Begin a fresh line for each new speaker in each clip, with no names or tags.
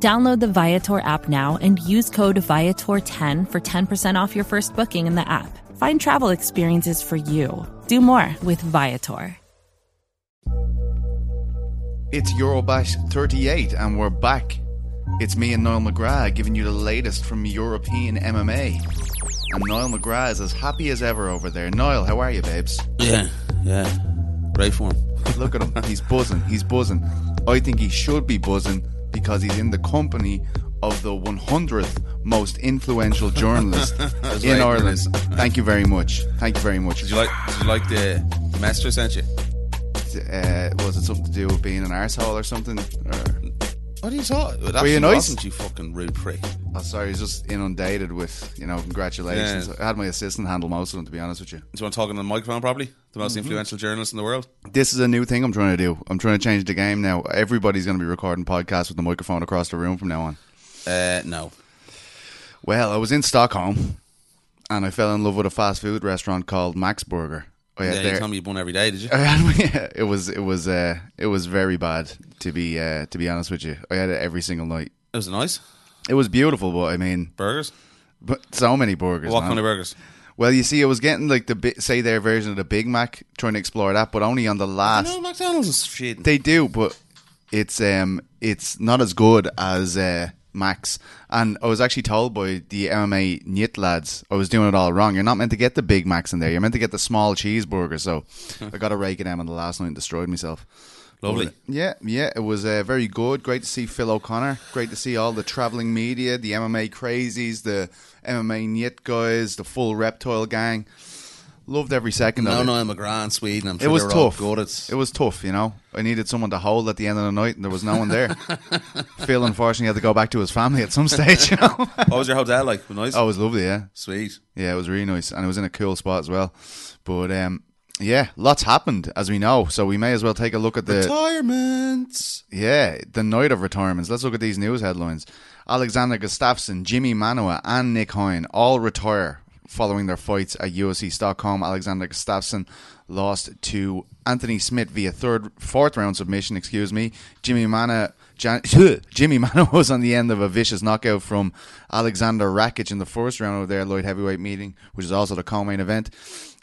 Download the Viator app now and use code Viator10 for 10% off your first booking in the app. Find travel experiences for you. Do more with Viator.
It's Eurobash 38, and we're back. It's me and Niall McGrath giving you the latest from European MMA. And Niall McGrath is as happy as ever over there. Niall, how are you, babes?
Yeah, yeah. Great form.
Look at him. He's buzzing. He's buzzing. I think he should be buzzing because he's in the company of the 100th most influential journalist in
right,
Ireland. Thank you very much. Thank you very much.
Did you like? Did you like the, the message sent you?
Uh, was it something to do with being an arsehole or something? Or,
What are you talking? It
Were you nice?
Wasn't you fucking rude prick?
oh, sorry, he's just inundated with, you know, congratulations.
Yeah.
I had my assistant handle most of them, to be honest with you.
Do you want to talk on the microphone? Probably the
Mm-hmm.
most influential journalist in the world.
This is a new thing I'm trying to do. I'm trying to change the game now. Everybody's going to be recording podcasts with the microphone across the room from now on.
Uh, no.
Well, I was in Stockholm and I fell in love with a fast food restaurant called Max Burger. I
Yeah,
had
you told me you won every day, did you?
I had- it was it was uh, it was very bad to be uh, to be honest with you. I had it every single night.
It was nice.
It was beautiful, but I mean,
Burgers.
but so many burgers.
What
man.
kind of burgers?
Well, you see, I was getting like the bi- say their version of the Big Mac, trying to explore that, but only on the last.
No, McDonald's is shit.
They do, but it's um it's not as good as uh, Max. And I was actually told by the MMA Nytt lads I was doing it all wrong. You're not meant to get the Big Macs in there. You're meant to get the small cheeseburger. So I got a rake of them on the last night and destroyed myself.
Lovely.
Yeah, yeah, it was uh, very good. Great to see Phil O'Connor. Great to see all the traveling media, the MMA crazies, the MMA Nytt guys, the full Reptile gang. Loved every second
No,
of it.
no, McGrath in Sweden. I'm
It
sure
was
were all
tough.
Good. It's,
It was tough, you know. I needed someone to hold at the end of the night, and there was no one there. Phil, unfortunately, had to go back to his family at some stage. You know,
what was your hotel like? Nice.
oh, it was lovely. Yeah,
Sweet.
yeah, it was really nice, and it was in a cool spot as well. But um, yeah, lots happened as we know, so we may as well take a look at the
Retirement.
yeah the night of retirements. Let's look at these news headlines: Alexander Gustafsson, Jimmy Manuwa, and Nick Hein all retire following their fights at UFC Stockholm. Alexander Gustafsson lost to Anthony Smith via third, fourth round submission. Excuse me. Jimmy Mana. Jan- Jimmy Manuwa was on the end of a vicious knockout from Alexander Rakic in the first round of their light heavyweight meeting, which is also the co-main event.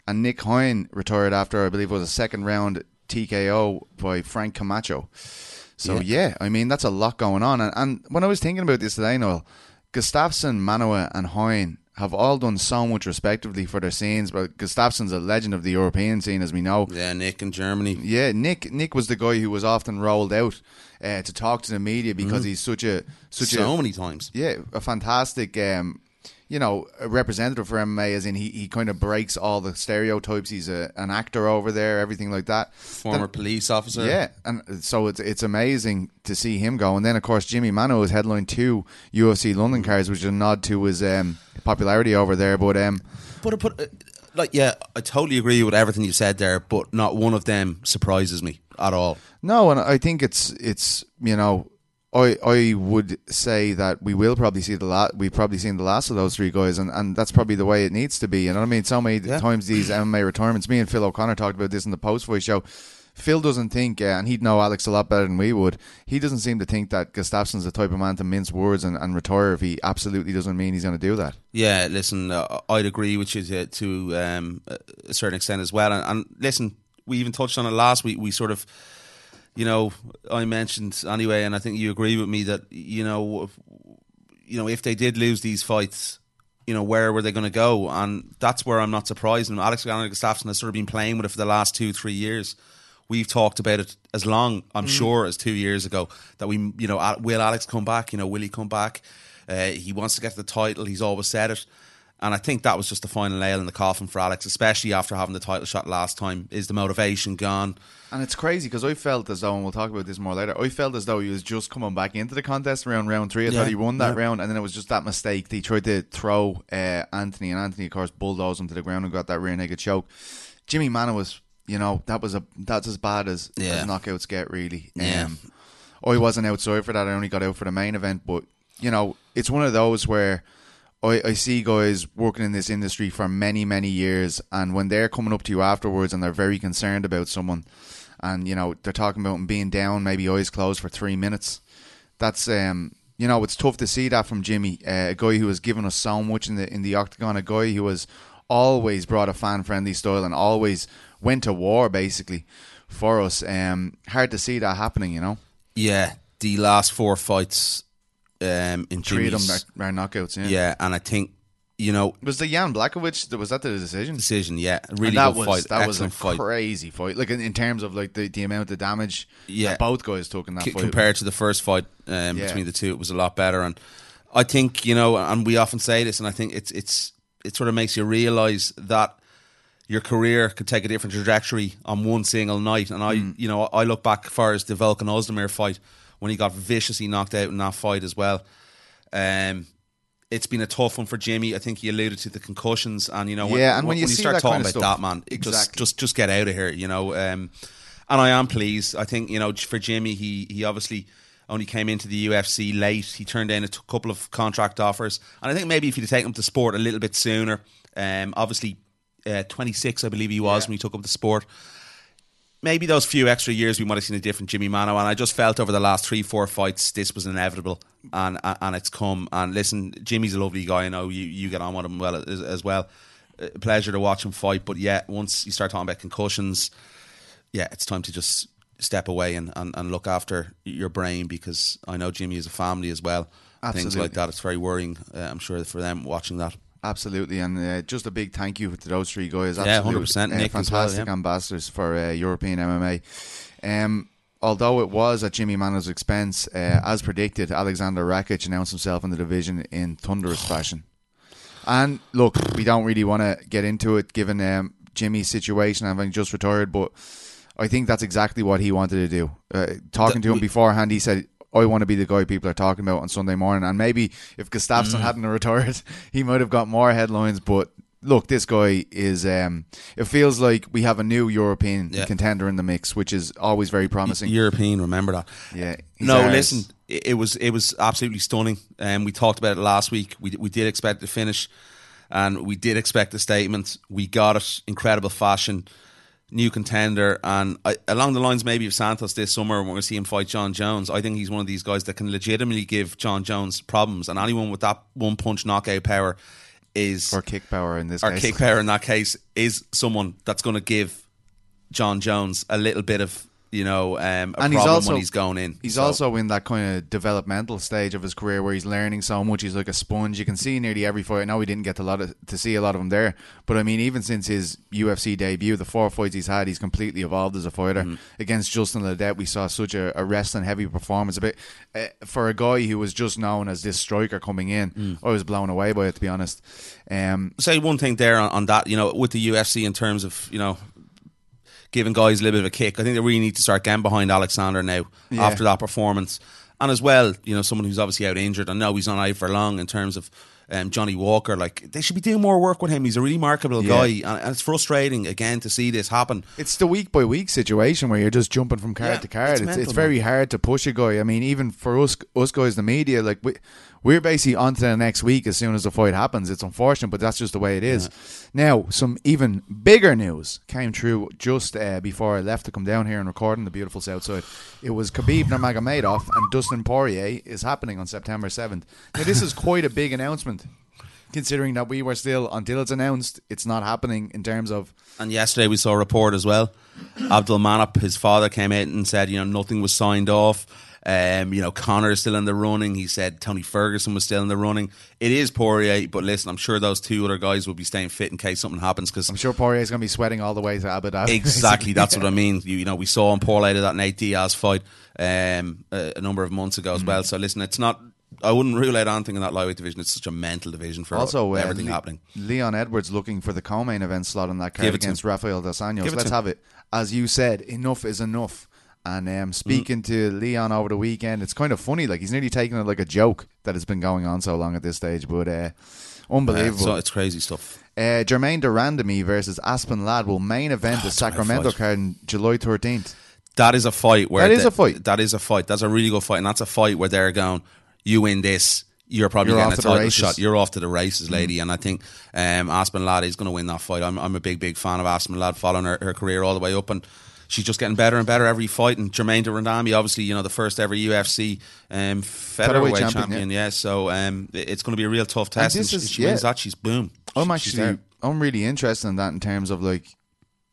And Nick Hein retired after, I believe, it was a second round TKO by Frank Camacho. So yeah. I mean that's a lot going on. And, and when I was thinking about this today, Noel, Gustafsson, Manuwa, and Hein have all done so much respectively for their scenes. But Gustafsson's a legend of the European scene, as we know.
Yeah, Nick in Germany.
Yeah, Nick. Nick was the guy who was often rolled out uh, to talk to the media because he's such a such
so
a
many times.
yeah a fantastic um, you know a representative for MMA. As in he, he kind of breaks all the stereotypes. He's a, an actor over there, everything like that.
Former police officer.
Yeah, and so it's it's amazing to see him go. And then of course Jimmy Manuwa is headline two UFC London cards, which is a nod to his um, popularity over there. But um,
But put, uh, like, yeah, I totally agree with everything you said there, but not one of them surprises me at all.
no, and I think it's it's you know. I, I would say that we will probably see the last. We've probably seen the last of those three guys, and, and that's probably the way it needs to be. You know what I mean? So many
Yeah.
times these MMA retirements. Me and Phil O'Connor talked about this in the post fight show. Phil doesn't think, uh, and he'd know Alex a lot better than we would. He doesn't seem to think that Gustafsson's the type of man to mince words and, and retire if he absolutely doesn't mean he's going to do that.
Yeah, listen, uh, I'd agree with you to, to um, a certain extent as well. And, and listen, we even touched on it last week. We sort of, you know, I mentioned anyway, and I think you agree with me that you know, if, you know, if they did lose these fights, you know, where were they going to go? And that's where I'm not surprised. And Alex Gustafsson has sort of been playing with it for the last two, three years. We've talked about it as long, I'm sure, as two years ago that we, you know, will Alex come back? You know, will he come back? Uh, he wants to get the title. He's always said it. And I think that was just the final nail in the coffin for Alex, especially after having the title shot last time. Is the motivation gone?
And it's crazy because I felt as though, and we'll talk about this more later. I felt as though he was just coming back into the contest around round three. I
Yeah,
thought he won that
yeah.
round, and then it was just that mistake. He tried to throw uh, Anthony, and Anthony, of course, bulldozed him to the ground and got that rear naked choke. Jimmy Manuwa was, you know, that was a that's as bad as,
Yeah.
as knockouts get, really.
Yeah.
Um, I wasn't outside for that. I only got out for the main event, but you know, it's one of those where I, I see guys working in this industry for many, many years, and when they're coming up to you afterwards and they're very concerned about someone, and you know they're talking about them being down, maybe eyes closed for three minutes. That's um, you know, it's tough to see that from Jimmy, uh, a guy who has given us so much in the in the octagon, a guy who has always brought a fan friendly style and always went to war basically for us. Um, hard to see that happening, you know.
Yeah, the last four fights um, in
Three of them
Jimmy's,
are, are knockouts. Yeah.
yeah, and I think you know
Was the Jan Błachowicz? Was that the decision?
decision. Yeah, really
And that
good
was
fight,
that was a
excellent fight.
crazy fight. Like in, in terms of like the, the amount of damage
Yeah.
that both guys took in that
C-
fight.
compared to the first fight um,
Yeah.
between the two, it was a lot better. And I think you know, and we often say this, and I think it's it's it sort of makes you realise that your career could take a different trajectory on one single night. And I,
Mm.
you know, I look back far as the Volkan Oezdemir fight when he got viciously knocked out in that fight as well. Um, it's been a tough one for Jimmy. I think he alluded to the concussions, and you know, when,
Yeah, and when you see
start talking about
stuff-
that, man, it just just just get out of here, you know. Um, and I am pleased. I think you know for Jimmy, he he obviously only came into the UFC late. He turned down a t- couple of contract offers, and I think maybe if he'd taken up the sport a little bit sooner, um, obviously uh, 26, I believe he was
Yeah.
when he took up the sport. Maybe those few extra years we might have seen a different Jimmy Manuwa, and I just felt over the last three, four fights this was inevitable, and and it's come. And listen, Jimmy's a lovely guy. I know you you get on with him well as, as well. Uh, pleasure to watch him fight, but yeah, once you start talking about concussions, yeah, it's time to just step away and, and, and look after your brain because I know Jimmy is a family as well.
Absolutely.
Things like that, it's very worrying. Uh, I'm sure for them watching that.
Absolutely, and uh, just a big thank you to those three guys.
Yeah, 100%,
uh,
Nick as well,
fantastic
yeah.
ambassadors for uh, European MMA. Um, although it was at Jimmy Manuwa's expense, uh, as predicted, Alexander Rakic announced himself in the division in thunderous fashion. And look, we don't really want to get into it given um, Jimmy's situation, having just retired, but I think that's exactly what he wanted to do. Uh, talking to him
we-
beforehand, he said, I want to be the guy people are talking about on Sunday morning. And maybe if Gustafsson hadn't retired, he might have got more headlines. But look, this guy is, um, it feels like we have a new European
Yeah.
contender in the mix, which is always very promising.
European, remember that.
Yeah,
No,
ours.
listen, it, it was it was absolutely stunning. And um, we talked about it last week. We we did expect to finish, and we did expect the statement. We got it, incredible fashion, new contender, and I, along the lines maybe of Santos this summer, when to see him fight Jon Jones. I think he's one of these guys that can legitimately give Jon Jones problems, and anyone with that one punch knockout power is
Or kick power in this
or
case.
kick power in that case is someone that's going to give Jon Jones a little bit of you know um, a
and he's also
when he's going in.
He's
So-
also in that kind of developmental stage of his career where he's learning so much. He's like a sponge. You can see nearly every fight. I know we didn't get a lot of, to see a lot of him there, but I mean, even since his UFC debut, the four fights he's had, he's completely evolved as a fighter.
Mm-hmm.
Against Justin Ledet, we saw such a, a wrestling heavy performance. A bit uh, for a guy who was just known as this striker coming in.
Mm.
I was blown away by it, to be honest. Um,
say one thing there on, on that, you know, with the UFC in terms of, you know, giving guys a little bit of a kick. I think they really need to start getting behind Alexander now
Yeah.
after that performance. And as well, you know, someone who's obviously out injured. I know he's not out for long in terms of um, Johnny Walker. Like, they should be doing more work with him. He's a really marketable
Yeah.
guy. And, it's frustrating, again, to see this happen.
It's the week by week situation where you're just jumping from card
Yeah,
to card.
it's
It's, it's, very hard to push a guy. I mean, even for us, us guys, the media, like we, we're basically on to the next week as soon as the fight happens. It's unfortunate, but that's just the way it is. Now, some even bigger news came through just uh, before I left to come down here and record in the beautiful South Side. It was Khabib Nurmagomedov and Dustin Poirier is happening on September seventh. Now, this is quite a big announcement. Considering that we were still until it's announced, it's not happening in terms of
And yesterday we saw a report as well. Abdul Manap, his father, came out and said, you know, nothing was signed off. Um, you know, Conor is still in the running. He said Tony Ferguson was still in the running. It is Poirier, but listen, I'm sure those two other guys will be staying fit in case something happens. Because
I'm sure Poirier is going to be sweating all the way to Abu Dhabi.
exactly, that's what I mean. You, you know, we saw him pull out of that Nate Diaz fight um, a, a number of months ago as well. So listen, it's not I wouldn't rule out anything in that lightweight division. It's such a mental division for
Also, uh,
everything
Le-
happening.
Leon Edwards looking for the co-main event slot on that card
Give it to
against. Rafael dos Anjos. Let's have it. As you said, enough is enough. And um, speaking to Leon over the weekend, it's kind of funny. Like he's nearly taking it like a joke that it's been going on so long at this stage. But uh, unbelievable.
so it's crazy stuff.
Uh, Germaine de Randamie versus Aspen Ladd will main event the Sacramento card on July 13th.
That is a fight where
That is
the-
a fight.
That is a fight. That's a really good fight, and that's a fight where they're going. You win this, you're probably
You're
getting a title.
Mm.
shot. You're off to the races, lady. And I think um, Aspen Ladd is going to win that fight. I'm, I'm a big, big fan of Aspen Ladd, following her, her career all the way up, and she's just getting better and better every fight. And Germaine de Randamie, obviously, you know, the first ever UFC um, featherweight, champion.
champion,
yeah. so um, it's going to be a real tough test. And,
this
if
is-
she
yeah.
wins that, she's boom.
I'm
She-
actually. I'm really interested in that in terms of like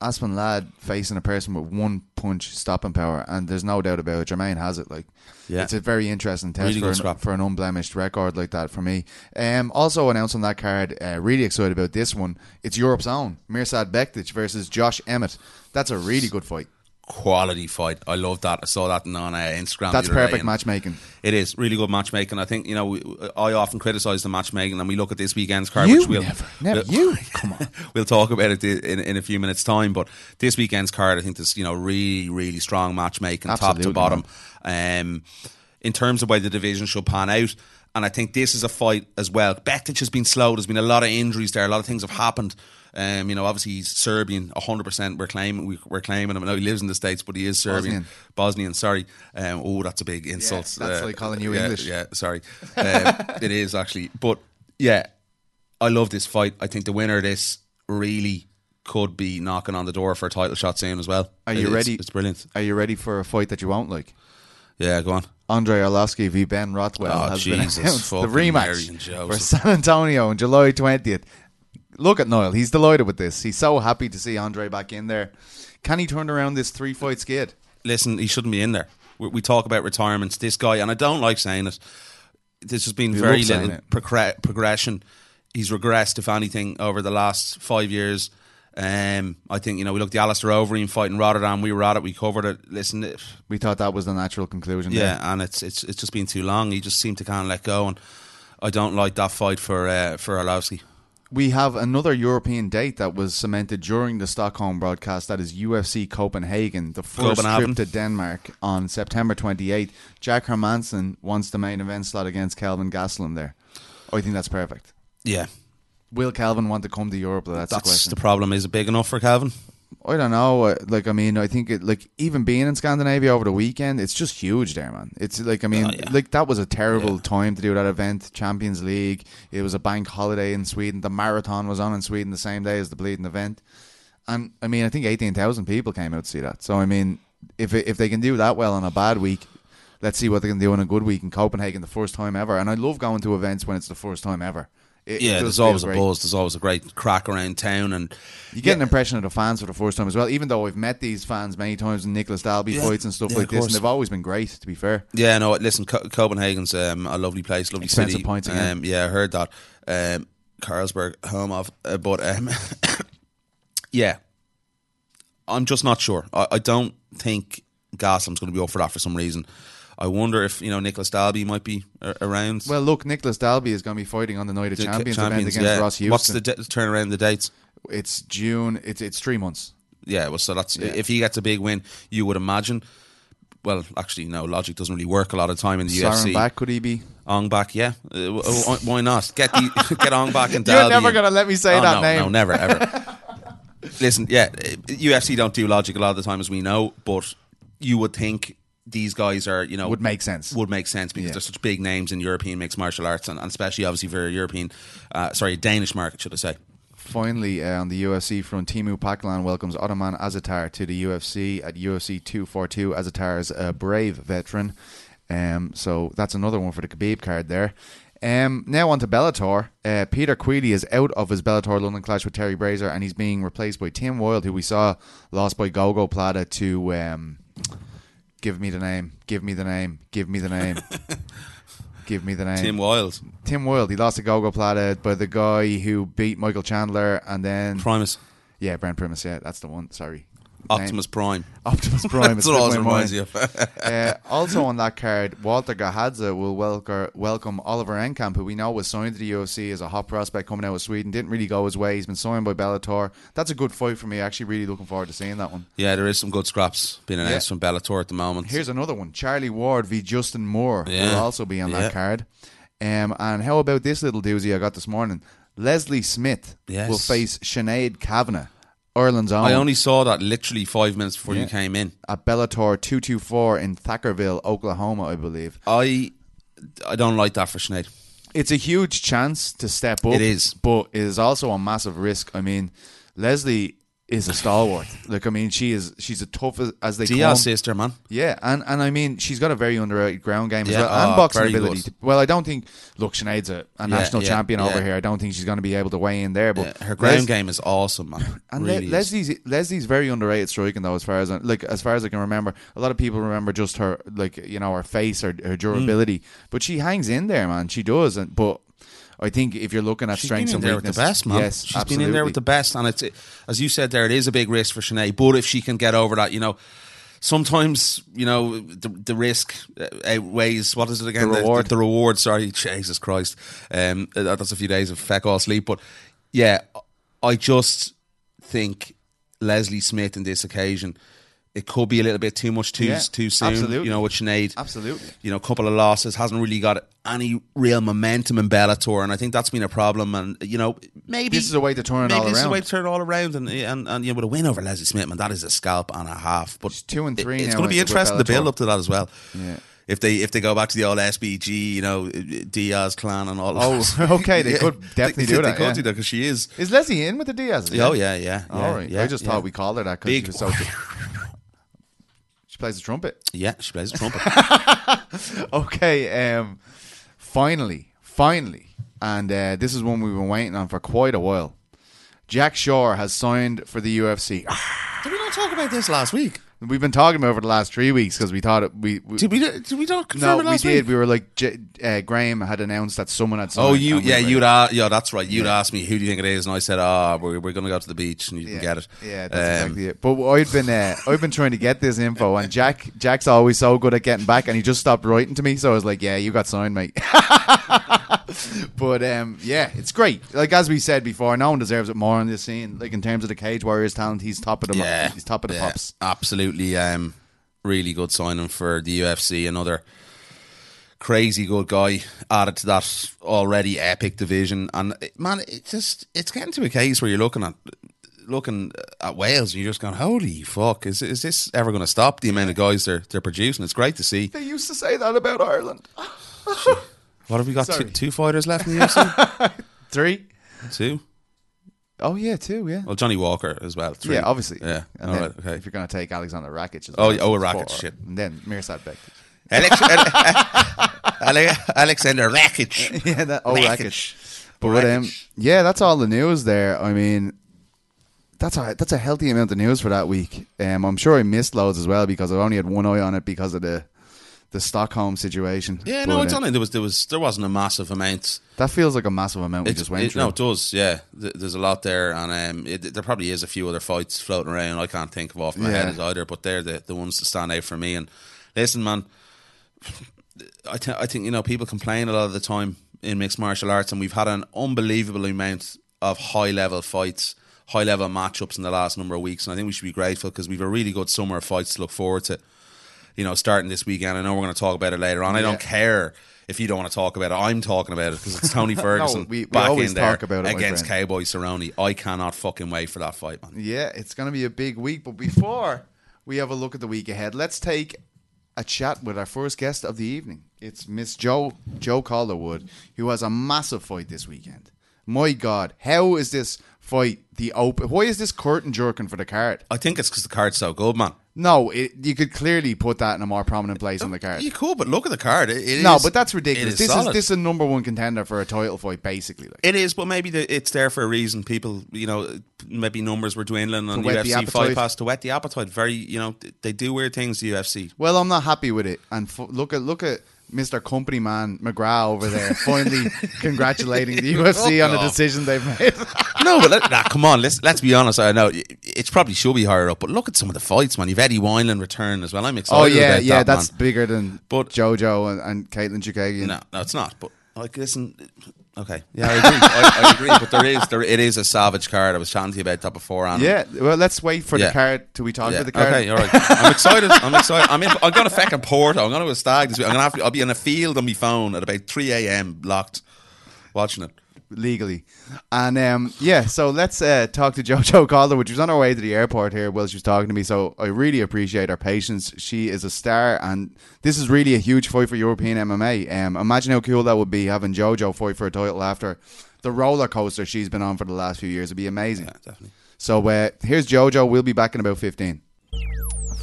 Aspen Ladd facing a person with one punch stopping power, and there's no doubt about it. Germaine has it. Like,
Yeah.
it's a very interesting test
Really
for, an, for an unblemished record like that for me. Um, also announced on that card, uh, really excited about this one. It's Europe's own Mirsad Bektic versus Josh Emmett. That's a really good fight.
Quality fight. I love that. I saw that on uh, Instagram.
That's
the other day,
perfect matchmaking.
It is really good matchmaking. I think you know we, I often criticise the matchmaking, and we look at this weekend's card,
You
which we'll
never, never,
we'll-
you. Come on.
we'll talk about it in, in a few minutes' time. But this weekend's card, I think there's you know really really strong matchmaking, top to bottom. Um, in terms of where the division should pan out, and I think this is a fight as well. Bektic has been slow. There's been a lot of injuries there. A lot of things have happened. Um, you know, obviously he's Serbian, 100%. We're claiming we, we're claiming him. I know he lives in the states, but he is Serbian,
Bosnian.
Bosnian. sorry. Um, oh, that's a big insult.
that's like calling you
yeah,
English.
Yeah, sorry. Um, it is actually, but yeah, I love this fight. I think the winner of this really could be knocking on the door for a title shot soon as well.
Are you
It's-
ready?
It's brilliant.
Are you ready for a fight that you won't like?
Yeah, go on.
Andrei Arlovski v Ben Rothwell
Oh,
has
Jesus
been announced. The rematch for San Antonio on July 20th. Look at Niall. He's delighted with this. He's so happy to see Andre back in there. Can he turn around this three fight skid?
Listen, he shouldn't be in there. We, we talk about retirements. This guy, and I don't like saying it. There's just been very little
it.
progression. He's regressed, if anything, over the last five years. Um, I think you know we looked at Alistair Overeem fight in Rotterdam. We were at it. We covered it. Listen, it-
We thought that was the natural conclusion.
Yeah,
there.
and it's it's it's just been too long. He just seemed to kind of let go, and I don't like that fight for uh, for Arlovski.
We have another European date that was cemented during the Stockholm broadcast. That is UFC Copenhagen, the first
Copenhagen.
trip to Denmark on September 28th. Jack Hermansson wants the main event slot against Calvin Gastelum there. Oh, I think that's perfect.
Yeah,
Will Calvin want to come to Europe? That's, the
that's
question.
the problem. Is it big enough for Calvin?
I don't know. uh, Like, I mean, I think it, like even being in Scandinavia over the weekend, it's just huge there, man. It's like, I mean,
Oh, yeah.
like that was a terrible time to do that event. Champions League. It was a bank holiday in Sweden. The marathon was on in Sweden the same day as the bleeding event, and I mean, I think eighteen thousand people came out to see that. So, I mean, if if they can do that well on a bad week. Let's see what they can do on a good week in Copenhagen, the first time ever. And I love going to events when it's the first time ever. It, it
Yeah,
does
there's always a
great.
buzz. There's always a great crack around town, and
You get an impression of the fans for the first time as well. Even though I've met these fans many times in Nicolas Dalby
Yeah.
fights and stuff
Yeah,
like this, and they've always been great. To be fair,
Yeah, no. Listen, Co- Copenhagen's um, a lovely place, lovely
Expensive
city.
points again.
Um, yeah, I heard that. Um, Carlsberg, home of, uh, but um, yeah, I'm just not sure. I, I don't think Gastelum's going to be up for that for some reason. I wonder if you know Nicolas Dalby might be around.
well, look, Nicolas Dalby is going to be fighting on the Night of
The
Champions, event against
yeah.
Ross Houston.
What's the de- turnaround? The dates?
it's June. It's it's three months.
Yeah, well, so that's
Yeah.
if he gets a big win, you would imagine. Well, actually, no. Logic doesn't really work a lot of time in the UFC.
back could he be?
Ong back, yeah. Uh, why not? Get the, get Ong back and Dalby.
You're
never
gonna let me say
Oh,
that
no,
name.
No, never, ever. Listen, yeah, uh, UFC don't do logic a lot of the time, as we know, but you would think these guys are, you know,
Would make sense.
Would make sense because
Yeah.
they're such big names in European mixed martial arts, and, and especially obviously for a European, uh, sorry, Danish market, should I say?
Finally, uh, on the UFC front, Teemu Packalén welcomes Ottman Azaitar to the UFC at UFC 242. Azaitar is a brave veteran. Um, so that's another one for the Khabib card there. Um, now on to Bellator. Uh, Peter Queally is out of his Bellator London clash with Terry Brazier and he's being replaced by Tim Wilde, who we saw lost by gogoplata to. Um, give me the name. Give me the name. Give me the name. give me the name.
Tim Wild,
Tim Wilde. He lost to gogoplata by the guy who beat Michael Chandler and then
Primus.
yeah, Brent Primus. Yeah, that's the one. Sorry.
Optimus Prime.
Optimus Prime.
That's
it
what always reminds
mind.
you of.
uh, also on that card, Walter Gahadza will welcome, welcome Oliver Enkamp, who we know was signed to the UFC as a hot prospect coming out of Sweden. Didn't really go his way. He's been signed by Bellator. That's a good fight for me. Actually, really looking forward to seeing that one.
yeah, there is some good scraps being announced
Yeah.
from Bellator at the moment.
Here's another one: Charlie Ward v Justin Moore will also be on
Yeah.
that card. Um, and how about this little doozy I got this morning? Leslie Smith
Yes.
will face Sinead Kavanagh, Ireland's own.
I only saw that literally five minutes before
Yeah.
you came in.
at Bellator 224 in Thackerville, Oklahoma, I believe.
I I don't like that for Sinead.
It's a huge chance to step up.
It is.
but it is also a massive risk. I mean, Leslie is a stalwart. like I mean, she is. She's a tough as, as they
Diaz
come.
sister, man.
Yeah, and, and I mean, she's got a very underrated ground game as
Yeah,
well, and
oh,
boxing ability.
good.
Well, I don't think. Look, Sinead's a, a national
yeah,
champion over here. I don't think she's going to be able to weigh in there. But
Yeah, her ground
Les-
game is awesome, man.
And
really
Le- Leslie's Leslie's very underrated striking though, as far as I, like as far as I can remember. A lot of people remember just her like you know her face, or her durability,
Mm.
but she hangs in there, man. She does, and but I think if you're looking at
She's
strengths
been in
and weakness,
with the best, man.
yes,
She's
absolutely.
been in there with the best, and it's as you said there. It is a big risk for Sinead, but if she can get over that, you know, sometimes you know the, the risk uh, outweighs what is it again?
The reward.
The, reward. Sorry, Jesus Christ. Um, that's a few days of feck all sleep, but yeah, I just think Leslie Smith in this occasion. It could be a little bit too much too
Yeah,
too soon.
absolutely.
You know, with Sinead.
Absolutely.
You know, a couple of losses hasn't really got any real momentum in Bellator, and I think that's been a problem. And you know, maybe
This is a way to turn it
maybe
all
this is a
around.
way to turn it all around, and and, and you know, with a win over Leslie Smith, man, that is a scalp and a half. But
She's two and three
it- it's going to be interesting to build up to that as well.
Yeah.
If they if they go back to the old SBG, you know, Diaz clan and all.
Oh,
that.
okay, they could definitely
they,
do
they
that,
could
yeah.
do that because she is.
Is Leslie in with the Diaz?
Oh yeah, yeah.
All
yeah,
right.
yeah,
I just thought we called her that because she was so. plays the trumpet.
Yeah, she plays the trumpet.
Okay, um, finally, finally, and uh, this is one we've been waiting on for quite a while. Jack Shore has signed for the UFC.
Did we not talk about this last week?
We've been talking about it for the last three weeks because we thought it, we. we
Did we? Did we not confirm
no,
it
we
last
did.
week?
We were like, J- uh, Graham had announced that someone had signed.
Oh, you,
and we
yeah, you'd ask, yeah, that's right. You'd asked me who do you think it is, and I said, ah, we're, we're going to go to the beach, and you
Yeah,
can get it.
Yeah, that's
Um,
exactly it. But I'd been uh, I've been trying to get this info, and Jack Jack's always so good at getting back, and he just stopped writing to me. So I was like, "Yeah, you got signed, mate." but um, yeah, it's great. Like as we said before, no one deserves it more on this scene. Like in terms of the Cage Warriors talent, he's top of the
Yeah,
he's top of the
yeah,
pops.
Absolutely, um, really good signing for the UFC. Another crazy good guy added to that already epic division. And man, it's just it's getting to a case where you're looking at looking at Wales and you're just going, "Holy fuck! Is is this ever going to stop?" The amount of guys they're they're producing. It's great to see.
They used to say that about Ireland.
What have we got? Two, two fighters left in the UFC.
Three.
two.
Oh yeah, too. Yeah.
Well, Johnny Walker as well. Three.
Yeah, obviously.
Yeah.
And
All
then
right. Okay.
if you're going to take Alexander Rakic, as
Oh,
well,
oh,
it's
Rakic,
four.
shit.
and then Mirsad Bektic.
Alex, Ale- Alexander Rakic.
yeah, that, oh,
Rakic.
Rakic. But um, yeah, that's all the news there. I mean, that's a that's a healthy amount of news for that week. Um, I'm sure I missed loads as well because I only had one eye on it because of the the Stockholm situation.
Yeah, no,
But,
it's
uh,
only there was there was there wasn't a massive amount.
That feels like a massive amount we just went
it-
through.
no, it does. Yeah, there's a lot there, and um, it, there probably is a few other fights floating around. I can't think of off my
Yeah.
head either, but they're the the ones that stand out for me. And listen, man, I th- I think you know people complain a lot of the time in mixed martial arts, and we've had an unbelievable amount of high level fights, high level matchups in the last number of weeks, and I think we should be grateful because we've a really good summer of fights to look forward to. You know, starting this weekend. I know we're going to talk about it later on. I don't
Yeah.
care if you don't want to talk about it. I'm talking about it because it's Tony Ferguson
we- we
back
always
in there
talk about it,
against. Cowboy Cerrone. I cannot fucking wait for that fight, man.
Yeah, it's going to be a big week. But before we have a look at the week ahead, let's take a chat with our first guest of the evening. It's Miss Joe Joe Calderwood, who has a massive fight this weekend. My God, how is this fight the open? Why is this curtain jerking for the card?
I think it's because the card's so good, man.
No, it, you could clearly put that in a more prominent place on the card.
You could, but look at the card. It, it
No,
is-
but that's ridiculous.
is
this
solid.
is this is a number one contender for a title fight, basically. Like.
It is, but maybe the, it's there for a reason. People, you know, maybe numbers were dwindling on UFC. Fight Pass to whet the appetite. Very, you know, they do weird things. The UFC.
Well, I'm not happy with it. And f- look at look at Mr. Company Man McGrath over there, finally congratulating the UFC oh, on the decision they've made.
no, but let, nah, come on. Let's let's be honest. I know it's it probably should be higher up. But look at some of the fights, man. You've Eddie Wineland return as well. I'm excited.
Oh yeah, yeah,
that,
that's
man.
bigger than
But-
JoJo and, and Katlyn Chookagian.
No, no, it's not. But like, listen. Okay, yeah, I agree. I, I agree. But there is, there, it is a savage card. I was chatting to you about that before. And
Yeah, well, let's wait for
Yeah.
the card till we talk
Yeah.
about the card.
Okay, all right. I'm excited. I'm excited. I'm in. I'm going to fucking Porto. I'm going to a stag this week. I'm going to have. To, I'll be in a field on my phone at about 3 a.m. locked, watching it.
Legally. And um, yeah, so let's uh, talk to Jojo Calder, which was on her way to the airport here while she was talking to me. So I really appreciate her patience. She is a star, and this is really a huge fight for European MMA. Um, imagine how cool that would be having Jojo fight for a title after the roller coaster she's been on for the last few years. It'd be amazing.
Yeah, definitely.
So uh, here's Jojo. We'll be back in about 15.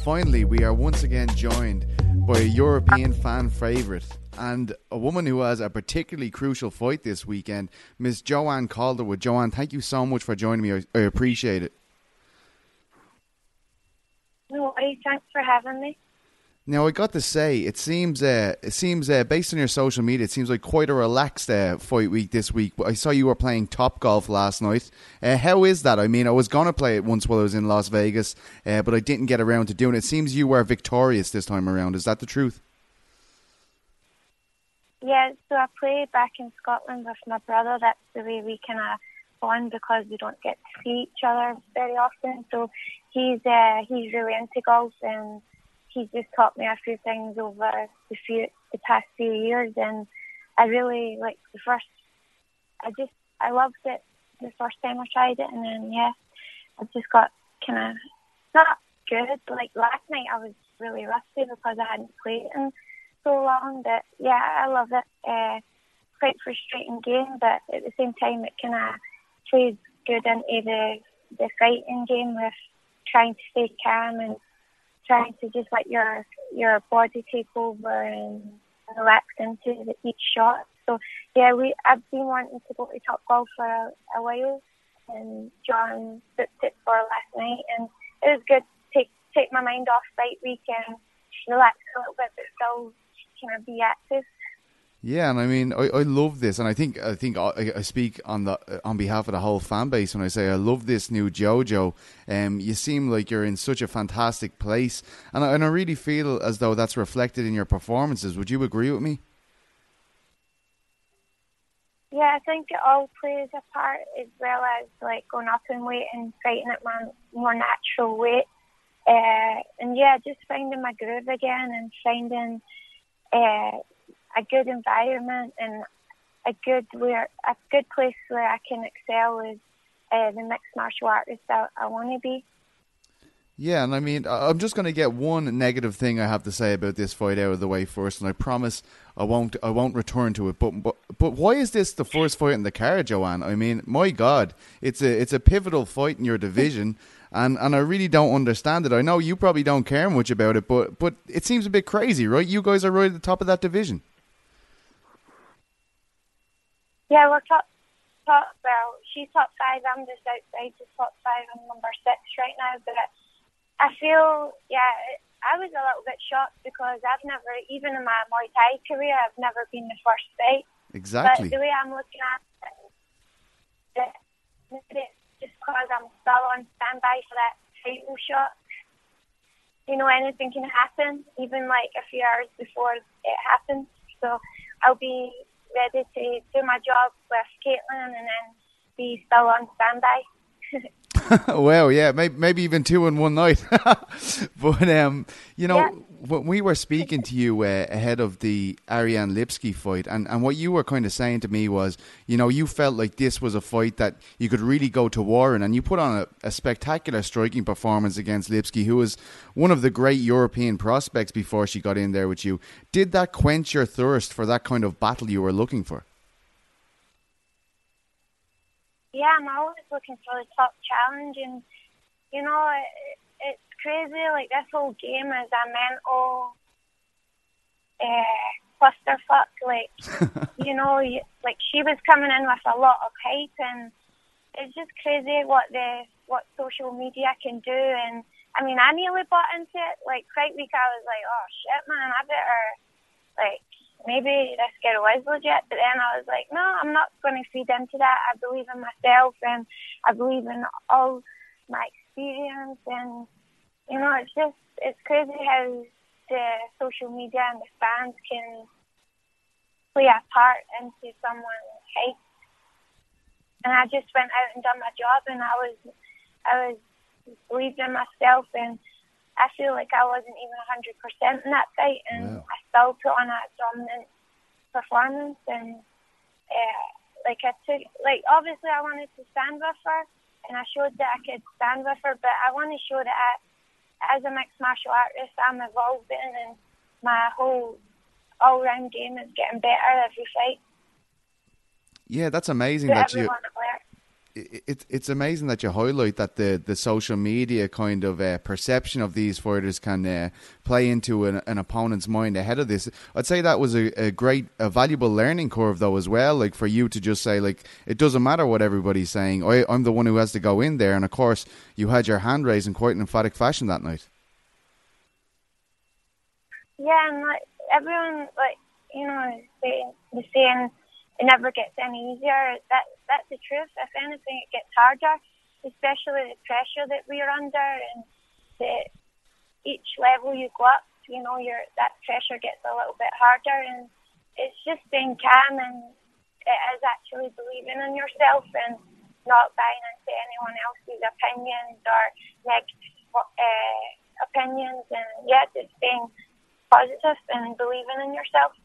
Finally, we are once again joined by a European fan favourite and a woman who has a particularly crucial fight this weekend, Miss Joanne Calderwood. Joanne, thank you so much for joining me. I, I appreciate it.
No. Thanks for having me.
Now, I got to say, it seems, uh, it seems uh, based on your social media, it seems like quite a relaxed uh, fight week this week. But I saw you were playing Top Golf last night. Uh, how is that? I mean, I was gonna play it once while I was in Las Vegas, uh, but I didn't get around to doing it. It seems you were victorious this time around. Is that the truth?
Yeah, so I play back in Scotland with my brother. That's the way we kind of bond because we don't get to see each other very often. So he's uh, he's really into golf and he's just taught me a few things over the few the past few years. And I really like the first. I just I loved it the first time I tried it, and then yeah, I just got kind of not good. Like last night, I was really rusty because I hadn't played in so long. that yeah, I love it. Uh, quite frustrating game, but at the same time, it kind of plays good into the the fighting game with trying to stay calm and trying to just let your your body take over and relax into the, each shot. So yeah, we I've been wanting to go to Top Golf for a, a while, and John booked it for last night, and it was good to take take my mind off fight week and relax a little bit, but still of be active.
Yeah, and I mean, I, I love this, and I think I think I, I speak on the on behalf of the whole fan base when I say I love this new JoJo. Um, you seem like you're in such a fantastic place, and I, and I really feel as though that's reflected in your performances. Would you agree with me?
Yeah, I think it all plays a part as well as like going up in weight and fighting at my more natural weight. Uh, and yeah, just finding my groove again and finding uh, a good environment and a good where a good place where I can excel as uh, the mixed martial artist I, I want to be.
Yeah, and I mean, I'm just going to get one negative thing I have to say about this fight out of the way first, and I promise I won't. I won't return to it. But but but why is this the first fight in the card, Joanne? I mean, my God, it's a it's a pivotal fight in your division, and and I really don't understand it. I know you probably don't care much about it, but but it seems a bit crazy, right? You guys are right at the top of that division.
Yeah, we're top top. Well, she's top five. I'm just outside the top five. I'm number six right now. But I feel, yeah, I was a little bit shocked because I've never, even in my Muay Thai career, I've never been the first fight.
Exactly.
But the way I'm looking at it, just because I'm still on standby for that title shot. You know, anything can happen, even like a few hours before it happens. So I'll be ready to do my job with Caitlin and then be still on standby.
well, yeah, maybe, maybe even two in one night. but um, you know,
Yeah.
when we were speaking to you uh, ahead of the Ariane Lipski fight, and, and what you were kind of saying to me was, you know, you felt like this was a fight that you could really go to war in, and you put on a, a spectacular striking performance against Lipski, who was one of the great European prospects before she got in there with you. Did that quench your thirst for that kind of battle you were looking for?
Yeah, I'm always looking for the top challenge, and you know, it, it's crazy. Like this whole game is a mental uh, clusterfuck. Like, you know, you, like she was coming in with a lot of hype, and it's just crazy what the what social media can do. And I mean, I nearly bought into it. Like fight week, I was like, oh shit, man, I better like maybe this girl is legit. But then I was like, no, I'm not going to feed into that. I believe in myself and I believe in all my experience, and you know, it's just it's crazy how the social media and the fans can play a part into someone's case. And I just went out and done my job, and I was I was believed in myself, and I feel like I wasn't even hundred percent in that fight, and I still put on a dominant performance, and uh, like I took like obviously I wanted to stand with her, and I showed that I could stand with her, but I want to show that I as a mixed martial artist, I'm evolving and my whole all round game is getting better every fight.
Yeah, that's amazing that you. It- It's amazing that you highlight that the, the social media kind of uh, perception of these fighters can uh, play into an, an opponent's mind ahead of this. I'd say that was a, a great, a valuable learning curve though as well. Like for you to just say like it doesn't matter what everybody's saying. I, I'm the one who has to go in there, and of course you had your hand raised in quite an emphatic fashion that night.
Yeah, and like everyone, like you know, saying the saying it never gets any easier. That that's the truth. If anything, it gets harder, especially the pressure that we're under, and the each level you go up, you know, your that pressure gets a little bit harder, and it's just being calm and it is actually believing in yourself and not buying into anyone else's opinions or negative uh, opinions, and yeah, just being positive and believing in yourself.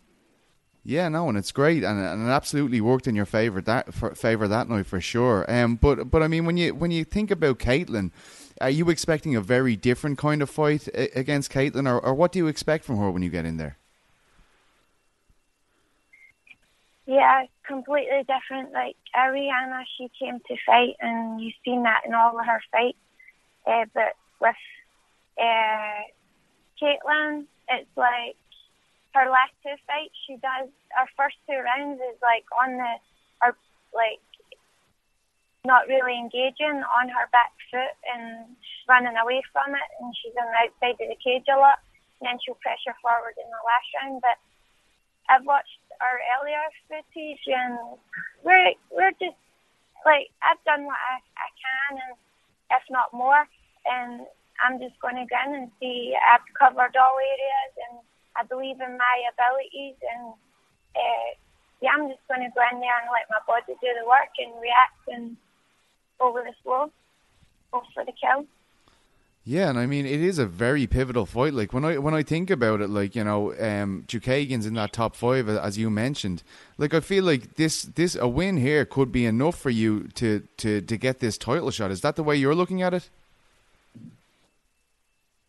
Yeah, no, and it's great, and, and it absolutely worked in your favor that for, favor that night for sure. Um, but but I mean, when you when you think about Caitlin, are you expecting a very different kind of fight against Caitlin, or, or what do you expect from her when you get in there?
Yeah, completely different. Like Ariana, she came to fight, and you've seen that in all of her fights. Uh, but with uh, Caitlin, it's like her last two fights, she does her first two rounds is like on the, or like not really engaging on her back foot and running away from it, and she's on the outside of the cage a lot. And then she'll pressure forward in the last round. But I've watched our earlier footage, and we're we're just like I've done what I, I can, and if not more, and I'm just going to go in and see I've covered all areas, and I believe in my abilities, and uh, yeah, I'm just going to go in there and let my body do the work and react and over the flow, go for the kill.
Yeah, and I mean it is a very pivotal fight. Like when I when I think about it, like you know, um, Chookagian's in that top five as you mentioned. Like I feel like this this a win here could be enough for you to to to get this title shot. Is that the way you're looking at it?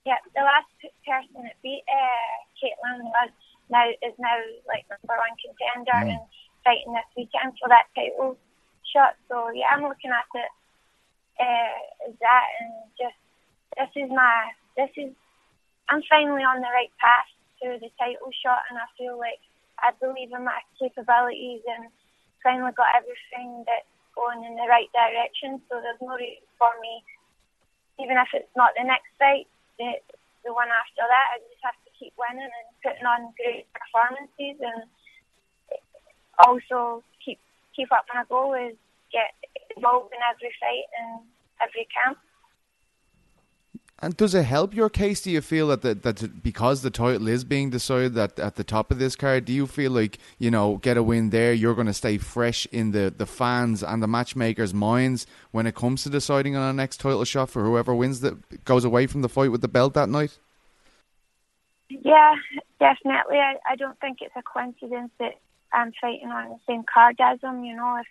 Yeah, the last person that beat uh, Caitlin was now is now like number one contender and fighting this weekend for that title shot. So yeah, I'm looking at it uh, that and just this is my this is I'm finally on the right path to the title shot, and I feel like I believe in my capabilities and finally got everything that's going in the right direction. So there's no reason for me, even if it's not the next fight, the, the one after that. I just have to keep winning and putting on great performances, and also keep keep up my goal is get involved in every fight and every camp.
And does it help your case? Do you feel that the, that because the title is being decided at, at the top of this card, do you feel like you know get a win there, you're going to stay fresh in the, the fans and the matchmakers' minds when it comes to deciding on a next title shot for whoever wins that goes away from the fight with the belt that night?
Yeah, definitely. I, I don't think it's a coincidence that I'm fighting on the same card as him. You know, if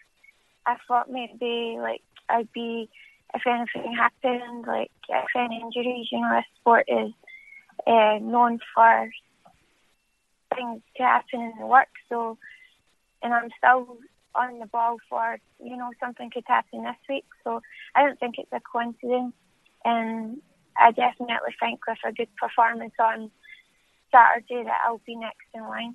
I thought maybe like I'd be, if anything happened, like if any injuries, you know, this sport is uh, known for things to happen in the work. So, and I'm still on the ball for, you know, something could happen this week. So I don't think it's a coincidence. And I definitely think with a good performance on Saturday that I'll be next in line.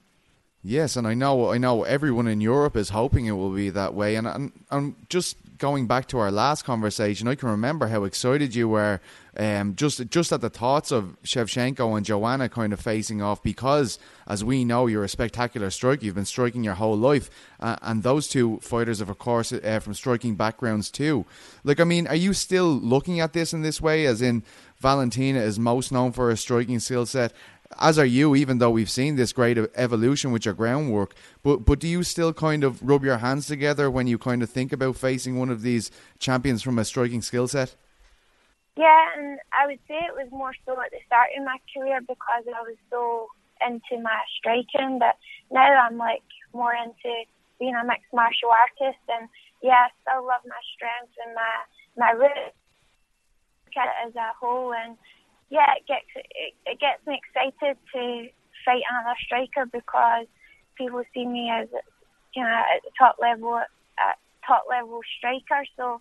Yes, and I know I know everyone in Europe is hoping it will be that way. And and, and just going back to our last conversation, I can remember how excited you were um, just just at the thoughts of Shevchenko and Joanna kind of facing off because, as we know, you're a spectacular striker. You've been striking your whole life, uh, and those two fighters of course, uh, from striking backgrounds too. Like, I mean, are you still looking at this in this way, as in Valentina is most known for her striking skill set? As are you, even though we've seen this great evolution with your groundwork. But but do you still kind of rub your hands together when you kind of think about facing one of these champions from a striking skill set?
Yeah, and I would say it was more so at the start of my career because I was so into my striking that now I'm like more into being a mixed martial artist and yeah, I still love my strengths and my my roots. As a whole and yeah, it gets it, it gets me excited to fight another striker because people see me as you know at the top level at top level striker. So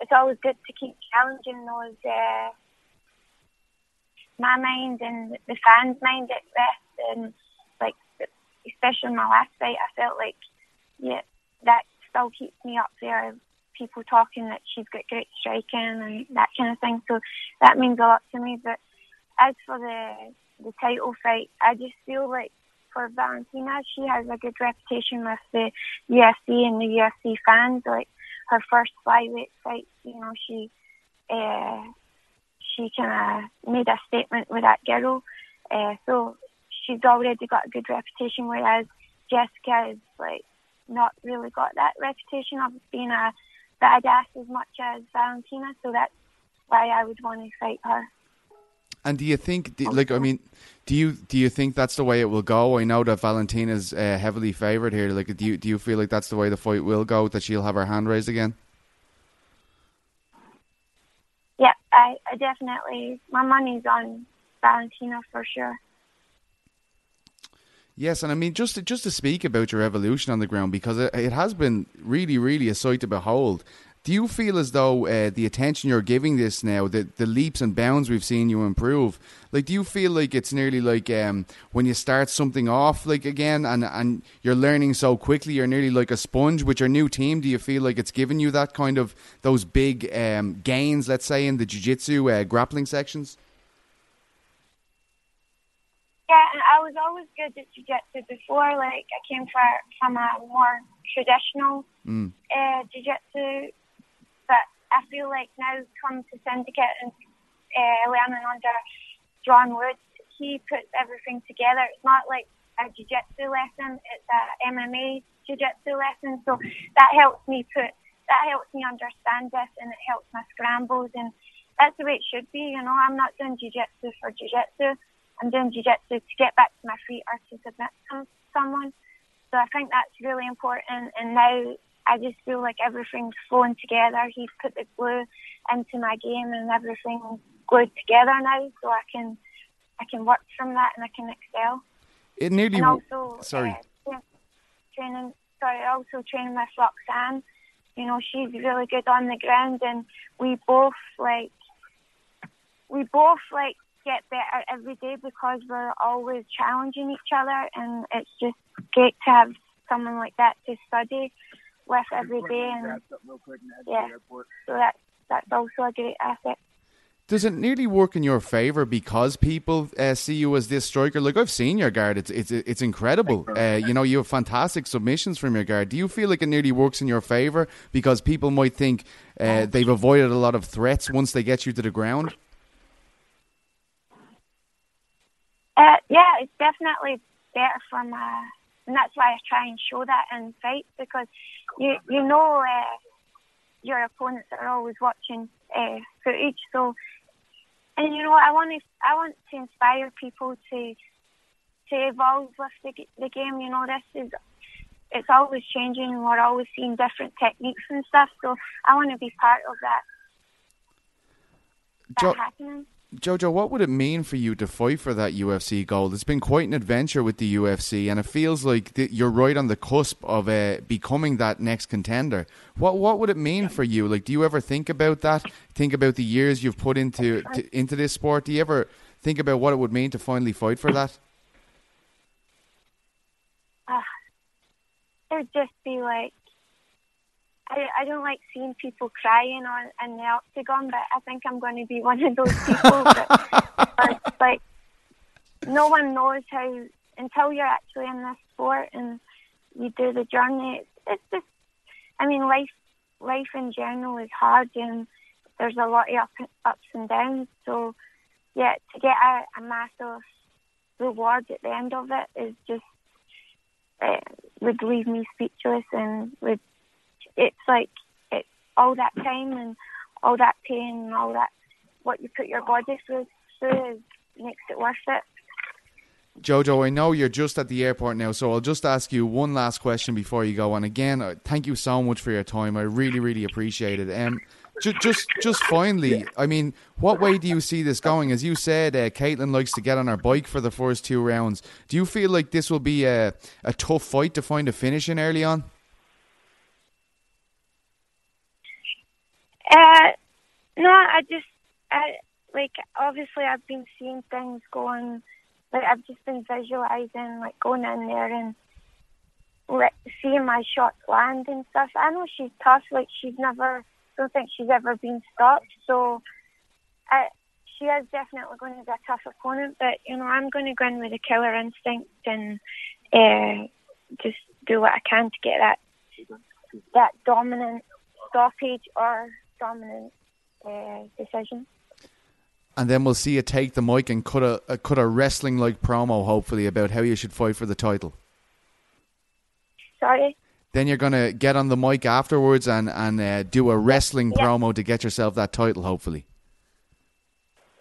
it's always good to keep challenging those uh, my mind and the fans' mind at best. And like especially in my last fight, I felt like yeah that still keeps me up there. People talking that she's got great striking and that kind of thing. So that means a lot to me. But as for the the title fight, I just feel like for Valentina, she has a good reputation with the UFC and the UFC fans. Like her first flyweight fight, you know, she uh, she kind of made a statement with that girl. Uh, so she's already got a good reputation, whereas Jessica is like not really got that reputation of being a badass as much as Valentina. So that's why I would want to fight her.
And do you think, like, I mean, do you do you think that's the way it will go? I know that Valentina's uh, heavily favored here. Like, do you do you feel like that's the way the fight will go? That she'll have her hand raised again?
Yeah, I, I definitely. My money's on Valentina for sure.
Yes, and I mean just to, just to speak about your evolution on the ground because it, it has been really, really a sight to behold. Do you feel as though uh, the attention you're giving this now, the the leaps and bounds we've seen you improve, like do you feel like it's nearly like um, when you start something off like again and and you're learning so quickly, you're nearly like a sponge with your new team. Do you feel like it's given you that kind of those big um, gains, let's say in the jiu-jitsu uh, grappling sections?
Yeah, and I was always good at jiu-jitsu before. Like I came from from a more traditional mm. uh, jiu-jitsu I feel like now come to Syndicate and uh, learning under John Woods, he puts everything together. It's not like a jiu-jitsu lesson, it's a MMA jiu-jitsu lesson. So that helps me put, that helps me understand this and it helps my scrambles and that's the way it should be, you know. I'm not doing jiu-jitsu for jiu-jitsu. I'm doing jiu-jitsu to get back to my feet or to submit someone. So I think that's really important. And now I just feel like everything's flowing together. He's put the glue into my game, and everything's glued together now, so I can I can work from that and I can excel.
It nearly.
And also,
sorry.
Uh, training. Sorry, also training with Roxanne. You know, she's really good on the ground, and we both like we both like get better every day because we're always challenging each other, and it's just great to have someone like that to study with every day, and yeah, so that that's also a great asset.
Does it nearly work in your favor because people uh, see you as this striker? Like I've seen your guard; it's it's it's incredible. Uh, you know, you have fantastic submissions from your guard. Do you feel like it nearly works in your favor because people might think uh, they've avoided a lot of threats once they get you to the ground?
Uh, yeah, it's definitely better from and that's why I try and show that in fights because you you know uh, your opponents are always watching uh, footage. So, and you know I want to I want to inspire people to to evolve with the the game. You know this is it's always changing and we're always seeing different techniques and stuff. So I want to be part of that. That jo- happening.
Jojo, what would it mean for you to fight for that UFC gold? It's been quite an adventure with the UFC, and it feels like th- you're right on the cusp of uh, becoming that next contender. What what would it mean for you? Like, do you ever think about that? Think about the years you've put into to, into this sport. Do you ever think about what it would mean to finally fight for that?
Uh, rather just be like. I, I don't like seeing people crying on in the octagon, but I think I'm going to be one of those people that are like no one knows how until you're actually in this sport and you do the journey. It's, it's just, I mean, life life in general is hard and there's a lot of up, ups and downs. So, yeah, to get a, a massive reward at the end of it is just uh, would leave me speechless and would it's like it's all that time and all that pain and all that what you put your body through, through makes it worth it.
Jojo, I know you're just at the airport now, so I'll just ask you one last question before you go. And again, uh, thank you so much for your time. I really, really appreciate it. Um, just, just, just finally, I mean, what way do you see this going? As you said, uh, Katlyn likes to get on her bike for the first two rounds. Do you feel like this will be a, a tough fight to find a finish in early on?
Uh, no, I just, I like obviously I've been seeing things going, like I've just been visualizing like going in there and like seeing my shots land and stuff. I know she's tough, like she's never, don't think she's ever been stopped. So, I, she is definitely going to be a tough opponent. But you know, I'm going to go in with a killer instinct and uh, just do what I can to get that that dominant stoppage or dominant uh, decision.
And then we'll see you take the mic and cut a, a cut a wrestling like promo, hopefully, about how you should fight for the title.
Sorry.
Then you're gonna get on the mic afterwards and and uh, do a wrestling
Yeah.
promo to get yourself that title, hopefully.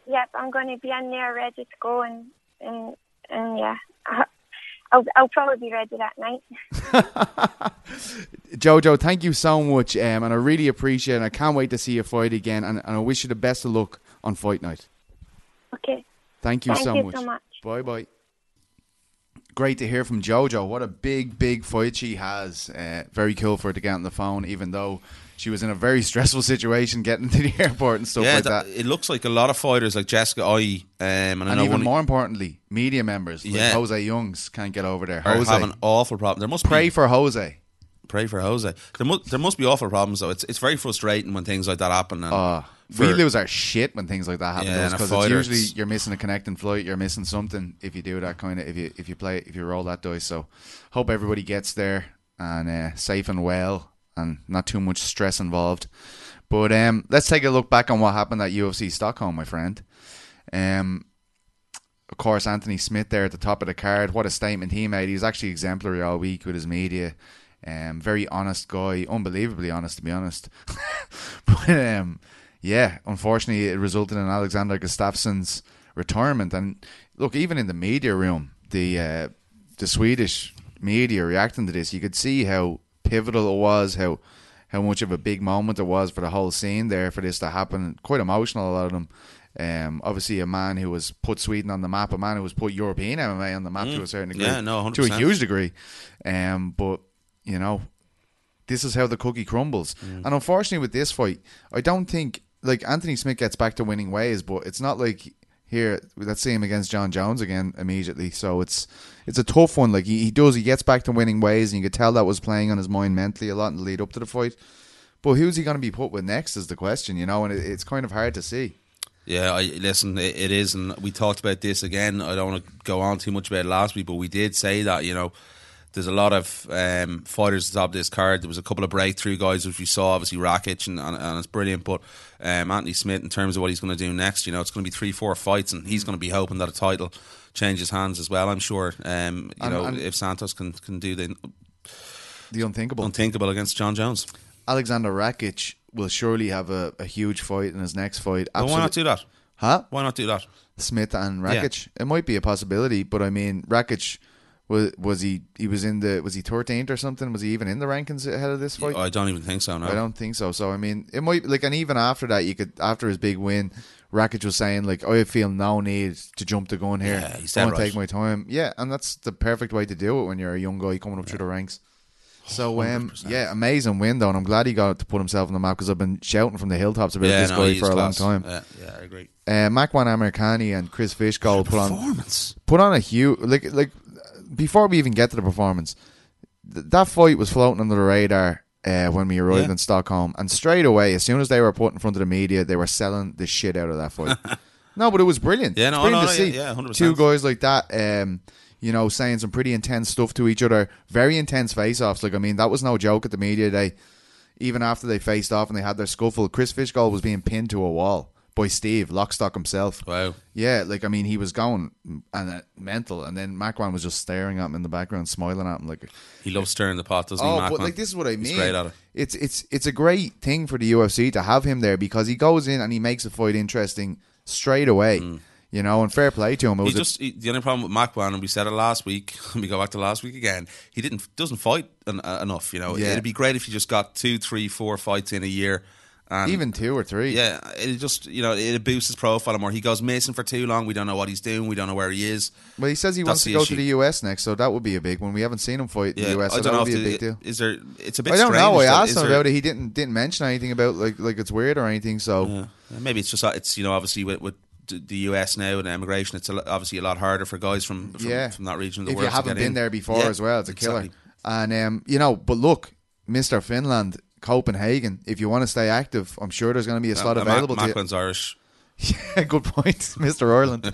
Yep, I'm going to be in there ready to go and and and yeah, I'll I'll probably be ready that night.
Jojo, thank you so much, um, and I really appreciate it. And I can't wait to see you fight again, and, and I wish you the best of luck on fight night.
Okay.
Thank you
Thank
so
you
much.
so much.
Bye bye. Great to hear from Jojo. What a big, big fight she has. Uh, very cool for her to get on the phone, even though she was in a very stressful situation getting to the airport and stuff
yeah,
like
that-
that.
it looks like a lot of fighters like Jessica Eye, um, and
And even more importantly, media members like
Yeah.
Jose Youngs can't get over there. Jose,
an awful problems. There must
pray
be
for Jose.
pray for Jose. There must there must be awful problems though. It's it's very frustrating when things like that happen. And
Uh, we lose our shit when things like that happen
Yeah,
because
fighter,
it's usually
it's-
you're missing a connecting flight, you're missing something if you do that kind of if you if you play if you roll that dice. So hope everybody gets there and uh, safe and well and not too much stress involved. But um, let's take a look back on what happened at UFC Stockholm, my friend. Um, of course, Anthony Smith there at the top of the card. What a statement he made. He was actually exemplary all week with his media. Um, very honest guy, unbelievably honest to be honest. but um, yeah, unfortunately, it resulted in Alexander Gustafsson's retirement. And look, even in the media room, the uh, the Swedish media reacting to this, you could see how pivotal it was, how how much of a big moment it was for the whole scene there for this to happen. Quite emotional, a lot of them. Um, obviously, a man who was put Sweden on the map, a man who was put European MMA on the map to a certain degree,
Mm. Yeah, no,
to a huge degree. Um, but you know, this is how the cookie crumbles.
Mm.
And unfortunately, with this fight, I don't think like Anthony Smith gets back to winning ways, but it's not like here. Let's see him against Jon Jones again immediately. So it's it's a tough one. Like he, he does, he gets back to winning ways, and you could tell that was playing on his mind mentally a lot in the lead up to the fight. But who's he going to be put with next is the question, you know, and it, it's kind of hard to see.
Yeah, I listen. It, it is, and we talked about this again. I don't want to go on too much about last week, but we did say that you know there's a lot of um, fighters top this card. There was a couple of breakthrough guys which we saw, obviously Rakic, and, and, and it's brilliant. But um, Anthony Smith, in terms of what he's going to do next, you know, it's going to be three, four fights, and he's going to be hoping that a title changes hands as well. I'm sure. Um, you
And-
know,
and-
if Santos can can do the
The unthinkable.
unthinkable against Jon Jones,
Alexander Rakic will surely have a, a huge fight in his next fight.
but why not do that?
Huh?
Why not do that?
Smith and
Yeah.
It might be a possibility, but I mean, Rakic was was he he was in the was he thirteenth or something? Was he even in the rankings ahead of this fight?
I don't even think so. No,
I don't think so. So I mean, it might like, and even after that, you could after his big win, Rakic was saying like, "I feel no need to jump the gun here.
Yeah, he's
I want to
right.
take my time." Yeah, and that's the perfect way to do it when you're a young guy coming up through the ranks. So um,
100%.
yeah, amazing win though, and I'm glad he got to put himself on the map because I've been shouting from the hilltops about
yeah,
this
no,
guy for a long time.
Yeah, yeah, I agree.
Uh, Makwan Amirkhani and Chris Fishgold put on put on a huge like like before we even get to the performance, th- that fight was floating under the radar uh, when we arrived
Yeah.
in Stockholm, and straight away, as soon as they were put in front of the media, they were selling the shit out of that fight. no, but it was brilliant.
Yeah, no,
brilliant
no,
to
yeah,
see
yeah, 100%.
two guys like that. Um, you know, saying some pretty intense stuff to each other. Very intense face-offs. Like, I mean, that was no joke at the media day. Even after they faced off and they had their scuffle, Chris Fishgold was being pinned to a wall by Steve Lockstock himself.
Wow.
Yeah, like I mean, he was going and uh, mental, and then Makwan was just staring at him in the background, smiling at him like.
He loves stirring the pot, doesn't
Oh,
he,
but like this is what I
He's
mean.
great at it.
It's it's it's a great thing for the UFC to have him there because he goes in and he makes the fight interesting straight away. You know, and fair play to him. It
He
was a-
just he, the only problem with Makwan, and we said it last week, and we go back to last week again. He didn't doesn't fight en- uh, enough. You know,
Yeah.
it'd be great if you just got two, three, four fights in a year. And
even two or three.
yeah, it just you know it boosts his profile more. He goes missing for too long. We don't know what he's doing. We don't know where he is.
Well, he says he
That's
wants to go
issue.
to the US next, so that would be a big one. We haven't seen him fight in
Yeah,
the US,
I
so
don't
that
know
would be a big deal.
Is there? It's a bit.
I don't know. I asked him
there-
about it. He didn't didn't mention anything about like like it's weird or anything. So
Yeah. Maybe it's just uh, it's you know obviously with, with the US now and immigration, it's a, obviously a lot harder for guys from from,
yeah,
from that region of the
if
world.
you haven't been
in.
there before
Yeah,
as well, it's a killer. And um, you know, but look, Mister Finland, Copenhagen. If you want to stay active, I'm sure there's going to be a slot
Uh,
available
Mac-
to you.
Irish.
Yeah, good point, Mister Ireland.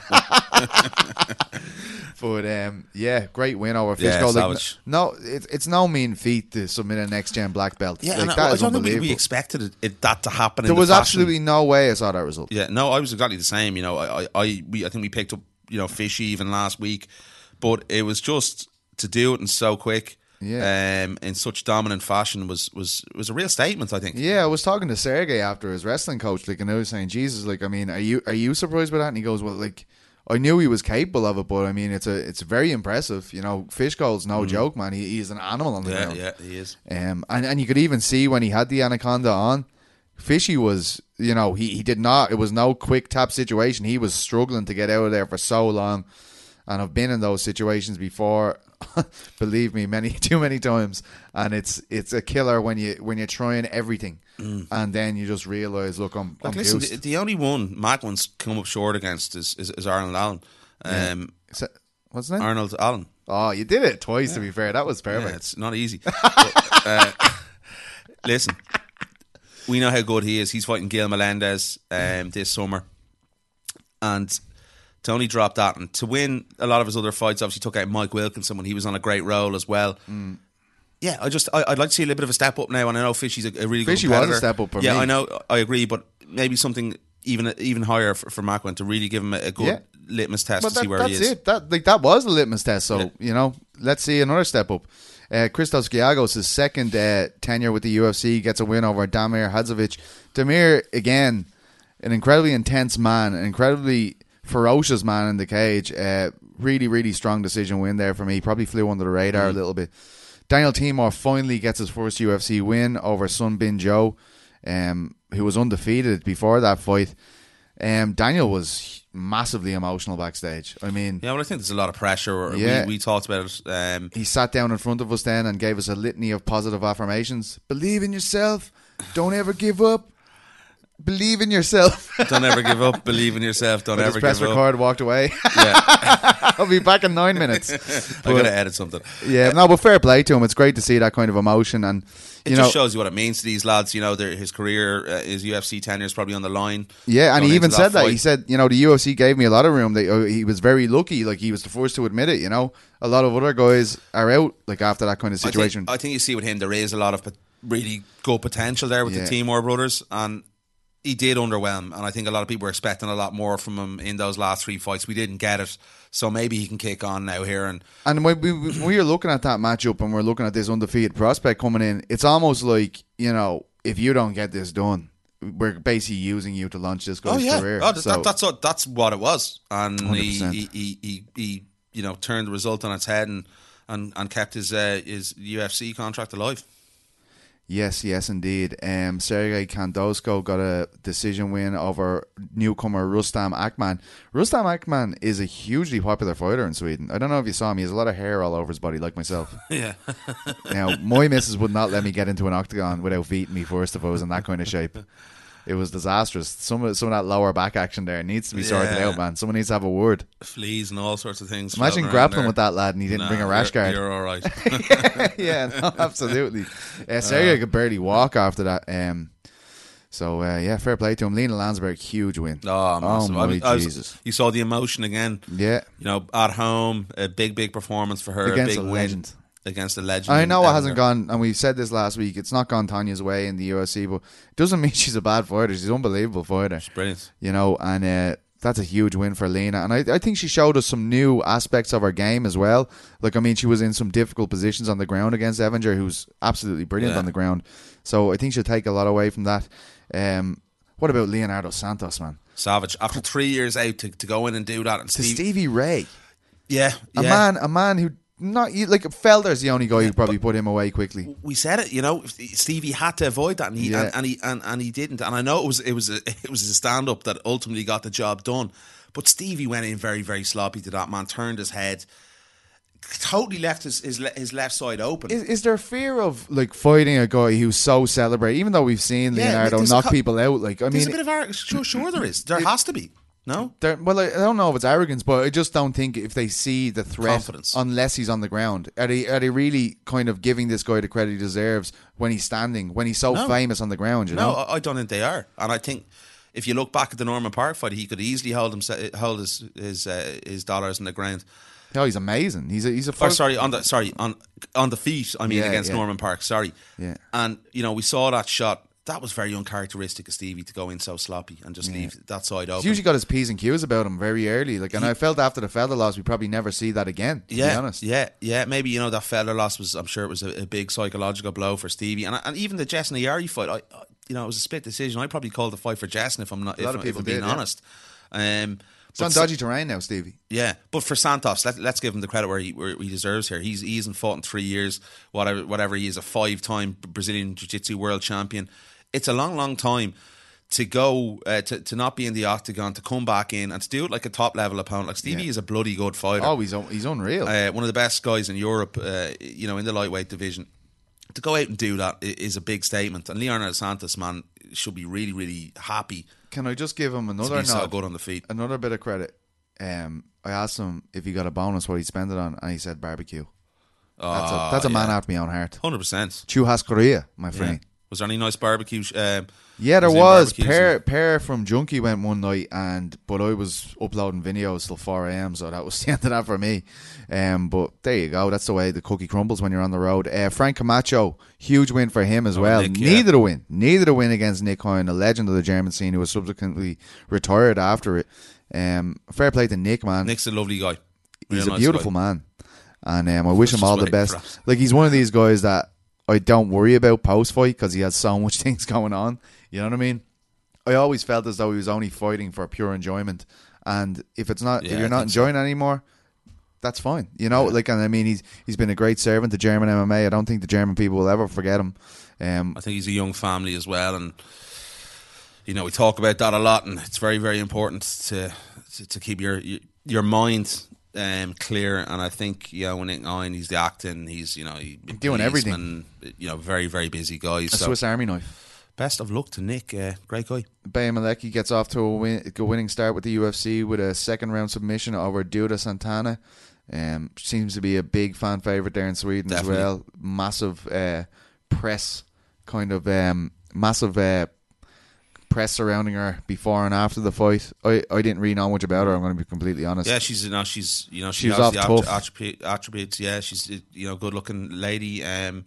but um, yeah, great win over
Yeah,
Fishgold. like, no, it's it's no mean feat to submit a next gen black belt.
Yeah,
like, that
I, I
is
don't think we,
unbelievable.
we expected it, it, that to happen.
there
in the
was
fashion.
absolutely no way I saw that result.
Yeah, no, I was exactly the same. You know, I, I, I, we, I think we picked up, you know, fishy even last week, but it was just to do it in so quick,
Yeah.
um, in such dominant fashion was was was a real statement. I think.
Yeah, I was talking to Sergey after his wrestling coach, like, and I was saying, Jesus, like, I mean, are you are you surprised by that? And he goes, Well, like, I knew he was capable of it, but I mean, it's a it's very impressive. You know, Fishgold's no joke, man. He, he's an animal on the
Mm. yeah,
ground.
yeah, he is.
Um, and and you could even see when he had the anaconda on, Fishy was, you know, he he did not. It was no quick tap situation. He was struggling to get out of there for so long, and I've been in those situations before. Believe me, many too many times, and it's it's a killer when you when you're trying everything, and then you just realize, look, I'm, I'm
Mm. Listen, the, the only one Makwan's come up short against is is, is Arnold Allen. Um,
So- what's that?
Arnold Allen.
Oh, you did it twice. To be fair, that was
Yeah,
perfect.
it's not easy. But, uh, listen, we know how good he is. He's fighting Gail Melendez um, this summer, and to dropped drop that and to win a lot of his other fights, obviously took out Mike Wilkinson when he was on a great roll as well.
Mm.
Yeah, I just I, I'd like to see a little bit of a step up now, and I know Fishy's a, a really
Fishy
good
was a step up for
yeah,
me.
I know, I agree, but maybe something even even higher for, for Makwan to really give him a, a good
Yeah.
litmus test
But
to
that,
see where he is.
it. That like that was the litmus test. So
Yeah.
you know, let's see another step up. Uh, Christos Giagos, his second uh, tenure with the UFC, gets a win over Damir Hadzovic. Damir again, an incredibly intense man, an incredibly ferocious man in the cage. Uh, really, really strong decision win there for me. Probably flew under the radar
Mm.
a little bit. Daniel Teymur finally gets his first UFC win over Sung Bin Jo, um, who was undefeated before that fight. Um, Daniel was massively emotional backstage. I mean,
Yeah, well, I think there's a lot of pressure.
Yeah.
We, we talked about it. Um,
he sat down in front of us then and gave us a litany of positive affirmations. Believe in yourself. Don't ever give up. Believe in yourself.
don't ever give up. Believe in yourself. Don't
his
ever
press
give up.
Press record, walked away.
Yeah,
I'll be back in nine minutes.
I gotta edit something.
Yeah, no, but fair play to him. It's great to see that kind of emotion, and
It
you know,
just shows you what it means to these lads. You know, their, his career, uh, his UFC tenure is probably on the line.
Yeah, and he even
into
said that.
fight.
He said, you know, the UFC gave me a lot of room. They, uh, he was very lucky. Like he was the first to admit it. You know, a lot of other guys are out like after that kind of
I think-
situation.
I think, you see with him, there is a lot of really good potential there with
Yeah.
the Teymur brothers, and he did underwhelm. And I think a lot of people were expecting a lot more from him in those last three fights. We didn't get it, so maybe he can kick on now here. And
And when we, when we were looking at that matchup and we're looking at this undefeated prospect coming in, it's almost like you know, if you don't get this done, we're basically using you to launch this guy's
oh yeah,
career.
oh, that,
So-
that's what, that's what it was. And he, he, he, he, he, you know, turned the result on its head and and, and kept his uh, his UFC contract alive.
Yes, yes, indeed. Um, Sergey Khandozhko got a decision win over newcomer Rostem Akman. Rostem Akman is a hugely popular fighter in Sweden. I don't know if you saw him. He has a lot of hair all over his body, like myself.
Yeah,
now, my missus would not let me get into an octagon without beating me first if I was in that kind of shape. It was disastrous. Some of some of that lower back action there needs to be sorted
Yeah.
out, man. Someone needs to have a word.
Fleas and all sorts of things.
Imagine grappling
there.
with that lad and he didn't
Nah,
bring a rash
you're-
guard.
You're all right.
yeah, no, absolutely. Uh, Sergey could barely walk after that. Um, so uh, yeah, fair play to him. Lena Länsberg, huge win.
Oh, massive.
my
I was- I was-
Jesus!
you saw the emotion again.
Yeah,
You know, at home, a big, big performance for her.
Against
a big
a
win
legend.
Against the legend.
I know it hasn't gone, and we said this last week. It's not gone Tonya's way in the UFC, but it doesn't mean she's a bad fighter. She's an unbelievable fighter.
She's brilliant.
you know, and uh, that's a huge win for Lena. And I, I think she showed us some new aspects of her game as well. Like, I mean, she was in some difficult positions on the ground against Evinger, who's absolutely brilliant
Yeah.
on the ground. So I think she'll take a lot away from that. Um, what about Leonardo Santos, man?
Savage. After three years out to, to go in and do that, and
To
Steve,
Stevie Ray,
yeah,
a
yeah.
man, a man who not you- like Felder's the only guy who probably put him away quickly.
we said it, you know. Stevie had to avoid that, and he
Yeah.
and, and he and, and he didn't. And I know it was it was a, it was a stand up that ultimately got the job done. But Stevie went in very very sloppy to that man, turned his head, totally left his his, his left side open.
Is, is there fear of like fighting a guy who's so celebrated? Even though we've seen Leonardo
a
knock
co-
people out, like I
There's
mean,
a bit of ar- sure, sure there is. There has to be. No,
They're, well, I, I don't know if it's arrogance, but I just don't think if they see the threat,
Confidence.
unless he's on the ground, are they are they really kind of giving this guy the credit he deserves when he's standing, when he's so
No.
famous on the ground? You
no,
know,
I, I don't think they are. And I think if you look back at the Norman Parke fight, he could easily hold him hold his his uh, his dollars in the ground.
oh, he's amazing. He's a he's a
Or
first,
sorry, on the sorry on on the feet. I mean,
Yeah,
against
yeah.
Norman Parke. Sorry.
Yeah.
And you know, we saw that shot. That was very uncharacteristic of Stevie to go in so sloppy and just leave that side
He's
open.
usually got his p's and q's about him very early. Like, and I felt after the Felder loss, we probably never see that again. To
yeah,
be honest,
yeah, yeah. Maybe you know that Felder loss was. I'm sure it was a, a big psychological blow for Stevie, and and even the Jessin Ayari fight. I, I, you know, it was a split decision. I probably called the fight for Jessin if I'm not.
A lot
if,
of people
I'm being
yeah.
honest. Um,
it's on dodgy terrain now, Stevie.
Yeah, but for Santos, let, let's give him the credit where he where he deserves here. He's he hasn't fought in three years. Whatever whatever he is, a five time Brazilian Jiu Jitsu world champion. It's a long, long time to go uh, to to not be in the octagon, to come back in and to do it like a top level opponent. Like Stevie
Yeah.
is a bloody good fighter.
Oh, he's un- he's unreal.
Uh, one of the best guys in Europe, uh, you know, in the lightweight division. To go out and do that is a big statement. And Leonardo Santos, man, should be really, really happy
Can I just give him another
be so good on the feet.
Another bit of credit. Um, I asked him if he got a bonus, what he spent it on, and he said barbecue. That's a, that's a man after my own heart.
Hundred percent.
Churrascaria, my friend.
Was there any nice barbecue? Um,
Yeah, there
was
was.
there
Pear,
and-
Pear from Junkie went one night, and but I was uploading videos till four a.m. So that was the end of that for me. Um, but there you go. That's the way the cookie crumbles when you're on the road. Uh, Frank Camacho, huge win for him as well.
Oh, Nick, yeah.
Neither a win, neither a win against Nick Hein, a legend of the German scene who was subsequently retired after it. Um, fair play to Nick, man.
Nick's a lovely guy.
He's
Real
a
nice
beautiful
guy.
man, and um, I wish him all the best. Like he's one of these guys that I don't worry about post fight because he has so much things going on. You know what I mean? I always felt as though he was only fighting for pure enjoyment, and if it's not,
Yeah,
if you're not
so.
enjoying it anymore, that's fine. You know, like and I mean, he's he's been a great servant to German MMA. I don't think the German people will ever forget him. Um,
I think he's a young family as well, and you know we talk about that a lot, and it's very, very important to to, to keep your your, your mind um, clear. And I think you know when Nick Hein, he's the acting, he's you know he,
Doing everything.
You know, very, very busy guy.
a
So
Swiss Army knife.
best of luck to Nick, uh, great guy.
Bea Malecki gets off to a, win, a winning start with the UFC with a second round submission over Duda Santana. Um, seems to be a big fan favorite there in Sweden
Definitely.
as well. Massive uh, press, kind of um, massive uh, press surrounding her before and after the fight. I, I didn't really know much about her. I'm going to be completely honest.
Yeah, she's you know she's you know she
She's
has
off
the
tough.
attribute, attributes. Yeah, she's you know good looking lady, um,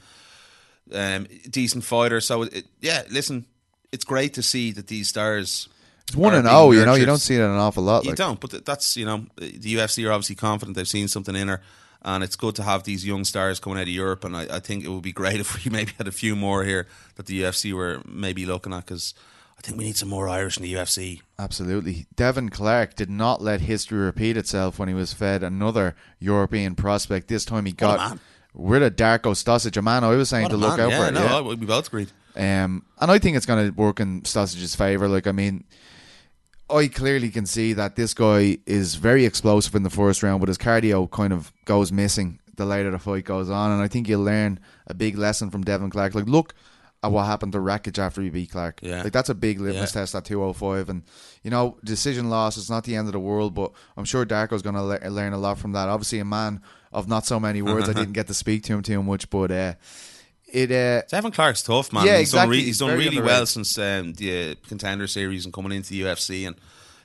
um, decent fighter. So it, yeah, listen, it's great to see that these stars.
it's one and oh. You know, you don't see that an awful lot.
You
Like,
don't, but that's you know the UFC are obviously confident they've seen something in her, and it's good to have these young stars coming out of Europe. And I, I think it would be great if we maybe had a few more here that the UFC were maybe looking at because I think we need some more Irish in the UFC.
Absolutely. Devin Clark did not let history repeat itself when he was fed another European prospect. This time he got rid of Darko Stosic, a man I was saying to
a
look out
yeah,
for.
No,
yeah.
I- we both agreed.
Um, and I think it's going to work in Stosic's favour. Like, I mean, I clearly can see that this guy is very explosive in the first round, but his cardio kind of goes missing the later the fight goes on. And I think you'll learn a big lesson from Devin Clark. Like, look, at what happened to Rakic after he beat Clark.
Yeah.
Like that's a big litmus
Yeah.
test at 205. And, you know, decision loss is not the end of the world, but I'm sure Darko's going to le- learn a lot from that. Obviously, a man of not so many words. I didn't get to speak to him too much, but uh, it. Uh,
Devin Clark's tough, man.
Yeah,
he's done,
exactly.
re- he's done really
underrated.
well since um, the uh, contender series and coming into the UFC, and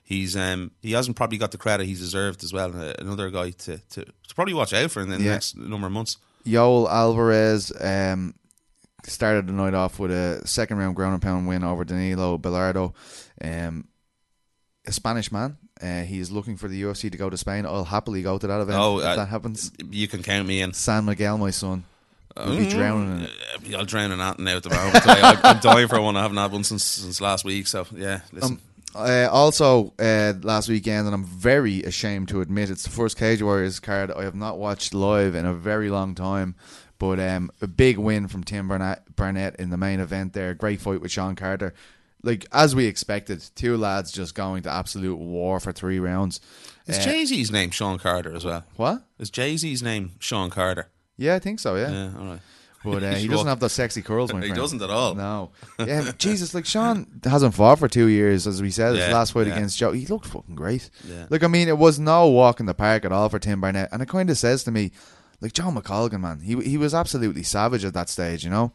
he's um, he hasn't probably got the credit he's deserved as well. Uh, another guy to, to, to probably watch out for in the
Yeah.
next number of months.
Yoel Alvarez um, started the night off with a second round ground and pound win over Danilo Belluardo. Um, a Spanish man. Uh, he is looking for the UFC to go to Spain. I'll happily go to that event
Oh,
if
uh,
that happens.
You can count me in.
San Miguel, my son, will be drowning in it.
I'll drown in that now at the moment. I, I'm dying for one. I haven't had one since since last week. So yeah, listen.
Uh, also, uh, last weekend, and I'm very ashamed to admit, it's the first Cage Warriors card I have not watched live in a very long time. But um, a big win from Tim Barnett, Barnett in the main event there. Great fight with Sean Carter. Like, as we expected, two lads just going to absolute war for three rounds.
Is
Uh,
Jay Z's name Sean Carter as well?
What?
Is Jay Z's name Sean Carter?
Yeah, I think so, yeah.
Yeah, all right.
But uh, he doesn't have those sexy curls, my
He
friend.
doesn't at all.
No. Yeah, Jesus, like Sean hasn't fought for two years, as we said. His
Yeah,
last fight
yeah.
against Joe, he looked fucking great.
Yeah.
Like, I mean, it was no walk in the park at all for Tim Barnett, and it kind of says to me, like John McColgan, man, he he was absolutely savage at that stage, you know,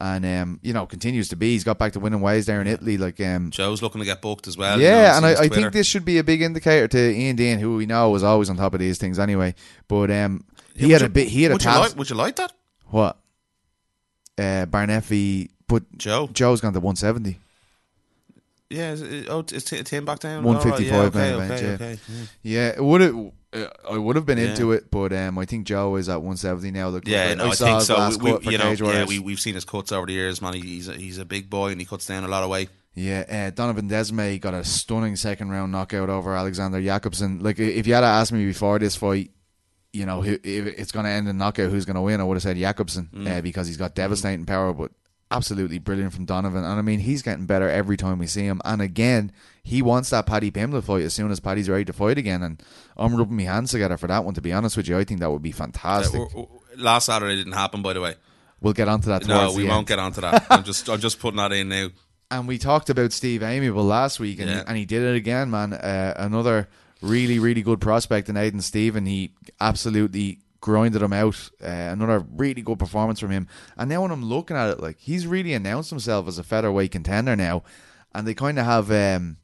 and um, you know, continues to be. He's got back to winning ways there in Italy, like um,
Joe's looking to get booked as well. you know,
yeah, and I, I think this should be a big indicator to Ian Dean, who we know was always on top of these things anyway. But um, he
Yeah,
had
would
a bit. He had a
would you like? Would you like that,
what? Uh, Barnett v. But
Joe?
Joe's gone to 170.
Yeah. Is it, oh, is T- Tim back down?
155
All right, yeah, okay, okay,
yeah.
okay, yeah.
Yeah, it would have. I would have been
Yeah.
into it, but um, I think Joe is at 170 now. Look,
Yeah, no, I,
saw
think so. We, we, you know, yeah, we, we've seen his cuts over the years, man. He's a, he's a big boy and he cuts down a lot of weight.
Yeah, uh, Donovan Desmae got a stunning second round knockout over Alexander Jakobsen. Like, if you had to ask me before this fight, you know, if it's going to end in knockout, who's going to win? I would have said Jakobsen
Mm.
uh, because he's got devastating power, but absolutely brilliant from Donovan. And I mean, he's getting better every time we see him. And again, he wants that Paddy Pimblett fight as soon as Paddy's ready to fight again. And I'm rubbing my hands together for that one. To be honest with you, I think that would be fantastic.
Last Saturday didn't happen, by the way.
we'll get onto that.
No, we won't
end.
get onto that. I'm just I'm just putting that in now.
And we talked about Steve Aimable last week, and,
Yeah.
and he did it again, man. Uh, another really, really good prospect in Aiden Stephen. He absolutely grinded him out. Uh, another really good performance from him. And now when I'm looking at it, like he's really announced himself as a featherweight contender now, and they kind of have um,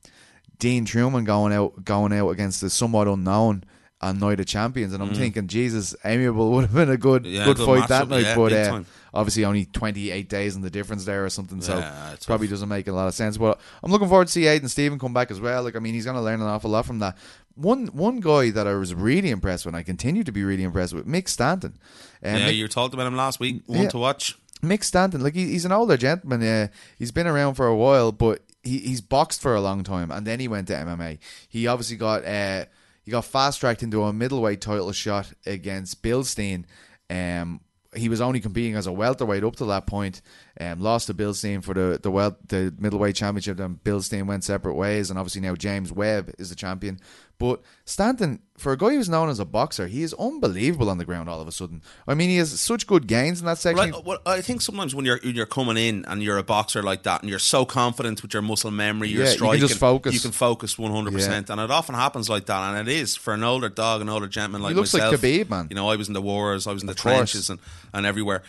Dean Trueman going out, going out against the somewhat unknown. On Night of Champions, and I'm thinking, Jesus, Aimable would have been a good,
Mm. Yeah,
good,
good
fight that night.
yeah,
but uh, obviously, only 28 days in the difference there or something. So
Yeah,
probably doesn't make a lot of sense. But I'm looking forward to see Aiden Stephen come back as well. Like I mean, he's going to learn an awful lot from that. One one guy that I was really impressed with, and I continue to be really impressed with, Mick Stanton. Um,
yeah,
Mick,
you talked about him last week. One
Yeah.
to watch.
Mick Stanton, like he, he's an older gentleman. Uh, he's been around for a while, but he, he's boxed for a long time, and then he went to MMA. He obviously got uh, he got fast tracked into a middleweight title shot against Bilstein. Um, he was only competing as a welterweight up to that point. Um, lost to Bilstein for the the wel- the middleweight championship. Then Bilstein went separate ways, and obviously now James Webb is the champion. But Stanton, for a guy who's known as a boxer, he is unbelievable on the ground. All of a sudden, I mean, he has such good gains in that section.
Right, well, I think sometimes when you're when you're coming in and you're a boxer like that, and you're so confident with your muscle memory, your
Yeah, you can just focus.
You can focus one hundred percent, and it often happens like that. And it is for an older dog, an older gentleman like he
looks like
myself.
Khabib, man.
You know, I was in the wars, I was in the trenches, and and everywhere.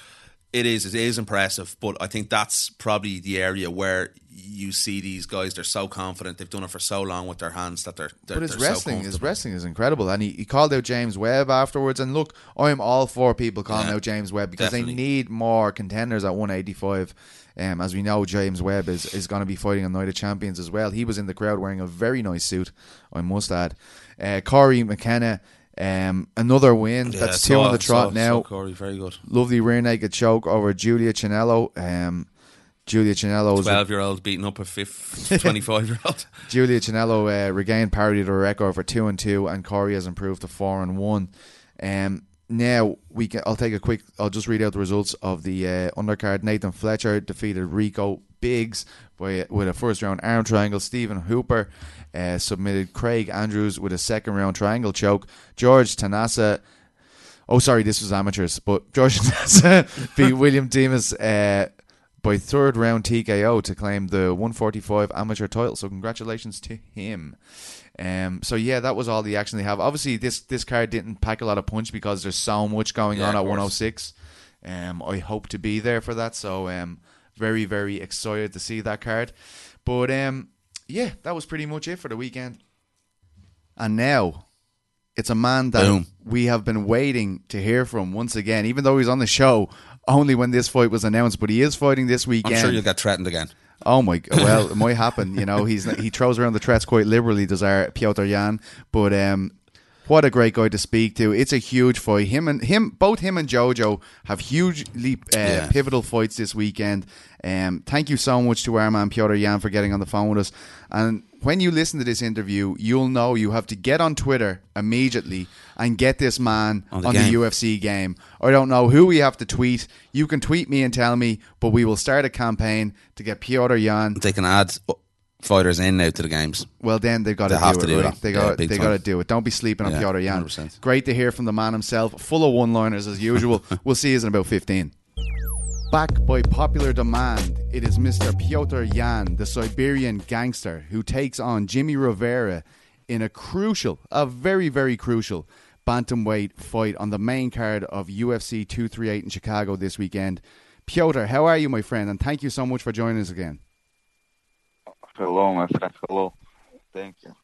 It is it is impressive, but I think that's probably the area where you see these guys. They're so confident. They've done it for so long with their hands that they're. they're
But his
they're so
wrestling, his wrestling is incredible, and he, he called out James Webb afterwards. And look, I'm all for people calling
Yeah,
out James Webb because
definitely.
they need more contenders at 185. Um, as we know, James Webb is, is going to be fighting on Night of Champions as well. He was in the crowd wearing a very nice suit, I must add. Uh, Corey McKenna, um, another win.
Yeah,
That's two on the trot
so-
now.
So Corey, very good.
Lovely rear naked choke over Julia Chinello. Um, Julia Chinello
Twelve year old beating up a twenty five year old.
Julia Chinello uh, regained parity to her record for two and two, and Corey has improved to four and one. Um, now we can. I'll take a quick. I'll just read out the results of the uh, undercard. Nathan Fletcher defeated Rico Biggs by with a first round arm triangle. Stephen Hooper uh, submitted Craig Andrews with a second round triangle choke. George Tanasa. Oh, sorry, this was amateurs, but George Tanasa beat William Demas uh, by third round TKO to claim the 145 amateur title. So congratulations to him. Um, so yeah, that was all the action they have. Obviously, this this card didn't pack a lot of punch because there's so much going
Yeah,
on at
course.
106. Um, I hope to be there for that. So um, very very excited to see that card. But um, yeah, that was pretty much it for the weekend. And now it's a man that
Boom.
we have been waiting to hear from once again, even though he's on the show only when this fight was announced. But he is fighting this weekend.
I'm sure you'll get threatened again.
Oh my! Well, it might happen. You know, he's he throws around the threats quite liberally. Does our Petr Yan? But um, what a great guy to speak to. It's a huge fight. Him and him, both him and Jojo have hugely uh,
Yeah.
pivotal fights this weekend. Um, thank you so much to our man Petr Yan for getting on the phone with us. And when you listen to this interview, you'll know you have to get on Twitter immediately and get this man
On
on
the
the. UFC game. I don't know who we have to tweet. You can tweet me and tell me, but we will start a campaign to get Petr Yan
They can add fighters in now to the games.
well, then they've got to
They
do
have
it.
to do
right?
that.
They
Yeah,
got
big
they
time.
got to do it. Don't be sleeping on
Yeah,
Petr Yan.
100%.
Great to hear from the man himself. Full of one-liners as usual. we'll see you in about fifteen. Back by popular demand, it is Mr. Petr Yan, the Siberian gangster, who takes on Jimmy Rivera in a crucial, a very, very crucial bantamweight fight on the main card of UFC 238 in Chicago this weekend. Piotr, how are you, my friend? And thank you so much for joining us again.
Hello, my friend. Hello. Thank you.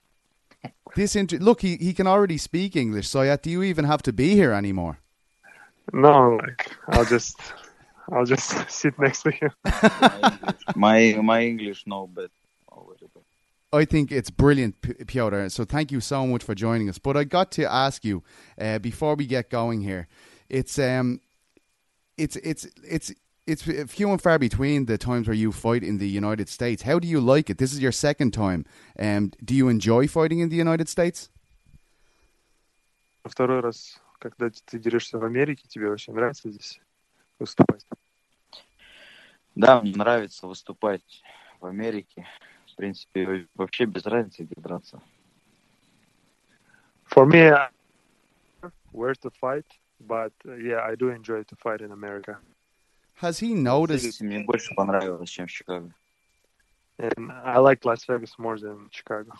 This inter- look, he, he can already speak English. So, yeah, do you even have to be here anymore?
No, like I'll just I'll just sit next to you.
My my English no bad. Very bad.
I think it's brilliant, P- Piotr. So thank you so much for joining us. But I got to ask you uh, before we get going here. It's um, it's it's it's it's few and far between the times where you fight in the United States. How do you like it? This is your second time. Um, do you enjoy fighting in the United States?
Второй раз, когда ты дерешься в Америке, тебе вообще нравится здесь выступать?
Да, мне нравится выступать в Америке. В принципе, вообще без разницы, где драться.
For me, I- where to fight, but uh, yeah, I do enjoy to fight in America.
Has he noticed?
Вегасе мне больше понравилось, чем в Чикаго.
And I like Las Vegas more than Chicago.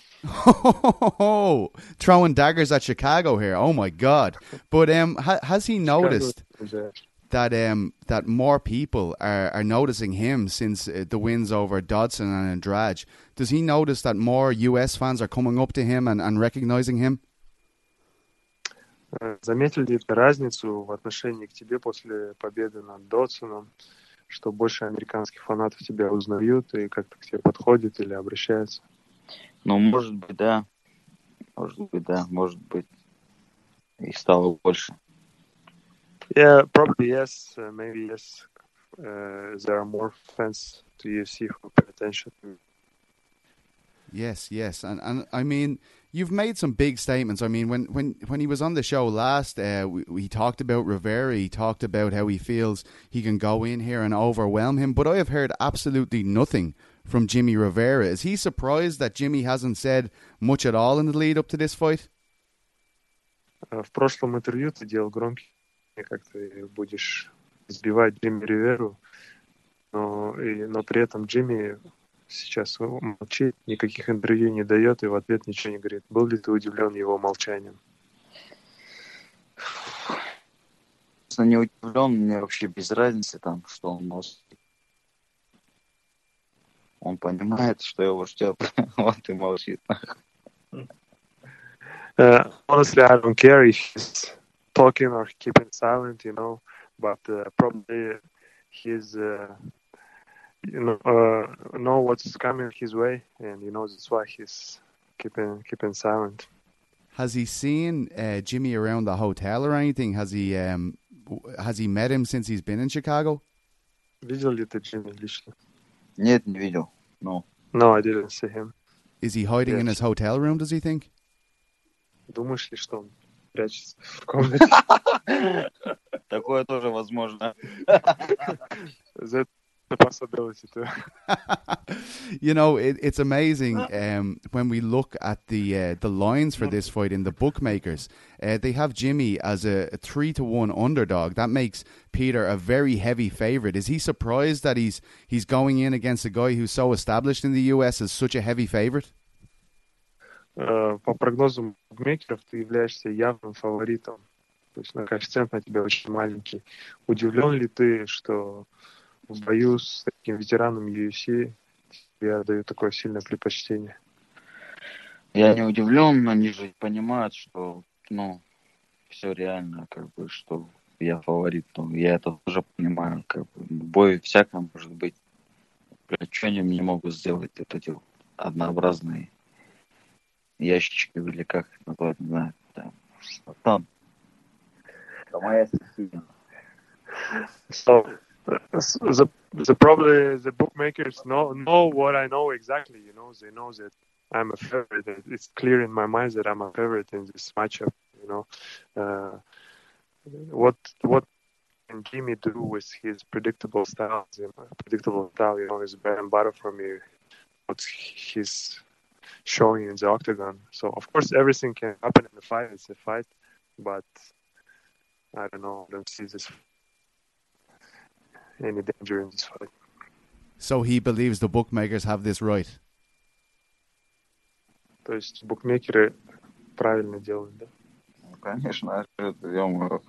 throwing daggers at Chicago here. Oh my God! But um, ha- has he noticed?
Chicago is, uh,
that um that more people are, are noticing him since uh, the wins over Dodson and Andrade. Does he notice that more US fans are coming up to him and, and recognizing him?
Э, Заметил ли ты разницу в отношении к тебе после победы над Додсоном, что больше американских фанатов тебя узнают и как-то к тебе подходят или обращаются?
Ну, может быть, да. Может быть, да. Может быть, их стало больше.
Yeah, probably yes. Uh, maybe yes. Uh, there are more fans to UFC who pay attention. to
Yes, yes, and and I mean you've made some big statements. I mean when when when he was on the show last, uh, we, we talked about Rivera. He talked about how he feels he can go in here and overwhelm him. But I have heard absolutely nothing from Jimmy Rivera. Is he surprised that Jimmy hasn't said much at all in the lead up to this fight?
Uh, В прошлом интервью ты делал громкий, как ты будешь сбивать Джимми Риверу, но, и, но при этом Джимми сейчас молчит, никаких интервью не дает и в ответ ничего не говорит. Был ли ты удивлен его молчанием?
Честно, не удивлен, мне вообще без разницы там, что он может. Он понимает, что его ждет, вот и молчит.
Uh, honestly, I don't care if he's talking or keeping silent, you know, but uh, probably he's, uh, you know, uh, know what's coming his way, and you know that's why he's keeping keeping silent.
Has he seen uh, Jimmy around the hotel or anything? Has he um, w- has he met him since he's been in Chicago?
Видел ли ты Джимми лично?
Нет, не видел. Ну,
No, I didn't see him.
Is he hiding in
Yes.
his hotel room? Does he think?
Думаешь ли, что он прячется в комнате?
такое тоже возможно.
That the possibility too.
you know, it, it's amazing um, when we look at the uh, the lines for this fight in the bookmakers. Uh, they have Jimmy as a, a, three to one underdog. That makes Peter a very heavy favorite. Is he surprised that he's he's going in against a guy who's so established in the US as such a heavy favorite?
Uh, по прогнозам букмекеров ты являешься явным фаворитом. То есть на коэффициент на тебя очень маленький. Удивлен ли ты, что в бою с таким ветераном UFC я даю такое сильное предпочтение.
Я не удивлен, они же понимают, что, ну, все реально, как бы, что я фаворит. Ну, я это тоже понимаю, как бы, бой всякое может быть. Блядь, что они мне могут сделать? Это эти однообразные ящички или как их назвать, не знаю. Там, там. Это моя
the the probably the bookmakers know know what I know exactly. You know, they know that I'm a favorite. It's clear in my mind that I'm a favorite in this matchup. You know, uh, what what can Jimmy do with his predictable style? Predictable style, you know, is bread and butter for me. What he's showing in the octagon. So of course everything can happen in the fight. It's a fight, but I don't know. I don't see this any danger in this fight.
So he believes the bookmakers have this right.
То есть букмекеры правильно делают, да?
Ну, конечно, это,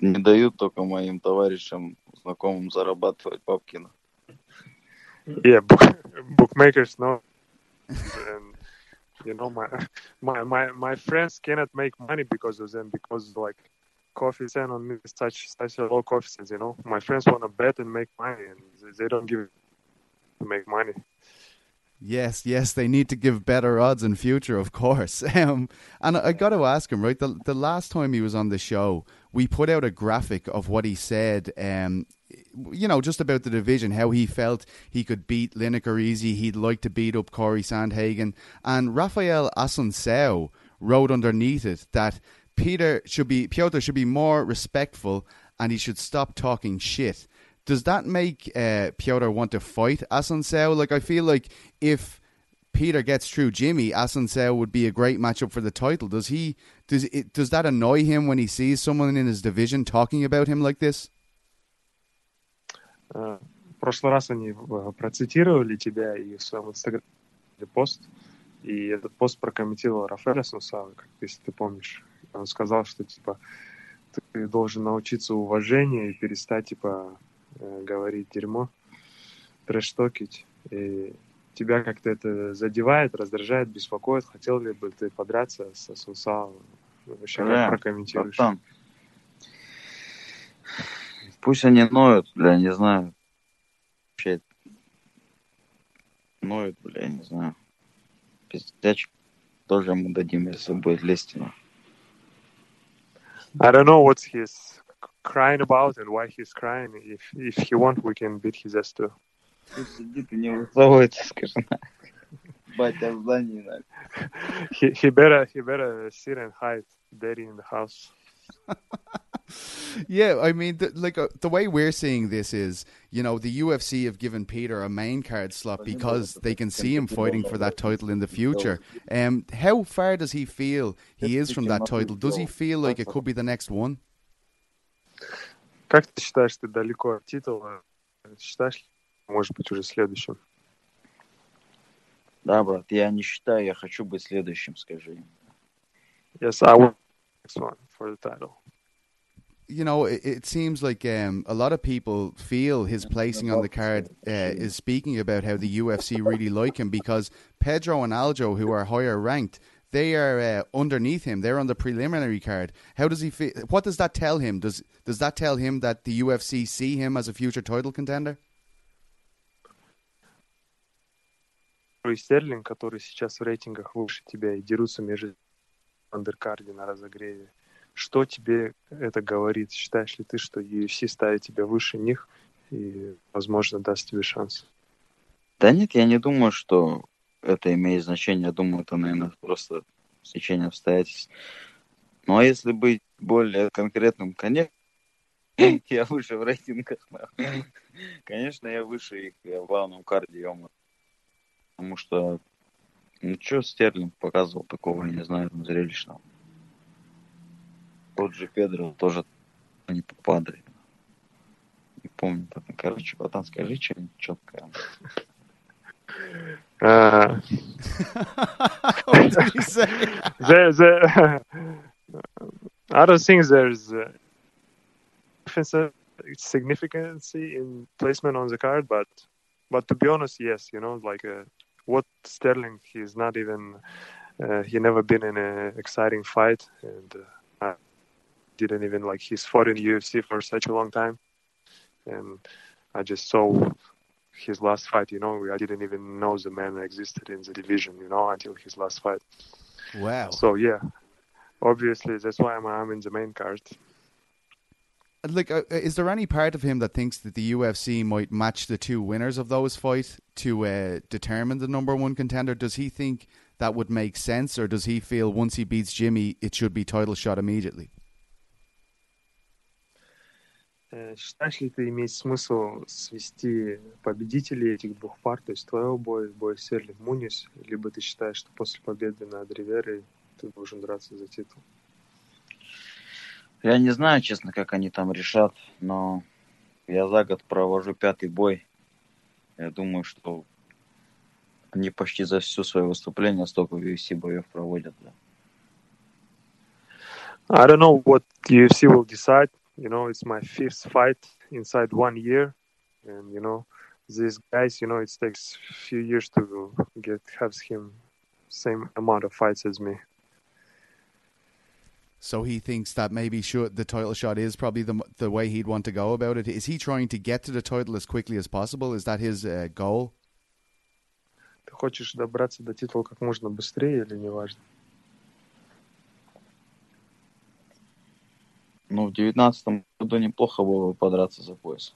не дают только моим товарищам, знакомым зарабатывать бабки.
Yeah, book, bookmakers know. and, you know, my, my, my, my friends cannot make money because of them, because like coefficient on me such such a low coefficient. You know, my friends want to bet and make money, and they don't give to make money.
Yes, yes, they need to give better odds in future, of course. Um, and I got to ask him, right? The the last time he was on the show, we put out a graphic of what he said. Um, you know, just about the division, how he felt he could beat Lineker easy. He'd like to beat up Corey Sandhagen, and Rafael Asuncao wrote underneath it that Peter should be Piotr should be more respectful and he should stop talking shit. Does that make uh, Piotr want to fight Asuncao? Like I feel like if Peter gets through Jimmy, Asuncao would be a great matchup for the title. Does he does it does that annoy him when he sees someone in his division talking about him like this?
Uh, в прошлый раз они процитировали тебя и в своем инстаграме пост, и этот пост прокомментировал Рафаэль Асунсава, как если ты помнишь. Он сказал, что типа ты должен научиться уважению и перестать типа э, говорить дерьмо, трэш-токить. И тебя как-то это задевает, раздражает, беспокоит. Хотел ли бы ты подраться со Сунсао? Вообще, как прокомментируешь? Братан.
Пусть они ноют, бля, не знаю. Вообще ноют, бля, не знаю. Пиздячку тоже ему дадим, если будет лезть.
I don't know what he's crying about and why he's crying. If if he want, we can beat his ass too. Uh, he, he better he better sit and hide, daddy in the house.
yeah, I mean, the, like uh, the way we're seeing this is, you know, the UFC have given Peter a main card slot because they can see him fighting for that title in the future. Um, how far does he feel he is from that title? Does he feel like it could be the next one?
Как ты считаешь, ты далеко от титула? Считаешь, может быть, уже следующим?
Да, брат, я не считаю, я хочу быть следующим, скажи.
Yes, I want next one for the title
you know, it, it seems like um, a lot of people feel his placing on the card uh, is speaking about how the UFC really like him because Pedro and Aljo, who are higher ranked, they are uh, underneath him. They're on the preliminary card. How does he feel? What does that tell him? Does does that tell him that the UFC see him as a future title contender?
Стерлинг, который сейчас в рейтингах выше тебя и дерутся между андеркарде на разогреве. Что тебе это говорит? Считаешь ли ты, что UFC ставит тебя выше них и, возможно, даст тебе шанс?
Да нет, я не думаю, что это имеет значение. Я думаю, это, наверное, просто стечение обстоятельств. Ну, а если быть более конкретным, конечно, Я выше в рейтингах. Конечно, я выше их. Я в главном карде, Потому что, ну что Стерлинг показывал такого, я не знаю, зрелищного. Тот же Педро тоже не попадает. Не помню. потом. Короче, братан, скажи что-нибудь четкое.
Uh,
what did he say?
there, there, I don't think there's uh, defensive significance in placement on the card, but but to be honest, yes, you know, like uh, what Sterling, he's not even uh, he never been in an exciting fight, and uh, I didn't even like he's fought in UFC for such a long time, and I just saw his last fight. You know, I didn't even know the man existed in the division. You know, until his last fight.
Wow.
So yeah, obviously that's why I'm, I'm in the main card.
like, uh, is there any part of him that thinks that the UFC might match the two winners of those fights to uh, determine the number one contender? Does he think that would make sense, or does he feel once he beats Jimmy, it should be title shot immediately?
Э, Считаешь ли ты имеет смысл свести победителей этих двух пар, то есть твоего боя, бой Серлинг Мунис, либо ты считаешь, что после победы над Риверой ты должен драться за титул?
Я не знаю, честно, как они там решат, но я за год провожу пятый бой. Я думаю, что они почти за все свое выступление столько UFC боев проводят. Да.
I don't know what UFC will decide. You know, it's my fifth fight inside one year, and you know, these guys, you know, it takes few years to get have him same amount of fights as me.
So he thinks that maybe should, the title shot is probably the the way he'd want to go about it. Is he trying to get to the title as quickly as possible? Is that his uh, goal?
Ты хочешь добраться до титула как можно быстрее или не
Ну, в девятнадцатом году неплохо было бы подраться за пояс.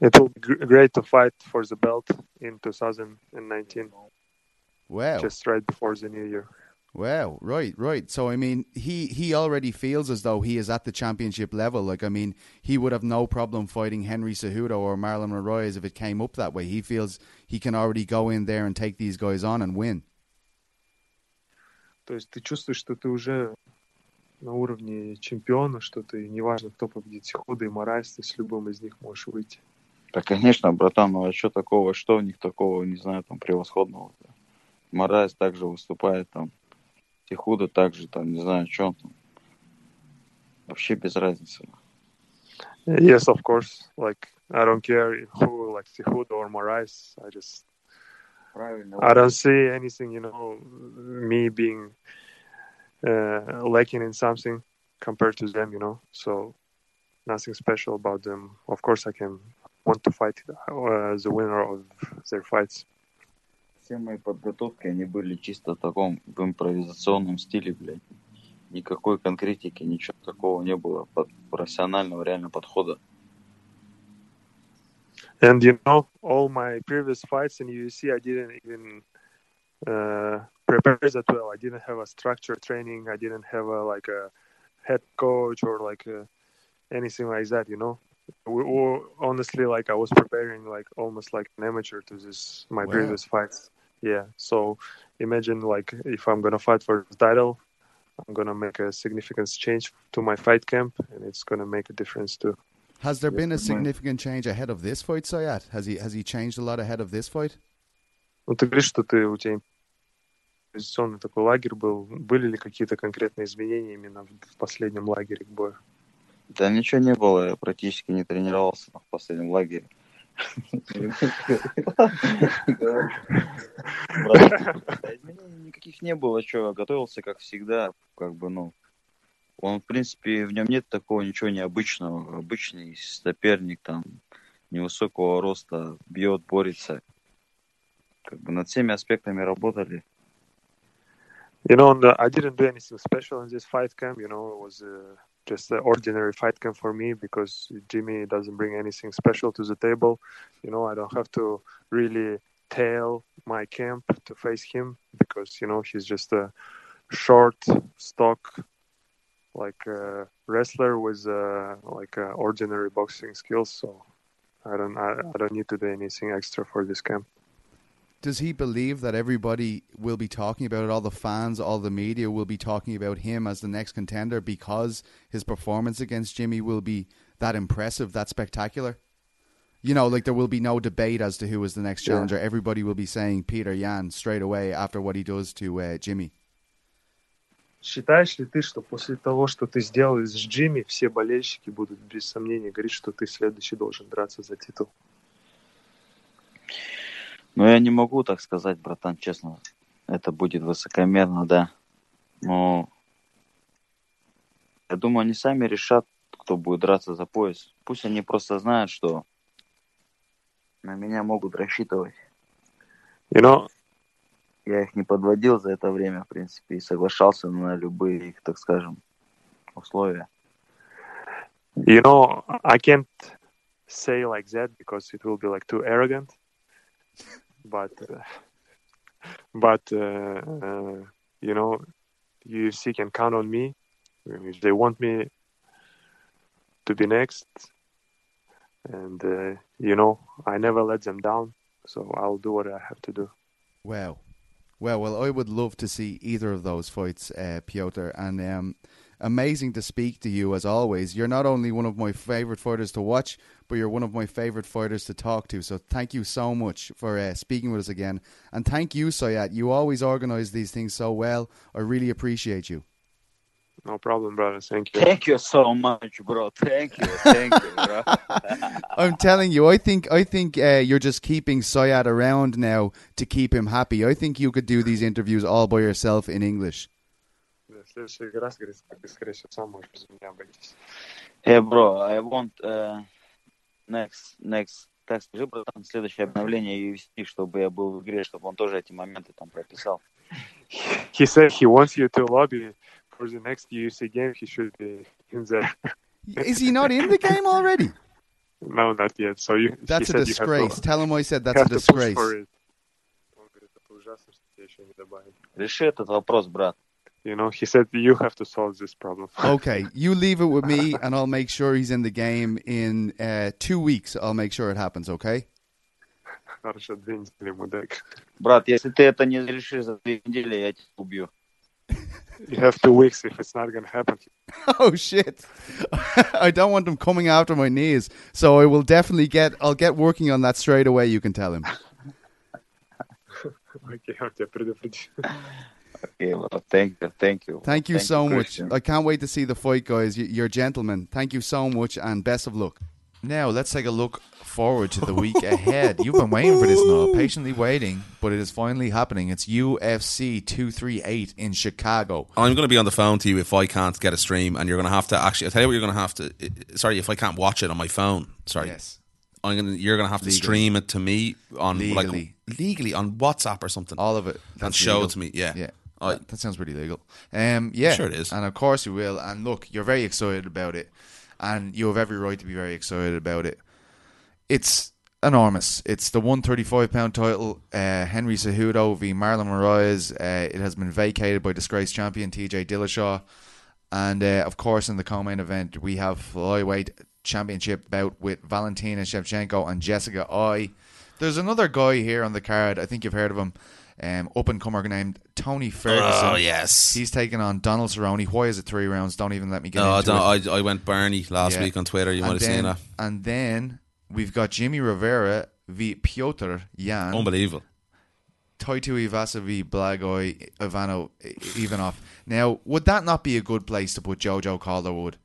It will be gr- great to fight for the belt in 2019,
Wow.
just right before the new year.
Wow, right, right. So I mean, he he already feels as though he is at the championship level. Like I mean, he would have no problem fighting Henry Cejudo or Marlon Moraes if it came up that way. He feels he can already go in there and take these guys on and win.
То есть ты чувствуешь, что ты уже на уровне чемпиона, что ты, неважно, кто победит, Худа и Морайс, ты с любым из них можешь выйти.
Да, конечно, братан, ну а что такого, что в них такого, не знаю, там, превосходного? Морайс также выступает там, Тихуда также там, не знаю, что он там. Вообще без разницы.
Yes, of course. Like, I don't care who, like Cejudo or Moraes. I just,
Правильно.
I don't see anything, you know, me being uh, lacking in something compared to them, you know. So, nothing special about them. Of course, I can want to fight uh, the winner of their fights.
Все мои подготовки, они были чисто в таком, в импровизационном стиле, блядь. Никакой конкретики, ничего такого не было, под профессионального реально подхода.
And you know, all my previous fights in UFC, I didn't even uh, prepare that well. I didn't have a structured training. I didn't have a like a head coach or like a, anything like that. You know, we, we, honestly, like I was preparing like almost like an amateur to this my
Wow.
previous fights. Yeah. So imagine like if I'm gonna fight for the title, I'm gonna make a significant change to my fight camp, and it's gonna make a difference too.
Has there
Yes,
been a
good man.
significant change ahead of this fight, Sayat? Has he has he changed a lot ahead of this fight?
Ну, ты говоришь, что ты, у тебя Импровизационный такой лагерь был. Были ли какие-то конкретные изменения именно в, последнем лагере к бою?
Да ничего не было, я практически не тренировался в последнем лагере. Никаких не было, что готовился как всегда, как бы, ну, он, в принципе, в нем нет такого ничего необычного. Обычный соперник, там, невысокого роста, бьет, борется. Как бы над всеми аспектами работали.
You know, uh, I didn't do anything special in this fight camp. You know, it was uh, just an ordinary fight camp for me because Jimmy doesn't bring anything special to the table. You know, I don't have to really tail my camp to face him because, you know, he's just a short, stock like a wrestler with uh, like uh, ordinary boxing skills. So I don't I, I don't need to do anything extra for this camp
Does he believe that everybody will be talking about it? All the fans, all the media will be talking about him as the next contender because his performance against Jimmy will be that impressive, that spectacular. You know, like there will be no debate as to who is the next
Yeah.
challenger. Everybody will be saying Peter Yan straight away after what he does to uh, Jimmy.
Считаешь ли ты, что после того, что ты сделал с Джимми, все болельщики будут без сомнения говорить, что ты следующий должен драться за титул?
Ну, я не могу так сказать, братан, честно. Это будет высокомерно, да. Но я думаю, они сами решат, кто будет драться за пояс. Пусть они просто знают, что на меня могут рассчитывать.
You know,
Я их не подводил за это время, в принципе, и соглашался на любые их, так скажем, условия.
you know, I can't say like that because it will be like too arrogant. But, but uh, uh, you know, UFC can count on me if they want me to be next. And uh, you know, I never let them down, so I'll do what I have to do.
Wow. Well, well, I would love to see either of those fights, uh, Piotr. And um, amazing to speak to you as always. You're not only one of my favorite fighters to watch, but you're one of my favorite fighters to talk to. So thank you so much for uh, speaking with us again. And thank you, Sayat. You always organize these things so well. I really appreciate you.
No problem, brother. Thank you.
Thank you so much, bro. Thank you. Thank you, bro.
I'm telling you, I think I think uh, you're just keeping Sayat around now to keep him happy. I think you could do these interviews all by yourself in English.
Следующий раз, говорит, ты, скорее всего, сам можешь без меня обойтись.
Hey, bro, I want uh, next, next, так скажи, братан, следующее обновление UFC, чтобы я был в игре, чтобы он тоже эти моменты там прописал.
He said he wants you to lobby for the next UFC game. He should be in there.
Is he not in the game already?
No, not yet. So you.
That's a disgrace.
to-
Tell him I said that's a disgrace.
Реши этот вопрос, брат.
You know, he said you have to solve this problem.
Okay, you leave it with me, and I'll make sure he's in the game in uh, two weeks. I'll make sure it happens. Okay.
Хорошо, две недели, мудак.
Брат, если ты это не решишь за две недели, я тебя убью.
You have two weeks if it's not gonna happen.
Oh shit! I don't want him coming after my knees, so I will definitely get. I'll get working on that straight away. You can tell him.
Окей, он тебя предупредил.
Okay, bro. Thank you, thank you.
Thank you so much. I can't wait to see the fight, guys. You- You're gentlemen. Thank you so much, and best of luck.
Now, let's take a look forward to the week ahead. You've been waiting for this now, patiently waiting, but it is finally happening. It's UFC 238 in Chicago.
I'm going to be on the phone to you if I can't get a stream, and you're going to have to actually. I tell you what, you're going to have to. uh, Sorry, if I can't watch it on my phone. Sorry,
Yes.
I'm going to. You're going to have to
Legally.
stream it to me on
Legally.
like legally on WhatsApp or something.
All of it.
and
That's
show
legal.
it to me. Yeah,
Yeah.
I-
that, that sounds pretty legal. Um, yeah,
Sure it is.
And of course you will. And look, you're very excited about it, and you have every right to be very excited about it. It's enormous. It's the 135 pound title. Uh, Henry Cejudo v Marlon Moraes. Uh, it has been vacated by disgraced champion T.J. Dillashaw, and uh, of course in the co-main event we have flyweight championship bout with Valentina Shevchenko and Jessica Eye. There's another guy here on the card. I think you've heard of him. Um, up and comer named Tony Ferguson.
Oh yes.
He's taking on Donald Cerrone. Why is it three rounds? Don't even let me get
no, I
into it.
don't. I, I went Bernie last
Yeah.
week on Twitter. You might
and
have seen
then,
that.
And then we've got Jimmy Rivera v Piotr Yan.
Unbelievable.
Tai Tuivasa v Blagoy Ivano Ivanov. Now, would that not be a good place to put JoJo Calderwood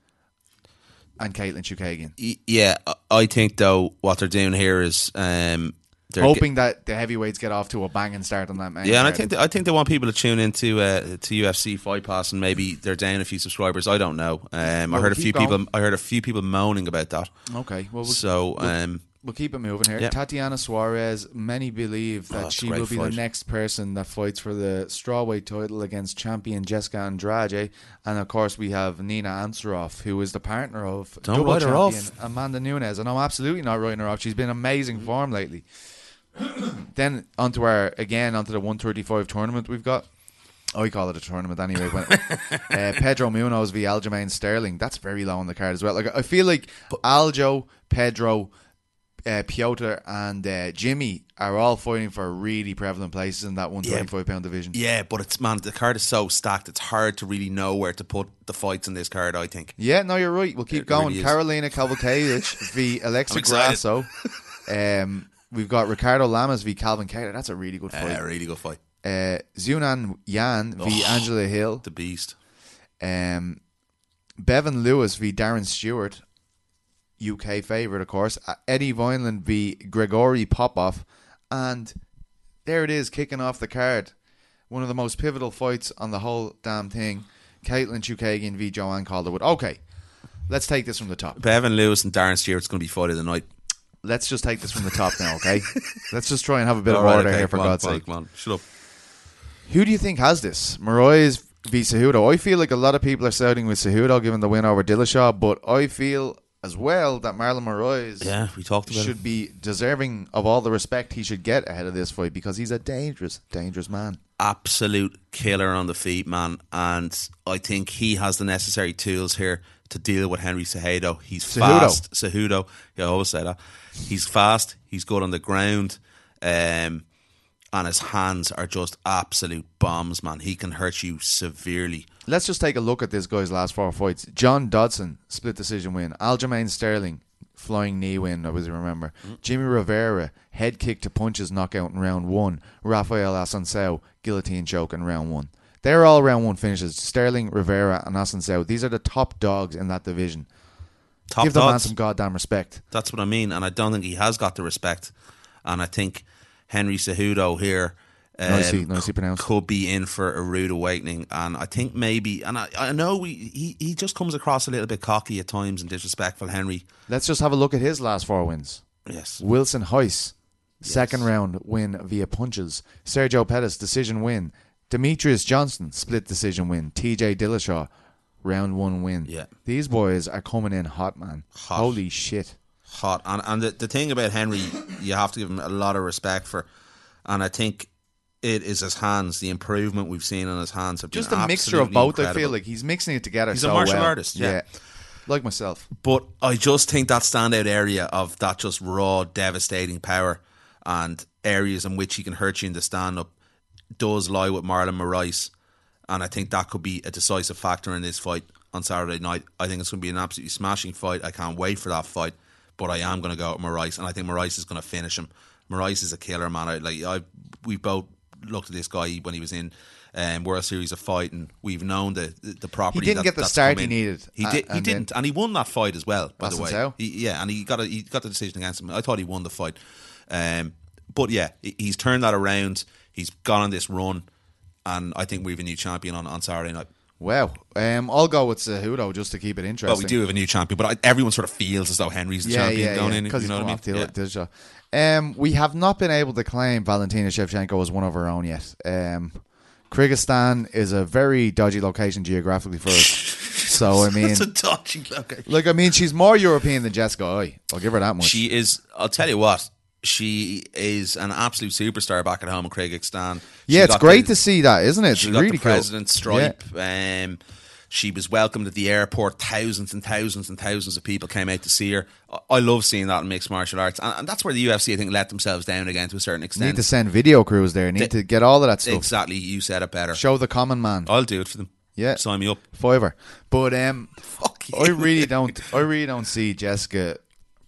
and Katlyn
Chookagian? Yeah, I- I think though what they're doing here is um, they're
Hoping that the heavyweights get off to a banging start on that main
Yeah, and I think I think they want people to tune into uh, to UFC Fight Pass, and maybe they're down a few subscribers. I don't know. Um, I
Well,
heard a few
going.
people. I heard a few people moaning about that.
Okay, well, we'll,
So um,
we'll keep it moving here. Tatiana Suarez, many believe
Oh,
that
a
she will be
fight.
the next person that fights for the strawweight title against champion Jessica Andrade. And of course, we have Nina Ansaroff, who is the partner of
Don't
double champion. Amanda Nunes. And I'm absolutely not writing her off. She's been amazing form lately. then onto our again onto the 135 tournament we've got. I call it a tournament anyway. When, uh, Pedro Munhoz v Aljamain Sterling. That's very low on the card as well. Like I feel like Aljo, Pedro, uh, Piotr, and uh, Jimmy are all fighting for really prevalent places in that one twenty five pound division.
Yeah, but it's man, the card is so stacked. It's hard to really know where to put the fights in this card. I think.
Yeah, no, you're right. We'll keep
It
going.
really.
Carolina Cavalcade v Alexa Grasso. Um, we've got Ricardo Lamas v Calvin Kattar. That's a really good fight.
Uh, really good fight.
Uh, Xiaonan Yan v
Oh.
Angela Hill.
The beast.
Um, Bevon Lewis v Darren Stewart, UK favourite, of course. Uh, Eddie Wineland v Gregory Popov. And there it is, kicking off the card. One of the most pivotal fights on the whole damn thing. Katlyn Chookagian v Joanne Calderwood. Okay, let's take this from the top.
Bevon Lewis and Darren Stewart's going to be fight of the night.
Let's just take this from the top now, okay? let's just try and have a bit
All
of
right,
order
okay,
here, for
on,
God's
on,
sake.
Come on, shut up.
Who do you think has this? Moraes v Cejudo. I feel like a lot of people are siding with Cejudo given the win over Dillashaw, but I feel as well that Marlon Moraes
Yeah, we talked about
should
it.
be deserving of all the respect he should get ahead of this fight because he's a dangerous, dangerous man.
Absolute killer on the feet, man. And I think he has the necessary tools here to deal with Henry Cejudo. He's
Cejudo.
fast. Cejudo. Yeah, I always say that. He's fast. He's good on the ground. Um, and his hands are just absolute bombs, man. He can hurt you severely.
Let's just take a look at this guy's last four fights. John Dodson, split decision win. Aljamain Sterling, flying knee win, I was remember. Jimmy Rivera, head kick to punches knockout in round one. Rafael Asuncao, guillotine choke in round one. They're all round one finishes. Sterling, Rivera, and Asuncao. These are the top dogs in that division.
Top
Give the man some goddamn respect.
That's what I mean, and I don't think he has got the respect. And I think Henry Cejudo here um,
Nicely- nicely pronounced.
could be in for a rude awakening. And I think maybe, and I, I know we, he he just comes across a little bit cocky at times and disrespectful. Henry,
Let's just have a look at his last four wins.
yes,
Wilson Reis, second round win via punches. Sergio Pettis, decision win. Demetrious Johnson, split decision win. TJ Dillashaw, round one win.
Yeah.
These boys are coming in hot, man.
Hot.
Holy shit.
hot. And and the, the thing about Henry, you have to give him a lot of respect for. And I think it is his hands. The improvement we've seen in his hands have
Just
been
a mixture of both, I feel like. He's mixing it together
He's a martial
well.
artist, yeah.
Like myself.
But I just think that standout area of that just raw, devastating power and areas in which he can hurt you in the stand up does lie with Marlon Moraes. And I think that could be a decisive factor in this fight on Saturday night. I think it's going to be an absolutely smashing fight. I can't wait for that fight. But I am going to go with Moraes, and I think Moraes is going to finish him. Moraes is a killer, man. I, like I, we both looked at this guy when he was in um, World Series of Fight, and we've known the the, property.
didn't
that-
get the start he needed,
He
uh,
did. He
and then-
didn't, and he won that fight as well. By the way,
so?
He- yeah, and he got a, he got the decision against him. I thought he won the fight, um, but yeah, he's turned that around. He's gone on this run, and I think we have a new champion on, on Saturday night.
Wow. Um, I'll go with Cejudo just to keep it interesting.
Well, we do have a new champion, but I, everyone sort of feels as though Henry's the
yeah,
champion
yeah,
going
yeah,
in.
Because
You know what I mean?
the Um, we have not been able to claim Valentina Shevchenko as one of our own yet. Um, Kyrgyzstan is a very dodgy location geographically for us. so I mean,
It's a dodgy location.
like I mean, she's more European than Jessica Eye. I'll give her that much.
She is. I'll tell you what. She is an absolute superstar back at home in Kyrgyzstan. She
yeah, it's great
the-
to see that, isn't it? It's
She got
really
the
cool.
president's stripe. Um, she was welcomed at the airport. Thousands and thousands and thousands of people came out to see her. I- love seeing that in mixed martial arts, and, and that's where the UFC I think let themselves down again to a certain extent.
Need to send video crews there. Need
They-
to get all of that stuff.
exactly, you said it better.
Show the common man.
I'll do it for them.
Yeah.
sign me up.
Fiver. But um. I really don't. I really don't see Jessica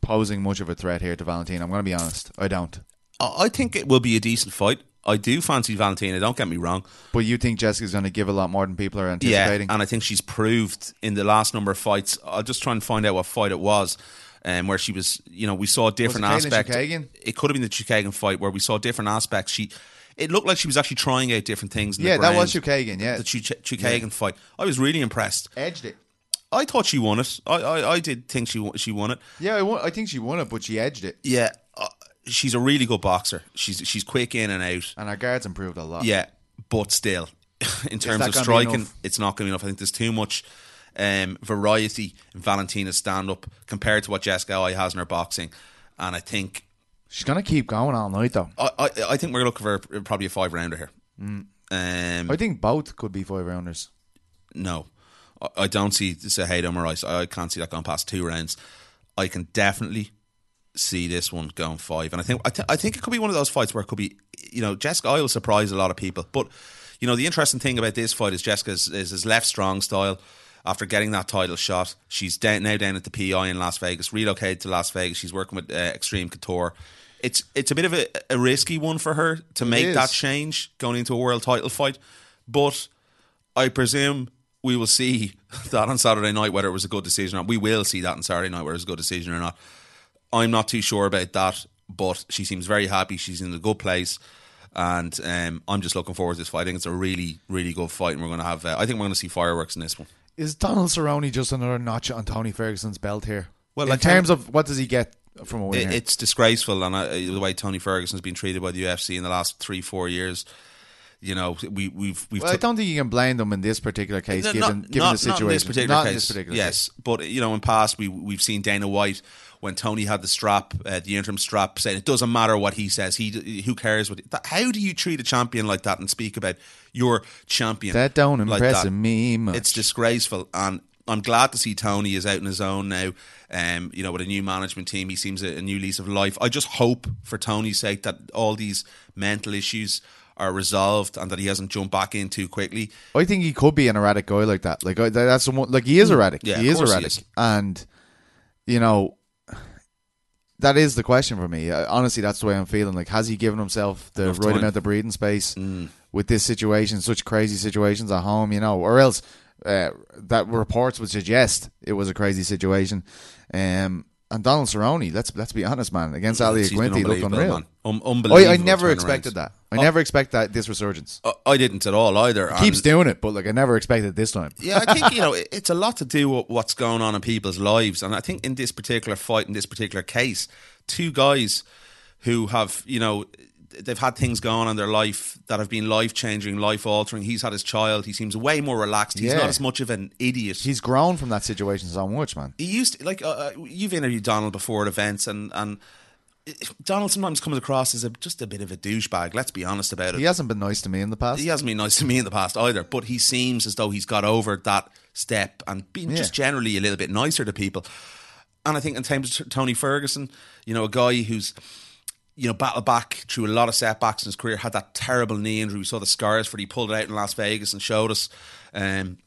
posing much of a threat here to Valentina. I'm going to be honest. I don't.
I think it will be a decent fight. I do fancy Valentina. Don't get me wrong.
But you think Jessica's going to give a lot more than people are anticipating?
Yeah, and I think she's proved in the last number of fights. I'll just try and find out what fight it was, um, where she was. You know, we saw different
Was it Katlyn
aspects. It could have been the Chookagian fight where we saw different aspects. She, it looked like she was actually trying out different things. In
yeah, that was
ground.
Chookagian. Yeah,
The Chuk- Chookagian fight. I was really impressed.
edged it.
I thought she won it. I, I, I did think she won- she won it.
Yeah, I, won, I think she won it, but she edged it,
Yeah, uh, she's a really good boxer. She's she's quick in and out.
and her guards improved a lot.
Yeah, but still, in terms of striking, it's not going to be enough. I think there's too much um, variety in Valentina's stand up compared to what Jessica Eye has in her boxing. And I think
she's going to keep going all night though.
I, I, I think we're looking for probably a five rounder here. Um,
I think both could be five rounders.
no, I, don't see Cejudo Moraes. I, I can't see that going past two rounds. I can definitely see this one going five, and I think I, th- I think it could be one of those fights where it could be, you know, Jessica Eye will surprise a lot of people. But you know, the interesting thing about this fight is Jessica is, is his left strong style. After getting that title shot, she's down, now down at the PI in Las Vegas, relocated to Las Vegas. She's working with uh, Extreme Couture. It's it's a bit of a, a risky one for her to make
is.
that change going into a world title fight, but I presume we will see that on Saturday night whether it was a good decision or not. We will see that on Saturday night whether it was a good decision or not. I'm not too sure about that, but she seems very happy. She's in a good place. And um, I'm just looking forward to this fight. I think it's a really, really good fight, and we're going to have. Uh, I think we're going to see fireworks in this one.
Is Donald Cerrone just another notch on Tony Ferguson's belt here?
Well,
in
tell-
terms of what does he get from a win?
It, it's disgraceful, and I, the way Tony Ferguson's been treated by the UFC in the last three, four years. You know, we, we've we've.
well, I don't think you can blame them in this particular case,
No,
given
not,
given
not-
the
not
situation.
in this particular
Not
case.
this particular
yes, but you know, in past we we've seen Dana White when Tony had the strap, uh, the interim strap, saying it doesn't matter what he says. He who cares what. That, how do you treat a champion like that and speak about your champion?
That don't
like
impress
that?
me much.
It's disgraceful, and I'm glad to see Tony is out on his own now. Um, you know, with a new management team, he seems a, a new lease of life. I just hope, for Tony's sake, that all these mental issues are resolved and that he hasn't jumped back in too quickly.
I think he could be an erratic guy like that. Like that's the one, like he is erratic.
Mm. Yeah,
he is
course he
erratic,
is.
and you know that is the question for me. Uh, honestly, that's the way I'm feeling. Like, has he given himself the
Enough
right
time.
amount of breathing space
Mm.
with this situation, such crazy situations at home? You know, or else uh, that reports would suggest it was a crazy situation. Um, and Donald Cerrone, let's let's be honest, man, against Ali
He's
looked unreal.
Um, unbelievable.
I, I never expected that. I
Oh.
never expect that this resurgence.
I, I didn't at all either.
Keeps doing it, but like I never expected it this time.
Yeah, I think you know it- it's a lot to do with what's going on in people's lives, and I think in this particular fight, in this particular case, two guys who have you know they've had things going on in their life that have been life changing, life altering. He's had his child. He seems way more relaxed. He's
Yeah.
not as much of an idiot.
He's grown from that situation so much, man.
he used to, like uh, uh, you've interviewed Donald before at events, and and Donald sometimes comes across as a, just a bit of a douchebag. Let's be honest about it.
He hasn't been nice to me in the past.
He hasn't been nice to me in the past either, but he seems as though he's got over that step and been
Yeah.
just generally a little bit nicer to people. And I think in terms of Tony Ferguson, you know, a guy who's you know battled back through a lot of setbacks in his career, had that terrible knee injury. We saw the scars for it. He pulled it out in Las Vegas and showed us. Um,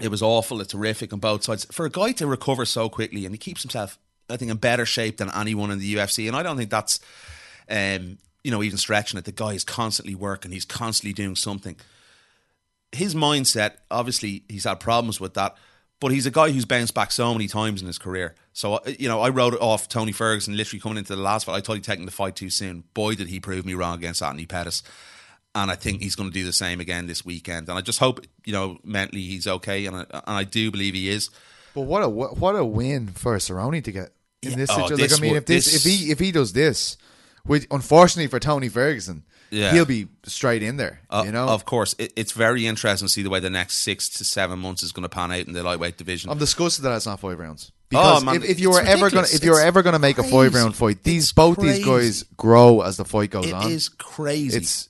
it was awful. It's horrific on both sides. For a guy to recover so quickly and he keeps himself, I think, in better shape than anyone in the UFC. And I don't think that's, um, you know, even stretching it. The guy is constantly working. He's constantly doing something. His mindset, obviously, he's had problems with that. But he's a guy who's bounced back so many times in his career. So, uh, you know, I wrote it off Tony Ferguson literally coming into the last fight. I thought he'd taken the fight too soon. Boy, did he prove me wrong against Anthony Pettis. And I think he's going to do the same again this weekend. And I just hope, you know, mentally he's okay. And I, and I do believe he is.
But what a what, what a win for Cerrone to get in this
Oh,
situation.
this
like I mean, if this,
this-
if he if he does this, which unfortunately for Tony Ferguson,
Yeah.
he'll be straight in there.
Uh,
you know,
Of course. It, it's very interesting to see the way the next six to seven months is going to pan out in the lightweight division.
I'm disgusted that it's not five rounds. Because
Oh, man,
if, if you were ever gonna if you were ever gonna make a
crazy.
five round fight, these
It's
both these guys grow as the fight goes
It
on.
is crazy.
It's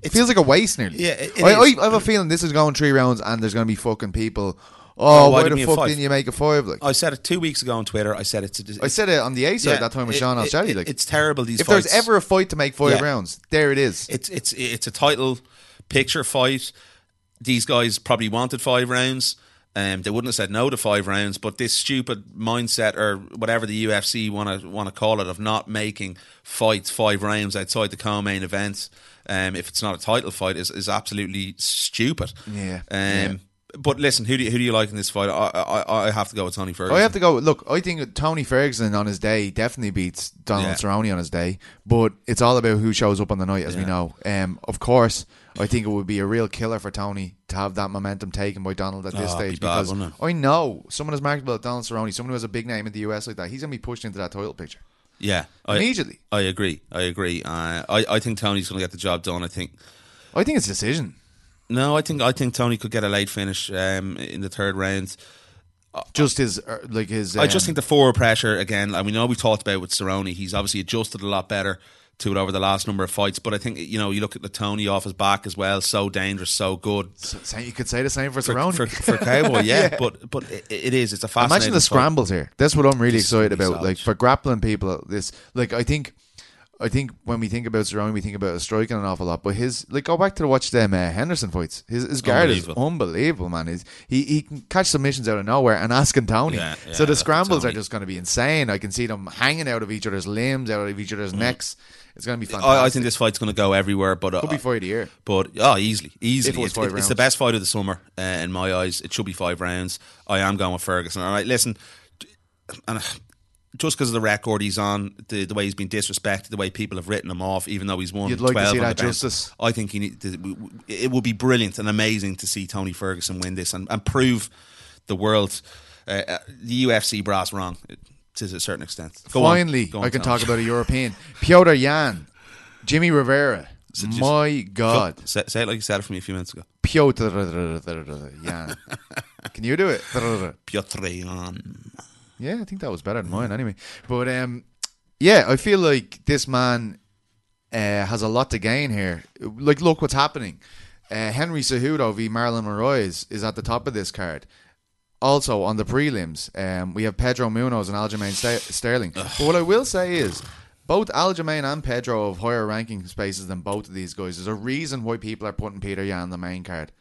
it feels like a waste nearly.
Yeah, it- it
I,
is.
I have a feeling this is going three rounds and there's going to be fucking people.
Oh, why
the fuck
five?
didn't you make a five? Like
I said it two weeks ago on Twitter. I said it's. A,
I said it on the A side
Yeah,
that time with
it-
Sean
it- it-
Like
it's terrible. These
if
fights.
there's ever a fight to make five
Yeah.
rounds, there it is.
it's it's it's a title picture fight. These guys probably wanted five rounds. Um, they wouldn't have said no to five rounds, but this stupid mindset or whatever the UFC want to want to call it of not making fights five rounds outside the co-main event, um, if it's not a title fight, is, is absolutely stupid.
Yeah,
Um,
yeah.
But listen, who do you, who do you like in this fight? I I, I have to go with Tony Ferguson.
I have to go. Look, I think Tony Ferguson on his day definitely beats Donald
Yeah.
Cerrone on his day, but it's all about who shows up on the night, as we know. Um, of course, I think it would be a real killer for Tony to have that momentum taken by Donald at this
Oh, it'd be
stage
bad,
because
it?
I know someone as marketable as Donald Cerrone, someone who has a big name in the US like that, he's gonna be pushed into that title picture
Yeah, I,
immediately.
I agree. I agree. Uh, I I think Tony's going to get the job done. I think.
I think it's a decision.
No, I think I think Tony could get a late finish um, in the third round.
Just his uh, like his.
I just
um,
think the forward pressure again. I mean, we know we talked about with Cerrone. He's obviously adjusted a lot better to it over the last number of fights. But I think you know you look at the Tony off his back as well, so dangerous, so good.
So you could say the same for
For,
Cerrone.
for, for Cowboy, yeah, but but it, it is. It's a fascinating.
Imagine the
fight.
scrambles here. That's what I'm really
It's
excited about. Like for grappling people, this like I think. I think when we think about Cerrone, we think about his striking an awful lot. But his like, go back to watch them uh, Henderson fights. His, his guard is
Unbelievable.
man. He's, he he can catch submissions out of nowhere and asking Tony.
Yeah, yeah,
so the scrambles are just going to be insane. I can see them hanging out of each other's limbs, out of each other's necks. It's going to be fantastic.
Mm. I, I think this fight's going to go everywhere, but uh,
could be fight of the year.
But oh, easily, easily.
It
it's,
five
it's the best fight of the summer uh, in my eyes. It should be five rounds. I am going with Ferguson. All right, listen, and uh, just because of the record he's on, the, the way he's been disrespected, the way people have written him off, even though he's won.
You'd like to
12
see
on
that
bench,
justice.
I think he need to, it would be brilliant and amazing to see Tony Ferguson win this and, and prove the world, uh, uh, the UFC brass wrong to a certain extent. Go on.
Finally,
Go on,
I can
Tom.
talk about a European. Piotr Yan, Jimmy Rivera.
just-
My God.
Say, say it like you said it for me a few minutes ago.
Piotr Yan. Can you do it?
Piotr Yan.
Yeah, I think that was better than mine anyway. But um, yeah, I feel like this man uh, has a lot to gain here. Like, look what's happening. Uh, Henry Cejudo v Marlon Moraes is at the top of this card. Also on the prelims, um, we have Pedro Munhoz and Aljamain Sta- Sterling. But what I will say is, both Aljamain and Pedro have higher ranking spaces than both of these guys. There's a reason why people are putting Peter Yan on the main card.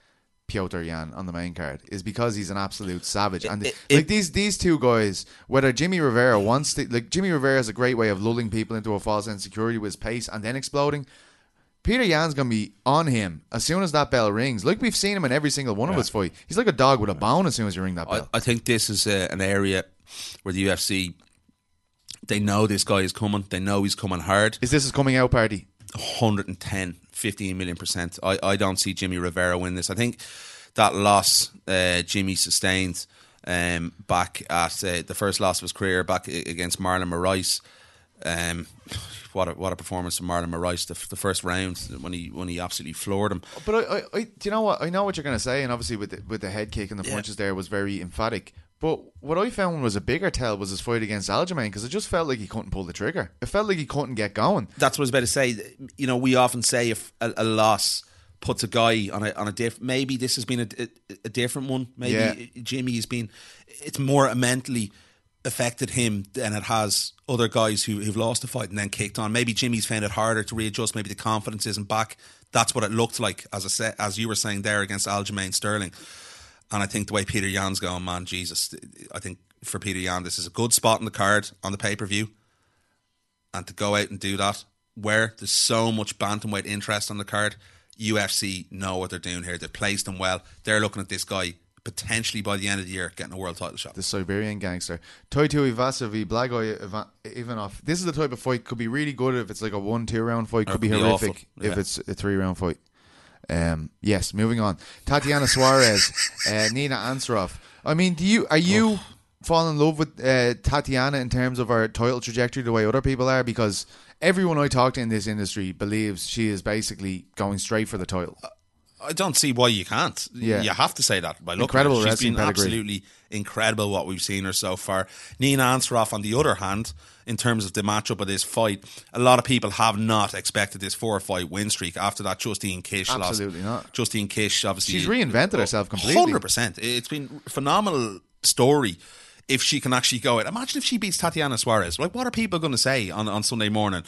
Piotr Yan on the main card is because he's an absolute savage. And
It-
like these these two guys, whether Jimmy Rivera wants to, like Jimmy Rivera has a great way of lulling people into a false sense of security with his pace and then exploding. Peter Yan's gonna be on him as soon as that bell rings. Like we've seen him in every single one of his fight. He's like a dog with a bone as soon as you ring that
I,
bell.
I think this is uh, an area where the UFC they know this guy is coming. They know he's coming hard.
is this his coming out party?
110, 15 million percent. I, I don't see Jimmy Rivera win this. I think that loss uh, Jimmy sustained um, back at uh, the first loss of his career back against Marlon Moraes. Um, what a, what a performance from Marlon Moraes the, the first round when he when he absolutely floored him.
But I, I, I, do you know what? I know what you're gonna say, and obviously with the, with the head kick and the punches there was very emphatic. But what I found was a bigger tell was his fight against Aljamain because it just felt like he couldn't pull the trigger. It felt like he couldn't get going.
that's what I was about to say. You know, we often say if a, a loss puts a guy on a on a diff, maybe this has been a, a, a different one. Maybe
Yeah.
Jimmy's been. It's more mentally affected him than it has other guys who who've lost the fight and then kicked on. Maybe Jimmy's found it harder to readjust. Maybe the confidence isn't back. That's what it looked like as I said, as you were saying there against Aljamain Sterling. And I think the way Peter Yan's going, man, Jesus, I think for Peter Yan, this is a good spot in the card on the pay per view and to go out and do that where there's so much bantamweight interest on the card UFC know what they're doing here they've placed them well they're looking at this guy potentially by the end of the year getting a world title shot
The Siberian gangster. Tai Tuivasa v Blagoy Iva- Ivanov. This is the type of fight could be really good if it's like a one two round fight. Could be
be
horrific if it's a three round fight. Um, yes, moving on. Tatiana Suarez, uh, Nina Ansaroff. I mean, do you are you fall in love with uh, Tatiana in terms of her title trajectory the way other people are? Because everyone I talk to in this industry believes she is basically going straight for the title.
I don't see why you can't
Yeah.
you have to say that by looking
Incredible
at her. she's been
pedigree.
absolutely incredible what we've seen her so far Nina Ansaroff on the other hand in terms of the matchup of this fight a lot of people have not expected this four fight win streak after that Justine Kish loss
Absolutely not.
Justine Kish obviously
She's reinvented herself completely.
Hundred percent. It's been a phenomenal story. If she can actually go it, imagine if she beats Tatiana Suarez. Like, what are people going to say on, on Sunday morning?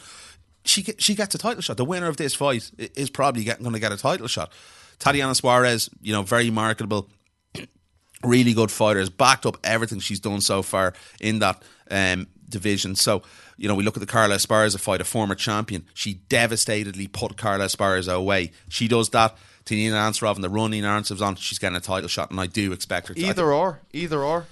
She she gets a title shot. The winner of this fight is probably going to get a title shot. Tatiana Suarez, you know, very marketable, really good fighter. Has backed up everything she's done so far in that um, division. So, you know, we look at the Carla Esparza fight, a former champion. She devastatedly put Carla Esparza away. She does that to Nina Ansaroff and the run Nina Ansaroff's on. She's getting a title shot, and I do expect her to.
Either or, either or.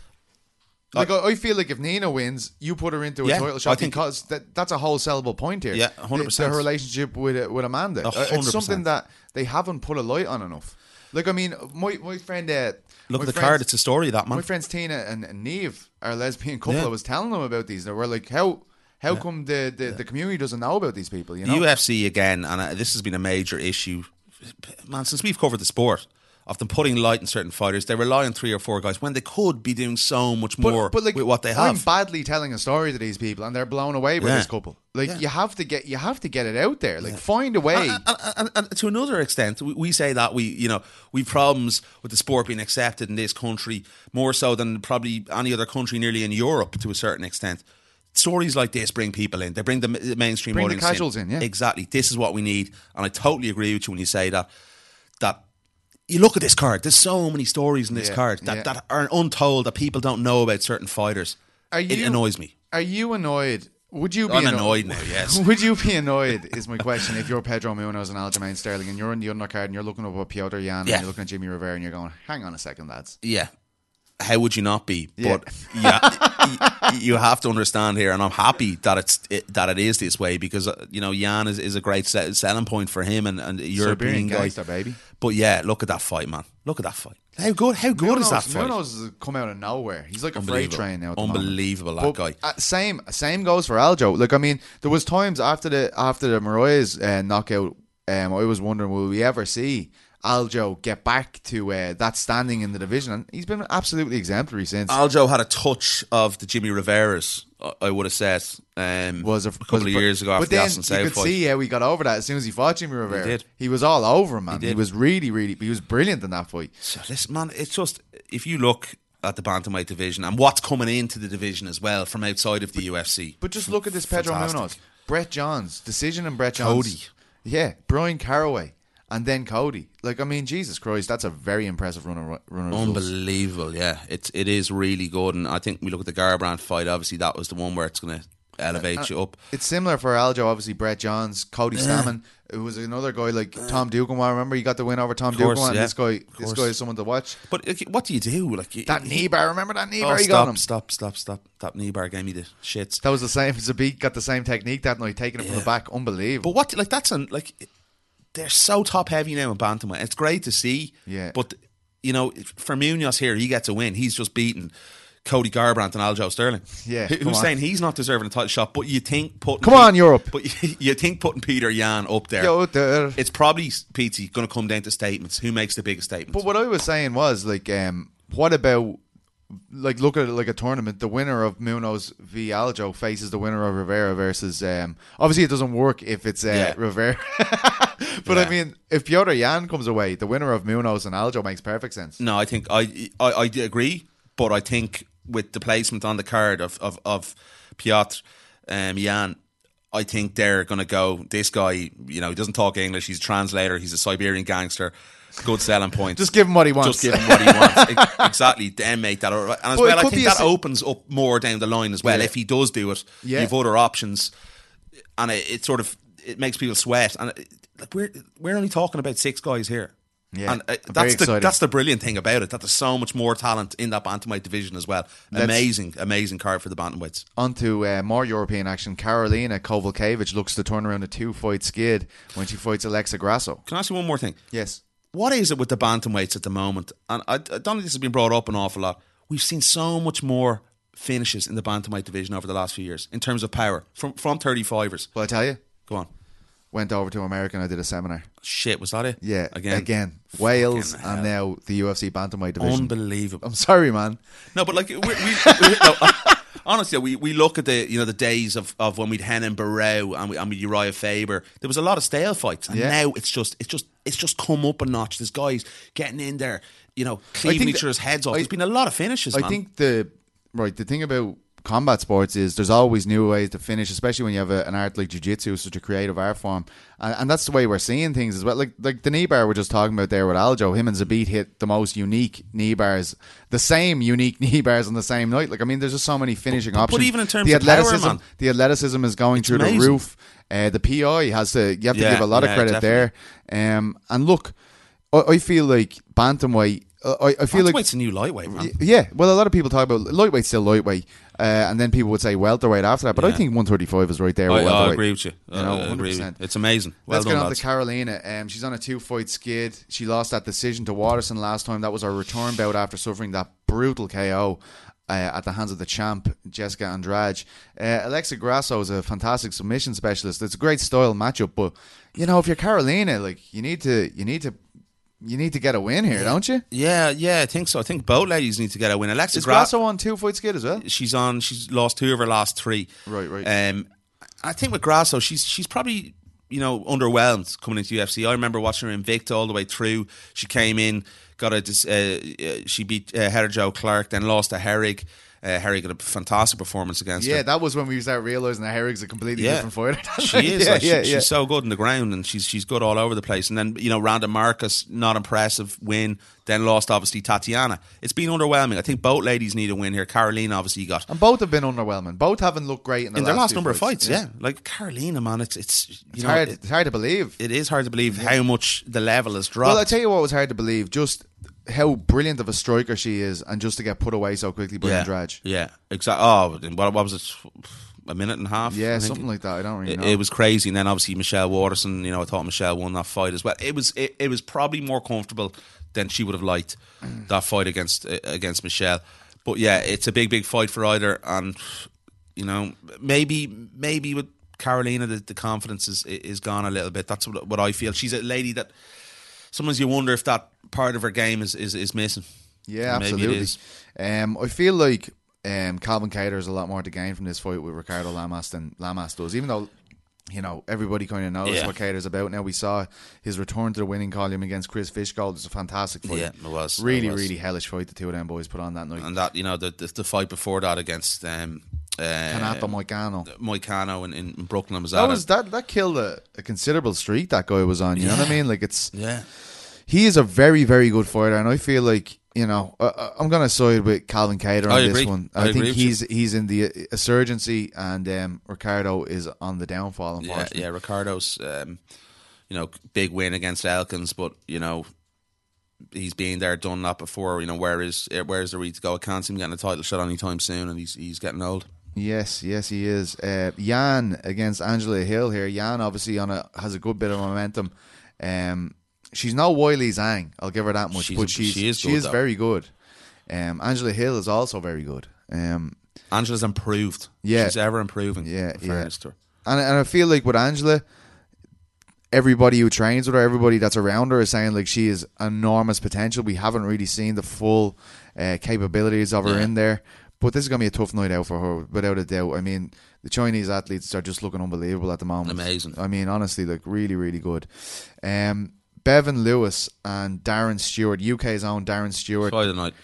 Like I, I feel like if Nina wins, you put her into a
Yeah,
title
I
shot
think-
because that, that's a whole sellable point here.
Yeah, 100%.
Her relationship with uh, with Amanda,
A
Uh, it's something that they haven't put a light on enough. Like I mean, my my friend, uh,
Look
my
at the
friends-
card. It's a story that man.
My friends Tina and, and Neve are a lesbian couple.
Yeah.
I was telling them about these. They were like, how how come the, the, the community doesn't know about these people? You know,
UFC again, and uh, this has been a major issue, man, since we've covered the sport. Of them putting light in certain fighters. They rely on three or four guys when they could be doing so much more with what they have.
I'm badly telling a story to these people, and they're blown away by
Yeah.
this couple. Like
Yeah.
you have to get you have to get it out there. Like find a way.
and, and- and- and to another extent, we, we say that we, you know, we have problems with the sport being accepted in this country more so than probably any other country nearly in Europe to a certain extent. Stories like this bring people in. They bring the ma- mainstream
Bring the
audience
casuals in, yeah.
exactly. This is what we need, and I totally agree with you when you say that. That you look at this card. There's so many stories in this
Yeah,
card that,
yeah.
that are untold that people don't know about certain fighters.
Are
it annoys me.
Are you annoyed? Would you be
I'm
annoyed?
annoyed now, yes.
Would you be annoyed? Is my question. If you're Pedro Munhoz and Aljamain Sterling, and you're in the undercard, and you're looking up at Piotr Yan,
Yeah.
and you're looking at Jimmy Rivera, and you're going, "Hang on a second, lads."
Yeah. How would you not be? But yeah, you have to understand here, and I'm happy that it's it, that it is this way because uh, you know Yan is, is a great se- selling point for him and, and European
Siberian
guy.
gangster, baby.
But yeah, look at that fight, man. Look at that fight. How good? How good is that
Munhoz,
fight?
Munhoz has come out of nowhere. He's like a freight
Unbelievable.
train now.
Unbelievable, that guy.
uh, same, same goes for Aljo. Like I mean, there was times after the after the Mariah's uh, knockout, um, I was wondering, will we ever see Aljo get back to uh, that standing in the division? And he's been absolutely exemplary since.
Aljo had a touch of the Jimmy Rivera's. I- I would have said um,
was a,
couple
was
of years ago
but
after the
then
Aston
you could
fight.
see how he got over that as soon as he fought Jimmy Rivera.
did.
He was all over him, man. He,
did.
was really, really. He was brilliant in that fight.
So listen, man, it's just if you look at the bantamweight division and what's coming into the division as well from outside of the UFC.
But just look at this Pedro
Fantastic.
Munhoz, Brett Johns, decision and Brett Johns,
Cody.
yeah, Bryan Caraway, and then Cody. Like I mean, Jesus Christ, that's a very impressive run of run results.
Unbelievable, yeah. It's it is really good, and I think we look at the Garbrandt fight. Obviously, that was the one where it's going to elevate uh, you up.
It's similar for Aljo, obviously Brett Johns, Cody Stamann. It was another guy like Tom Dugan. I Remember, he got the win over Tom
course,
Dugan.
yeah.
This guy, this guy is someone to watch.
But what do you do? Like you-
That knee bar, remember that knee
Oh,
bar? he got him.
stop, stop, stop, stop! That knee bar gave me the shits.
That was the same. Zabit got the same technique that night, taking it from the back. Unbelievable.
But what like that's an like they're so top heavy now in bantamweight. It's great to see.
Yeah.
But you know, for Munhoz here, he gets a win. He's just beaten Cody Garbrandt and Aljo Sterling.
Yeah,
Who- who's
on.
saying he's not deserving a title shot? But you think putting
Come on, Europe.
But you think putting Peter Yan up there?
Yo, there.
It's probably Petey going to come down to statements. Who makes the biggest statements?
But what I was saying was like, um, what about like look at it like a tournament? The winner of Munhoz v Aljo faces the winner of Rivera versus. Um, obviously, it doesn't work if it's uh,
Yeah.
Rivera. but
Yeah.
I mean, if Piotr Yan comes away, the winner of Munhoz and Aljo makes perfect sense.
No, I think I, I I agree, but I think with the placement on the card of of, of Piotr um, Yan, I think they're going to go. This guy, you know, he doesn't talk English. He's a translator. He's a Siberian gangster. Good selling point.
Just give him what he wants.
Just give him what he wants. Exactly. Then make that. And as
Well,
well, I think
be a
that opens up more down the line as well.
Yeah.
If he does do it,
Yeah.
you've other options, and it, it sort of it makes people sweat. And it, like we're we're only talking about six guys here.
Yeah,
and uh, that's the
excited.
that's the brilliant thing about it. That there's so much more talent in that bantamweight division as well.
Let's-
amazing, amazing card for the bantamweights.
On to uh, more European action. Karolina Kowalkiewicz looks to turn around a two fight skid when she fights Alexa Grasso.
Can I ask you one more thing?
Yes.
What is it with the bantamweights at the moment? And I, I don't think this has been brought up an awful lot. We've seen so much more finishes in the bantamweight division over the last few years in terms of power from from 35ers.
Well, I tell you,
Go on.
went over to America and I did a seminar.
Shit, was that it?
Yeah,
again,
again. Wales and now the UFC bantamweight division.
unbelievable.
I'm sorry, man.
No, but like we, we, we no, uh, honestly, we, we look at the you know the days of, of when we'd Renan Barão and we and we Urijah Faber. There was a lot of stale fights, and
Yeah.
now it's just it's just it's just come up a notch. This guys getting in there, you know, cleaving each other's heads off.
I,
There's been a lot of finishes.
I
man.
think the right the thing about combat sports is there's always new ways to finish, especially when you have a, an art like jiu-jitsu, such a creative art form, and, and that's the way we're seeing things as well. Like like the knee bar we're just talking about there with Aljo, him and Zabit hit the most unique knee bars, the same unique knee bars on the same night. Like I mean, there's just so many finishing
but
options.
But even in terms
the
of power,
athleticism,
man.
the athleticism is going through the roof. Uh, the PI has to you have to
Yeah,
give a lot of
yeah,
credit there. Um, and look, I, I feel like bantamweight. I, I feel like
Bantamweight's a new lightweight, man.
Yeah, well, a lot of people talk about lightweight's still lightweight, uh, and then people would say welterweight after that. But I think 135 is right there.
I,
with
I agree with you.
You know,
I agree you.
100%.
It's amazing. Well
Let's
done,
get on
lads.
to Karolina. Um, she's on a two fight skid. She lost that decision to Waterson last time. That was her return bout after suffering that brutal KO. Uh, at the hands of the champ Jessica Andrade, uh, Alexa Grasso is a fantastic submission specialist. It's a great style matchup, but you know if you're Karolina, like you need to you need to you need to get a win here, don't you?
Yeah, yeah, I think so. I think both ladies need to get a win. Alexa
Is
Gra-
Grasso on two fight skid as well?
she's on. She's lost two of her last three.
Right, right.
Um, I think with Grasso, she's she's probably you know underwhelmed coming into UFC. I remember watching her Invicta all the way through. She came in, got a uh, uh, she beat uh, Heather Jo Clark, then lost to Herrig. Uh, Herrig had a fantastic performance against
Yeah,
her.
that was when we started realizing that Herrig's a completely
Yeah.
different fighter.
She is.
yeah,
like, she-
yeah,
she's so good in the ground, and she's she's good all over the place. And then you know, Randa Markos, not impressive win. Then lost obviously Tatiana. It's been underwhelming. I think both ladies need a win here. Karolina obviously got
And both have been underwhelming. Both haven't looked great in, the
in their last number of fights.
fights.
Yeah. like Karolina, man, it's it's you
It's
know
hard.
it,
it's hard to believe.
it is hard to believe how much the level has dropped.
Well, I tell you what was hard to believe. Just how brilliant of a striker she is, and just to get put away so quickly by
yeah,
Andrade.
yeah, exactly. Oh, what, what was it? A minute and a half.
Yeah, something like that. I don't really
It,
know.
it was crazy, and then obviously Michelle Waterson. You know, I thought Michelle won that fight as well. It was it, it was probably more comfortable than she would have liked that fight against uh, against Michelle. But yeah, it's a big big fight for either, and you know maybe maybe with Karolina the, the confidence is is gone a little bit. That's what, what I feel. She's a lady that sometimes you wonder if that part of her game is is, is missing.
Yeah,
Maybe it
absolutely.
is.
Um, I feel like um, Calvin Kattar has a lot more to gain from this fight with Ricardo Lamas than Lamas does, even though. You know, everybody kind of knows
Yeah.
what Kattar's about now. We saw his return to the winning column against Chris Fishgold. It's a fantastic fight.
Yeah, it was. It
Really,
was.
really hellish fight the two of them boys put on that night.
And that you know the the, the fight before that against um, uh,
Renato Moicano.
Moicano in, in Brooklyn was
That
at
was that that killed a, a considerable streak that guy was on. You know what I mean? Like it's
Yeah.
he is a very very good fighter, and I feel like you know uh, uh, I'm gonna side with Calvin Kattar on this one.
I
I, think he's he's in the insurgency, and um, Ricardo is on the downfall.
Yeah, yeah. Ricardo's, um, you know, big win against Elkins, but you know, he's been there, done that before. You know, where is where is the read to go? I can't see him getting a title shot anytime soon, and he's he's getting old.
Yes, yes, he is. Uh, Yan against Angela Hill here. Yan obviously on a has a good bit of momentum. Um, she's no Weili Zhang, I'll give her that much,
She's
but
a-
she's
she is
she
good,
is
though.
very good. Um, Angela Hill is also very good. Um,
Angela's improved.
Yeah.
she's ever improving.
Yeah, yeah.
to
and and I feel like with Angela, everybody who trains with her, everybody that's around her is saying like she is enormous potential. We haven't really seen the full uh, capabilities of her
Yeah.
in there, but this is gonna be a tough night out for her, without a doubt. I mean, the Chinese athletes are just looking unbelievable at the moment.
Amazing.
I mean, honestly, like really, really good. Um, Bevon Lewis and Darren Stewart, UK's own Darren Stewart.
Fight tonight.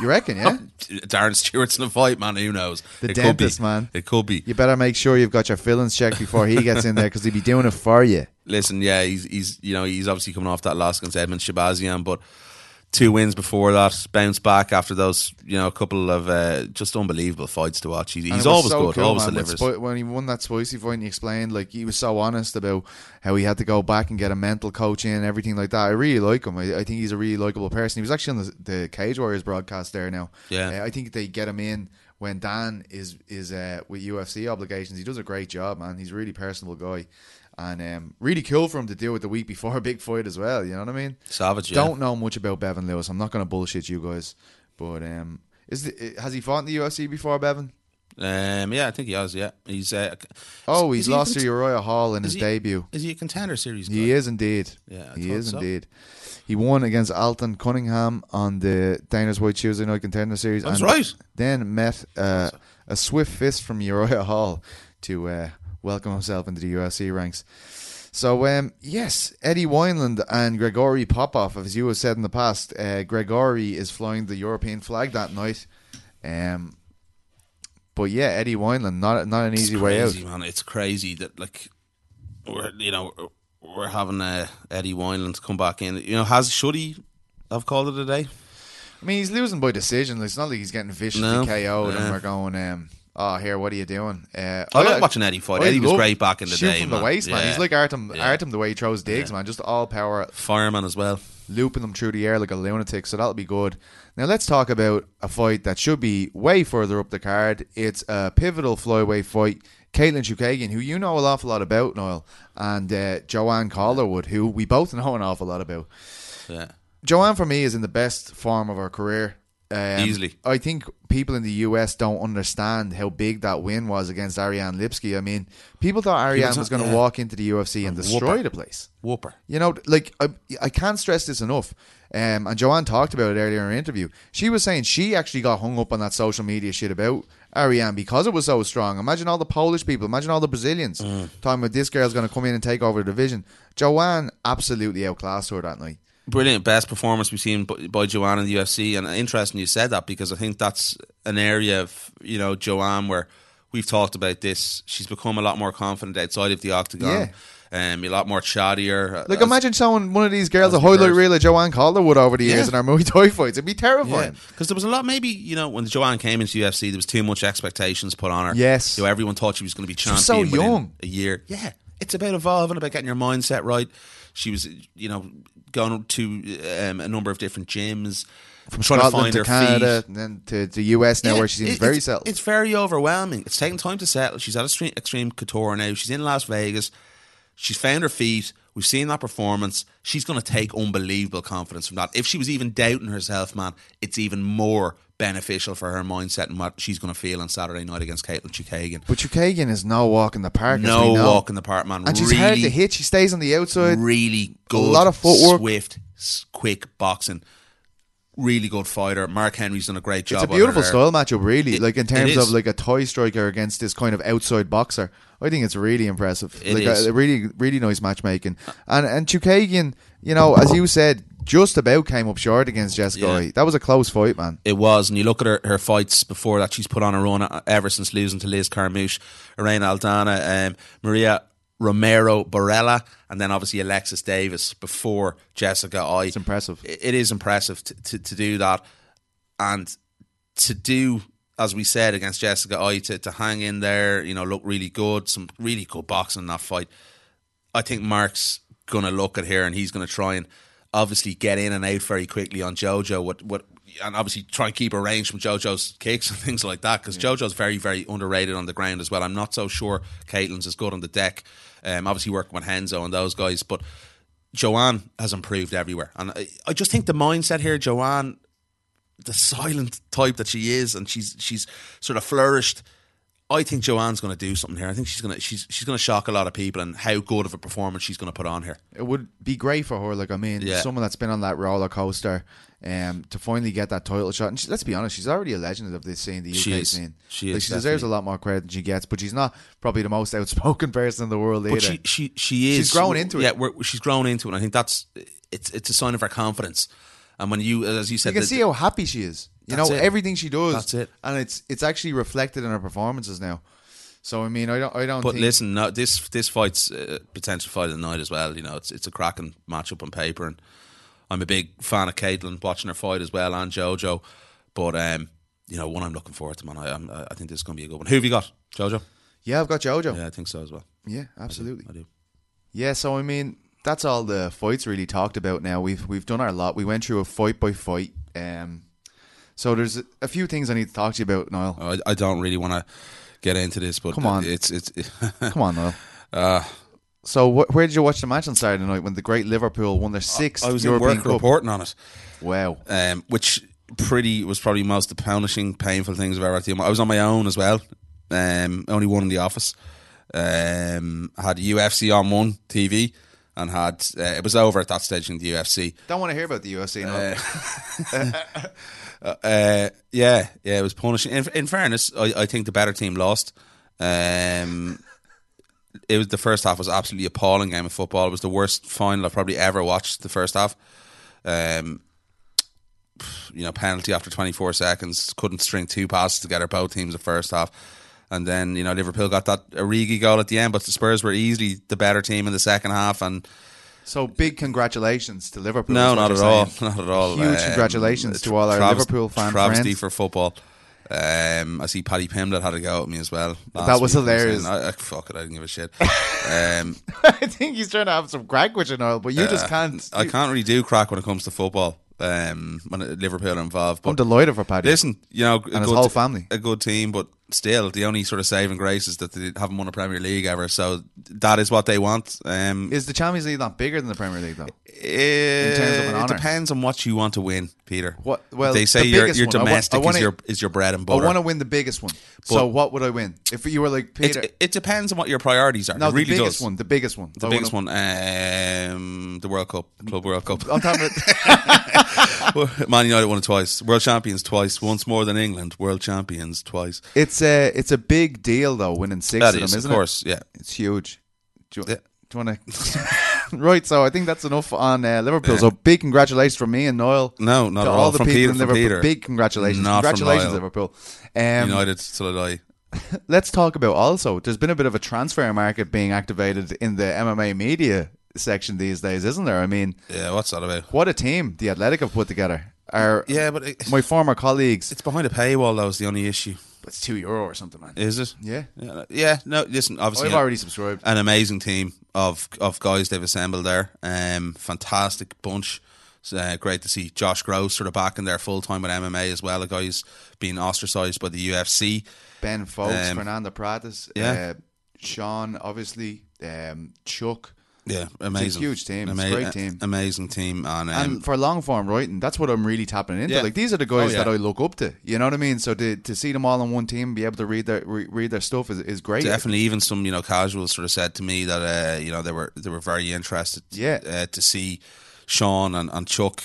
You reckon? Yeah.
Darren Stewart's in a fight, man. Who knows?
The
It could
dentist,
be.
man.
It could be.
You better make sure you've got your fillings checked before he gets in there because he'd be doing it for you.
Listen, yeah, he's he's you know he's obviously coming off that loss against Edmen Shahbazyan, but two wins before that, bounced back after those you know a couple of uh, just unbelievable fights to watch. He's, he's always
so
good,
cool,
always
man. When
delivers.
Spi- When he won that spicy fight, and he explained like he was so honest about how he had to go back and get a mental coach in and everything like that. I really like him. I, I think he's a really likable person. He was actually on the, the Cage Warriors broadcast there now.
Yeah.
Uh, I think they get him in when Dan is is uh, with UFC obligations. He does a great job, man. He's a really personable guy. And um, really cool for him to deal with the week before a big fight as well. You know what I mean?
Savage, yeah.
Don't know much about Bevon Lewis. I'm not going to bullshit you guys, but um, is the, has he fought in the UFC before, Bevon?
Um, yeah, I think he has. Yeah, he's. Uh,
Oh, he's
he
lost
cont-
to Uriah Hall in his
he-
debut.
Is he a contender series? Guy?
He is indeed.
Yeah, I
he is
so.
indeed. He won against Alton Cunningham on the Dana's White Tuesday Night Contender Series.
That's
and
right.
Then met uh, a swift fist from Uriah Hall to uh, welcome himself into the UFC ranks. So um, yes, Eddie Wineland and Grigory Popov, as you have said in the past, uh, Gregory is flying the European flag that night. Um, but yeah, Eddie Wineland, not not an
It's
easy way out.
man. It's crazy that like we're you know we're having uh, Eddie Wineland come back in. You know, has should he have called it a day?
I mean, he's losing by decision. It's not like he's getting viciously
No.
KO'd
Yeah.
and we're going, um, oh, here, what are you doing? Uh,
I like watching Eddie fight. Eddie was great back in the day,
from
man.
the waist, man.
Yeah.
He's like Artem,
Yeah.
Artem the way he throws digs, man. Just all power,
Fireman as well.
looping them through the air like a lunatic. So that'll be good. Now let's talk about a fight that should be way further up the card. It's a pivotal flyweight fight. Katlyn Chookagian, who you know an awful lot about, Noel, and uh, Joanne Calderwood, who we both know an awful lot about.
Yeah.
Joanne for me is in the best form of her career. Um,
Easily.
I think people in the US don't understand how big that win was against Ariane Lipski. I mean, people thought Ariane
was
was, going to
yeah.
walk into the UFC and destroy
whoop her.
the place.
Whooper.
You know, like I, I can't stress this enough. Um, and Joanne talked about it earlier in her interview. She was saying she actually got hung up on that social media shit about Ariane because it was so strong. Imagine all the Polish people, imagine all the Brazilians
Mm.
talking about this girl's going to come in and take over the division. Joanne absolutely outclassed her that night.
Brilliant, best performance we've seen by, Joanne in the UFC, and interesting you said that because I think that's an area of you know Joanne where we've talked about this. She's become a lot more confident outside of the octagon, um, a lot more chattier.
Like
As-
imagine showing one of these girls a highlight reel of Joanne Calderwood over the years
Yeah.
in our Muay Thai fights. It'd be terrifying.
because there was a lot. Maybe you know when Joanne came into UFC, there was too much expectations put on her.
Yes.
you know, everyone thought she was going to be champion.
so young.
a year. Yeah, it's about evolving, about getting your mindset right. She was, you know, going to um, a number of different gyms
From
trying
Scotland
to find
to
her
Canada
feet.
and then to the US now
Yeah,
where she seems
it-
very
it's,
settled.
It's very overwhelming. It's taking time to settle. She's at Extreme, extreme Couture now. She's in Las Vegas. She's found her feet. We've seen that performance. She's going to take unbelievable confidence from that. If she was even doubting herself, man, it's even more beneficial for her mindset and what she's going to feel on Saturday night against Katlyn Chookagian.
But Chookagian is no walk in the park. as
No
we know.
walk in the park, man.
And she's
really,
hard to hit. She stays on the outside.
really good.
A lot of footwork.
Swift, quick boxing. Really good fighter. Mark Henry's done a great job.
It's a beautiful style matchup, really.
It-
like in terms of like a toy striker against this kind of outside boxer. I think it's really impressive.
It
like
is.
A, a really, really nice matchmaking. And and Chookagian, you know, as you said, just about came up short against Jessica.
Yeah.
That was a close fight, man.
It was, and you look at her, her fights before that, she's put on a run ever since losing to Liz Carmouche, Irene Aldana, um, Maria Romero Borella, and then obviously Alexis Davis before Jessica Eye.
It's impressive.
It it is impressive to, to, to do that, and to do as we said against Jessica Eye to, to hang in there, you know, look really good, some really good boxing in that fight. I think Mark's gonna look at here and he's gonna try and obviously get in and out very quickly on Jojo. What what and obviously try and keep a range from Jojo's kicks and things like that because Jojo's very very underrated on the ground as well. I'm not so sure Katlyn's as good on the deck. Um, obviously working with Renzo and those guys, but Joanne has improved everywhere, and I, I just think the mindset here, Joanne, the silent type that she is, and she's she's sort of flourished. I think Joanne's going to do something here. I think she's going to she's she's going to shock a lot of people and how good of a performance she's going to put on here.
It would be great for her. Like I mean,
Yeah.
someone that's been on that roller coaster, um, to finally get that title shot. And she, let's be honest, she's already a legend of this scene, the UK
She is.
scene.
She
like,
is,
she deserves a lot more credit than she gets. But she's not probably the most outspoken person in the world either.
But she she she is
She's grown into it.
Yeah, we're, she's grown into it. And I think that's it's it's a sign of her confidence. And when you, as you said,
you can
the-
see how happy she is. You
That's
know
it.
everything she does.
That's it.
and it's it's actually reflected in her performances now. So I mean, I don't I don't.
But listen, no, this this fight's a potential fight of the night as well. You know, it's it's a cracking matchup on paper, and I'm a big fan of Katlyn watching her fight as well and JoJo. But um, you know, one I'm looking forward to, man. I I'm, I think this is going to be a good one. Who have you got, JoJo?
yeah, I've got Jojo.
Yeah, I think so as well.
Yeah, absolutely.
I do.
Yeah, so I mean, that's all the fights really talked about now. We've we've done our lot. We went through a fight by fight. Um, so there's a, few things I need to talk to you about, Niall.
I, I don't really want to get into this, but
Come on.
it's it's.
Come on, Niall.
uh,
So wh- where did you watch the match on Saturday night when the great Liverpool won their sixth
I was
European
in work
Cup?
reporting on it.
Wow.
um, which pretty was probably most punishing, painful things I've ever had to do. I was on my own as well. Um, only one in the office. Um, I had UFC on one TV and had uh, it was over at that stage in the UFC.
Don't want to hear about the UFC. Niall.
Uh, yeah, yeah, it was punishing. In, in fairness, I, I think the better team lost. Um, it was the first half was absolutely appalling game of football. It was the worst final I've probably ever watched. The first half, um, you know, penalty after 24 seconds, couldn't string two passes together. Both teams the first half, and then you know Liverpool got that Origi goal at the end, but the Spurs were easily the better team in the second half, and
so big congratulations to Liverpool.
no, not at all. Not at all.
Huge
Um,
congratulations to all our Liverpool fan
travesty
friends.
for football. Um, I see Paddy Pimblett had a go at me as well.
That was. Hilarious.
saying, I, I, fuck it, I didn't give a shit. Um,
I think he's trying to have some crack with you, Niall, but you just can't.
I can't really do crack when it comes to football. Um, when Liverpool are involved,
I'm delighted for Paddy.
listen, you know, a
And his
good
whole
t-
family.
a good team, but still, the only sort of saving grace is that they haven't won a Premier League ever. So that is what they want. Um,
Is the Champions League not bigger than the Premier League though? of an
it depends on what you want to win, Peter.
What- well,
they say
the
your your
one. I wa-
domestic
I wanna-
is your is your bread and butter.
I want to win the biggest one. so what would I win if you were like Peter?
it, it depends on what your priorities are.
no,
it really
the biggest
does.
one. The biggest one.
The
I
biggest
wanna-
one, um, the World Cup, Club World Cup.
I'm talking about.
Man United won it twice. World champions twice. Once more than England. World champions twice.
It's a it's a big deal though, winning six
That
of
is,
them, isn't of
course. Yeah.
It's huge. Do you,
Yeah.
do you want to? right. So I think that's enough on uh, Liverpool. So big congratulations from me and Noel.
No, not
to all
all.
the
From
people
Peter,
in Liverpool.
Peter.
Big congratulations.
Not
congratulations. Liverpool. Um,
United I die.
let's talk about also. There's been a bit of a transfer market being activated in the MMA media section these days, isn't there? I mean,
Yeah, what's that about?
what a team the Athletic have put together. Our
Yeah, but it,
my former colleagues.
it's behind a paywall. That was the only issue.
It's two euro or something, man.
Is it?
Yeah.
Yeah. yeah no, listen. Obviously,
I've already subscribed.
an amazing team of of guys they've assembled there. Um, fantastic bunch. Uh, great to see Josh Gross sort of back in there full time with MMA as well. A guy who's been ostracised by the UFC.
Ben Fowlkes,
Um,
Fernando Prates,
yeah.
uh, Sean, obviously, um, Chuck.
Yeah, amazing.
huge team. It's a great team.
Amazing team. And, um,
and for long form writing, that's what I'm really tapping into.
Yeah.
Like these are the guys
Oh, yeah.
that I look up to. You know what I mean? So to, to see them all on one team, be able to read their re- read their stuff is, is great.
Definitely, even some you know casuals sort of said to me that uh, you know they were they were very interested.
Yeah.
uh, to see Sean and, and Chuck.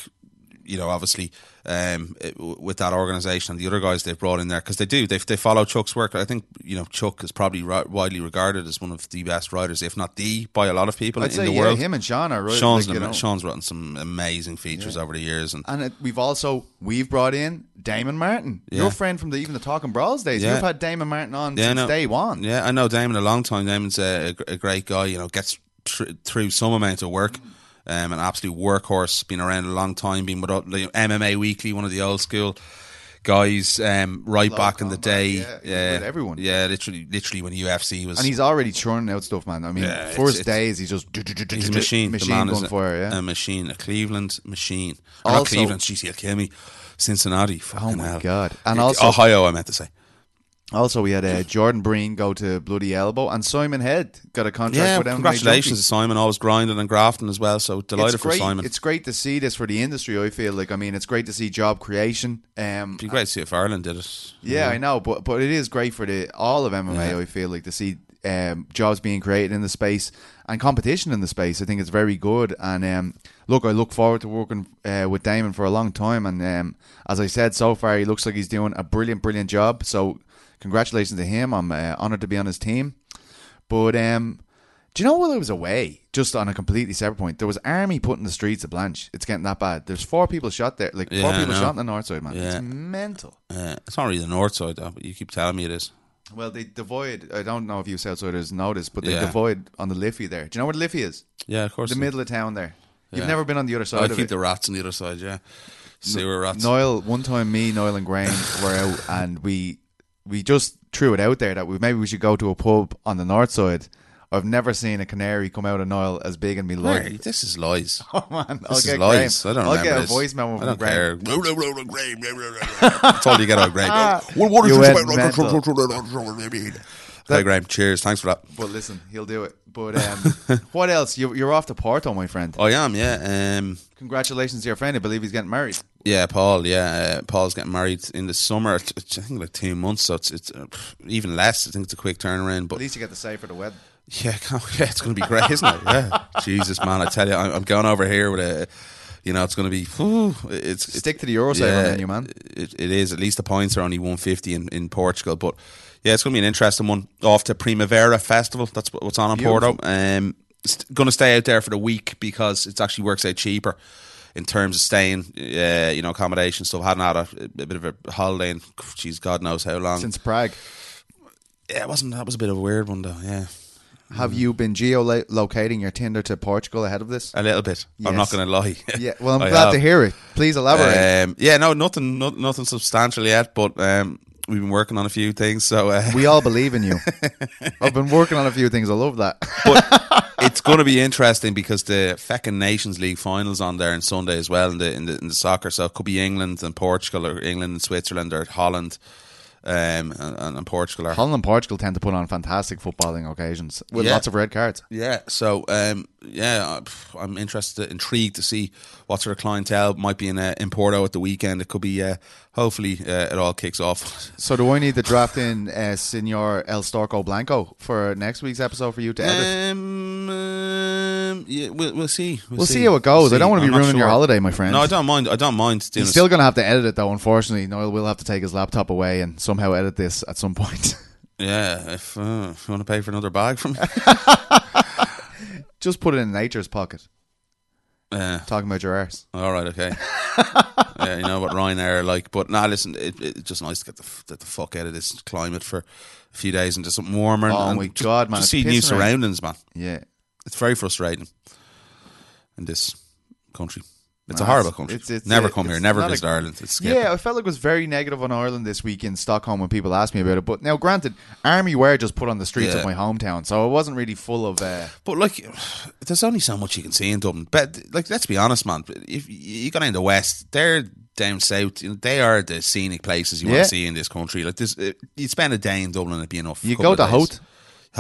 You know, obviously, um, it- with that organisation and the other guys they've brought in there because they do they they follow Chuck's work. I think you know Chuck is probably ri- widely regarded as one of the best writers, if not the, by a lot of people
I'd
in
say
the
yeah,
world.
him and Sean are right.
Sean's
like,
an-
know.
Sean's written some amazing features over the years, and
And it, we've also we've brought in Damon Martin,
Yeah.
your friend from the even the Talking Brawls days.
Yeah.
You've had Damon Martin on
Yeah,
since day one.
Yeah, I know Damon a long time. Damon's a, a great guy. You know, gets tr- through some amount of work. Um, an absolute workhorse. Been around a long time. Been with uh, MMA Weekly, one of the old school guys. Um, right back in the day.
yeah, with everyone.
Yeah, literally, literally when UFC was.
And he's already churning out stuff, man. I mean,
Yeah,
first
it's-
days he's just
He's a machine.
machine
the man is a,
fire. Yeah,
a machine. A Cleveland machine. Or not Cleveland. Jeez, he'll kill me. Cincinnati. oh
my
hell.
God. And also-
Ohio. I meant to say.
Also, we had uh, Jordan Breen go to Bloody Elbow, and Simon Head got a contract
Yeah,
with MMA
congratulations to. Simon. Always grinding and grafting as well. So delighted
it's
for
great.
Simon.
It's great to see this for the industry. I feel like I mean, it's great to see job creation. Um,
It'd be great to see if Ireland did it.
yeah, I know, but but it is great for the all of MMA.
Yeah.
I feel like to see um, jobs being created in the space and competition in the space. I think it's very good. And um, look, I look forward to working uh, with Damon for a long time. And um, as I said, so far he looks like he's doing a brilliant, brilliant job. So congratulations to him. I'm uh, honored to be on his team. But um, do you know while I was away, just on a completely separate point, there was army put in the streets of Blanch. It's getting that bad. There's four people shot there, like
Yeah,
four people shot in the north side, man.
Yeah.
It's mental.
Uh, it's not really the north side though, but you keep telling me it is.
Well, they divide. I don't know if you Southsiders noticed, but they
Yeah.
divide on the Liffey there. Do you know where the Liffey is?
Yeah, of course.
The middle of town there. You've
Yeah.
never been on the other side
I keep
it.
the rats on the other side. Yeah, sewer rats.
Niall, one time, me, Niall, and Graham were out, and we we just threw it out there that we maybe we should go to a pub on the north side. I've never seen a canary come out of Niall as big in me life.
Hey, this is lies.
Oh man, I'll
This
get
is lies.
Graham.
I don't
know.
I'll
get a
this.
voicemail
I
from
don't
Graham.
care. That's all you get out of Graham. well, what
You
is this about? Okay, Graham. Cheers. Thanks for that.
But listen, he'll do it. But um, what else? You, you're off to Porto, my friend.
I am. Yeah. Um,
Congratulations to your friend. I believe he's getting married.
Yeah, Paul. Yeah, uh, Paul's getting married in the summer. It's, it's, I think like two months, so it's, it's uh, even less. I think it's a quick turnaround. But
At least you get to say for the wedding.
Yeah, yeah, it's going to be great, isn't it? Yeah, Jesus, man, I tell you, I'm, I'm going over here with a, you know, it's going to be. whew, it's
Stick to the Eurosaver
yeah,
menu, man.
It, it is. At least the points are only 150 in, in Portugal, but yeah, it's going to be an interesting one. Off to Primavera Festival. That's what's on in. Porto. Um, st- going to stay out there for the week because it actually works out cheaper. In terms of staying, uh, you know, accommodation stuff, hadn't had a, a bit of a holiday, and geez, God knows how long.
Since Prague.
yeah, it wasn't that was a bit of a weird one though. Yeah,
Have you been geolocating your Tinder to Portugal ahead of this?
A little bit. I'm not going to lie.
Yeah, well, I'm
I
glad
have.
to hear it. Please elaborate.
Um, yeah, no, nothing, no, nothing substantial yet, but um, we've been working on a few things. So, uh,
we all believe in you. I've been working on a few things. I love that.
but it's going to be interesting because the feckin' Nations League finals on there on Sunday as well in the in the, in the soccer. So it could be England and Portugal, or England and Switzerland, or Holland um, and, and Portugal are.
Holland and Portugal tend to put on fantastic footballing occasions with
Yeah.
lots of red cards.
Yeah, so um, yeah, I'm interested, intrigued to see what sort of clientele might be in uh, in Porto at the weekend. It could be, uh, hopefully, uh, it all kicks off.
So do I need to draft in uh, Senor El Storco Blanco for next week's episode for you to edit?
Um, um, yeah, we'll, we'll see.
We'll see how it goes. I don't wanna be
I'm not
ruining your holiday, my friend.
No, I don't mind. I don't mind doing
He's still going to have to edit it though. Unfortunately, Noel will have to take his laptop away and somehow edit this at some point.
Yeah, if, uh, if you want to pay for another bag from me.
Just put it in nature's pocket.
Yeah.
Talking about your arse.
All right, okay. yeah, you know what Ryanair are like, but nah, listen, it, it's just nice to get the, f- get the fuck out of this climate for a few days and just something warmer. and-
Oh
and
my
just,
God, man,
Just
it's
see new
pissing rain.
surroundings, man.
Yeah.
It's very frustrating in this country. It's a horrible country.
it's- it's-
never come here. Never
a-
visit Ireland. It's scary.
Yeah, I felt like it was very negative on Ireland this week in Stockholm when people asked me about it. But now, granted, Army wear just put on the streets
Yeah.
of my hometown, so it wasn't really full of. Uh,
But like, there's only so much you can see in Dublin. But like, let's be honest, man. If you go down the west, they're down south. You know, they are the scenic places you
Yeah.
want to see in this country. Like this, uh, you spend a day in Dublin, it'd be enough.
You go to.
Howth.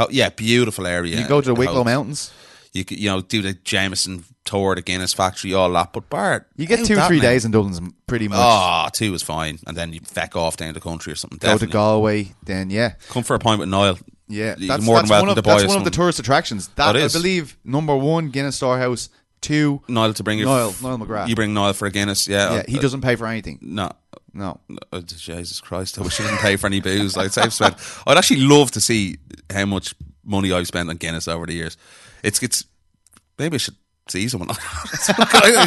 Yeah, beautiful area.
you go to the Wicklow. Mountains.
You could, you know, do the Jameson tour, the Guinness factory, all that. But Bart,
You get two,
that
three days in Dublin's pretty much.
Oh, two is fine, and then you feck off down the country or something.
go
Definitely.
to Galway, then yeah,
Come for a pint with Niall.
yeah. That's,
more
that's
than welcome
one of,
to buy
that's one of the tourist attractions. That
Oh,
I believe number one Guinness Storehouse, two
Niall to bring your
Niall Niall McGrath.
You bring Niall for a Guinness, yeah.
yeah, he
Uh,
doesn't pay for anything.
No,
No,
Oh, Jesus Christ! I wish I didn't pay for any booze. Like I've spent. I'd actually love to see how much money I've spent on Guinness over the years. It's it's maybe I should see someone.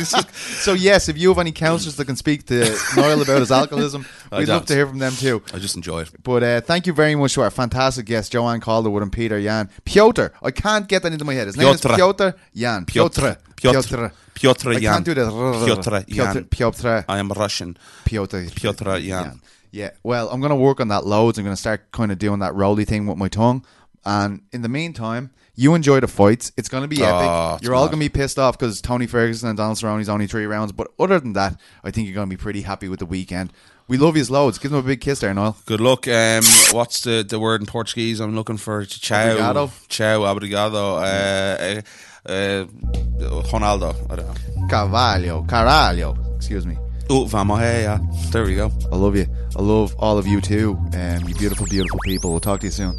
So yes, if you have any counsellors that can speak to Niall about his alcoholism, we'd love to hear from them too.
I just enjoy it.
But uh, thank you very much to our fantastic guests, Joanne Calderwood and Peter Yan. Piotr, I can't get that into my head. His name is
Piotr.
Piotr Yan. Piotr.
Piotr. Piotr
I
Yan.
can't do that.
Piotr
Piotr.
Yan.
Piotr.
I am Russian.
Piotr.
Piotr Yan.
Yeah. Well, I'm going to work on that loads. I'm going to start kind of doing that roly thing with my tongue. And in the meantime, you enjoy the fights. It's going to be
Oh,
epic.
it's
You're all going to be pissed off because Tony Ferguson and Donald Cerrone's only three rounds. But other than that, I think you're going to be pretty happy with the weekend. We love you loads. Give them a big kiss there, Noel.
Good luck. Um, what's the, the word in Portuguese? I'm looking for ciao.
Obrigado.
Ciao. Obrigado. Uh, uh, uh, Ronaldo. I don't know.
Carvalho. Caralho. Excuse me.
Oh, vamos yeah. There we go.
I love you. I love all of you too. Um, you beautiful, beautiful people. We'll talk to you soon.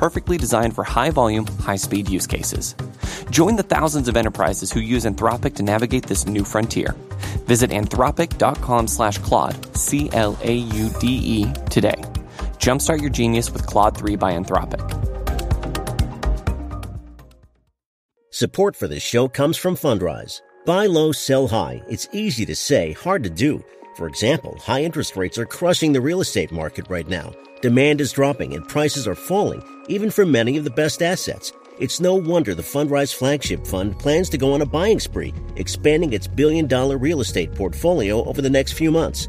perfectly designed for high volume, high speed use cases. Join the thousands of enterprises who use Anthropic to navigate this new frontier. Visit anthropic.com slash Claude, C L A U D E, today. Jumpstart your genius with Claude 3 by Anthropic.
Support for this show comes from Fundrise. Buy low, sell high. It's easy to say, hard to do. For example, high interest rates are crushing the real estate market right now. Demand is dropping and prices are falling, even for many of the best assets. It's no wonder the Fundrise flagship fund plans to go on a buying spree, expanding its billion dollar real estate portfolio over the next few months.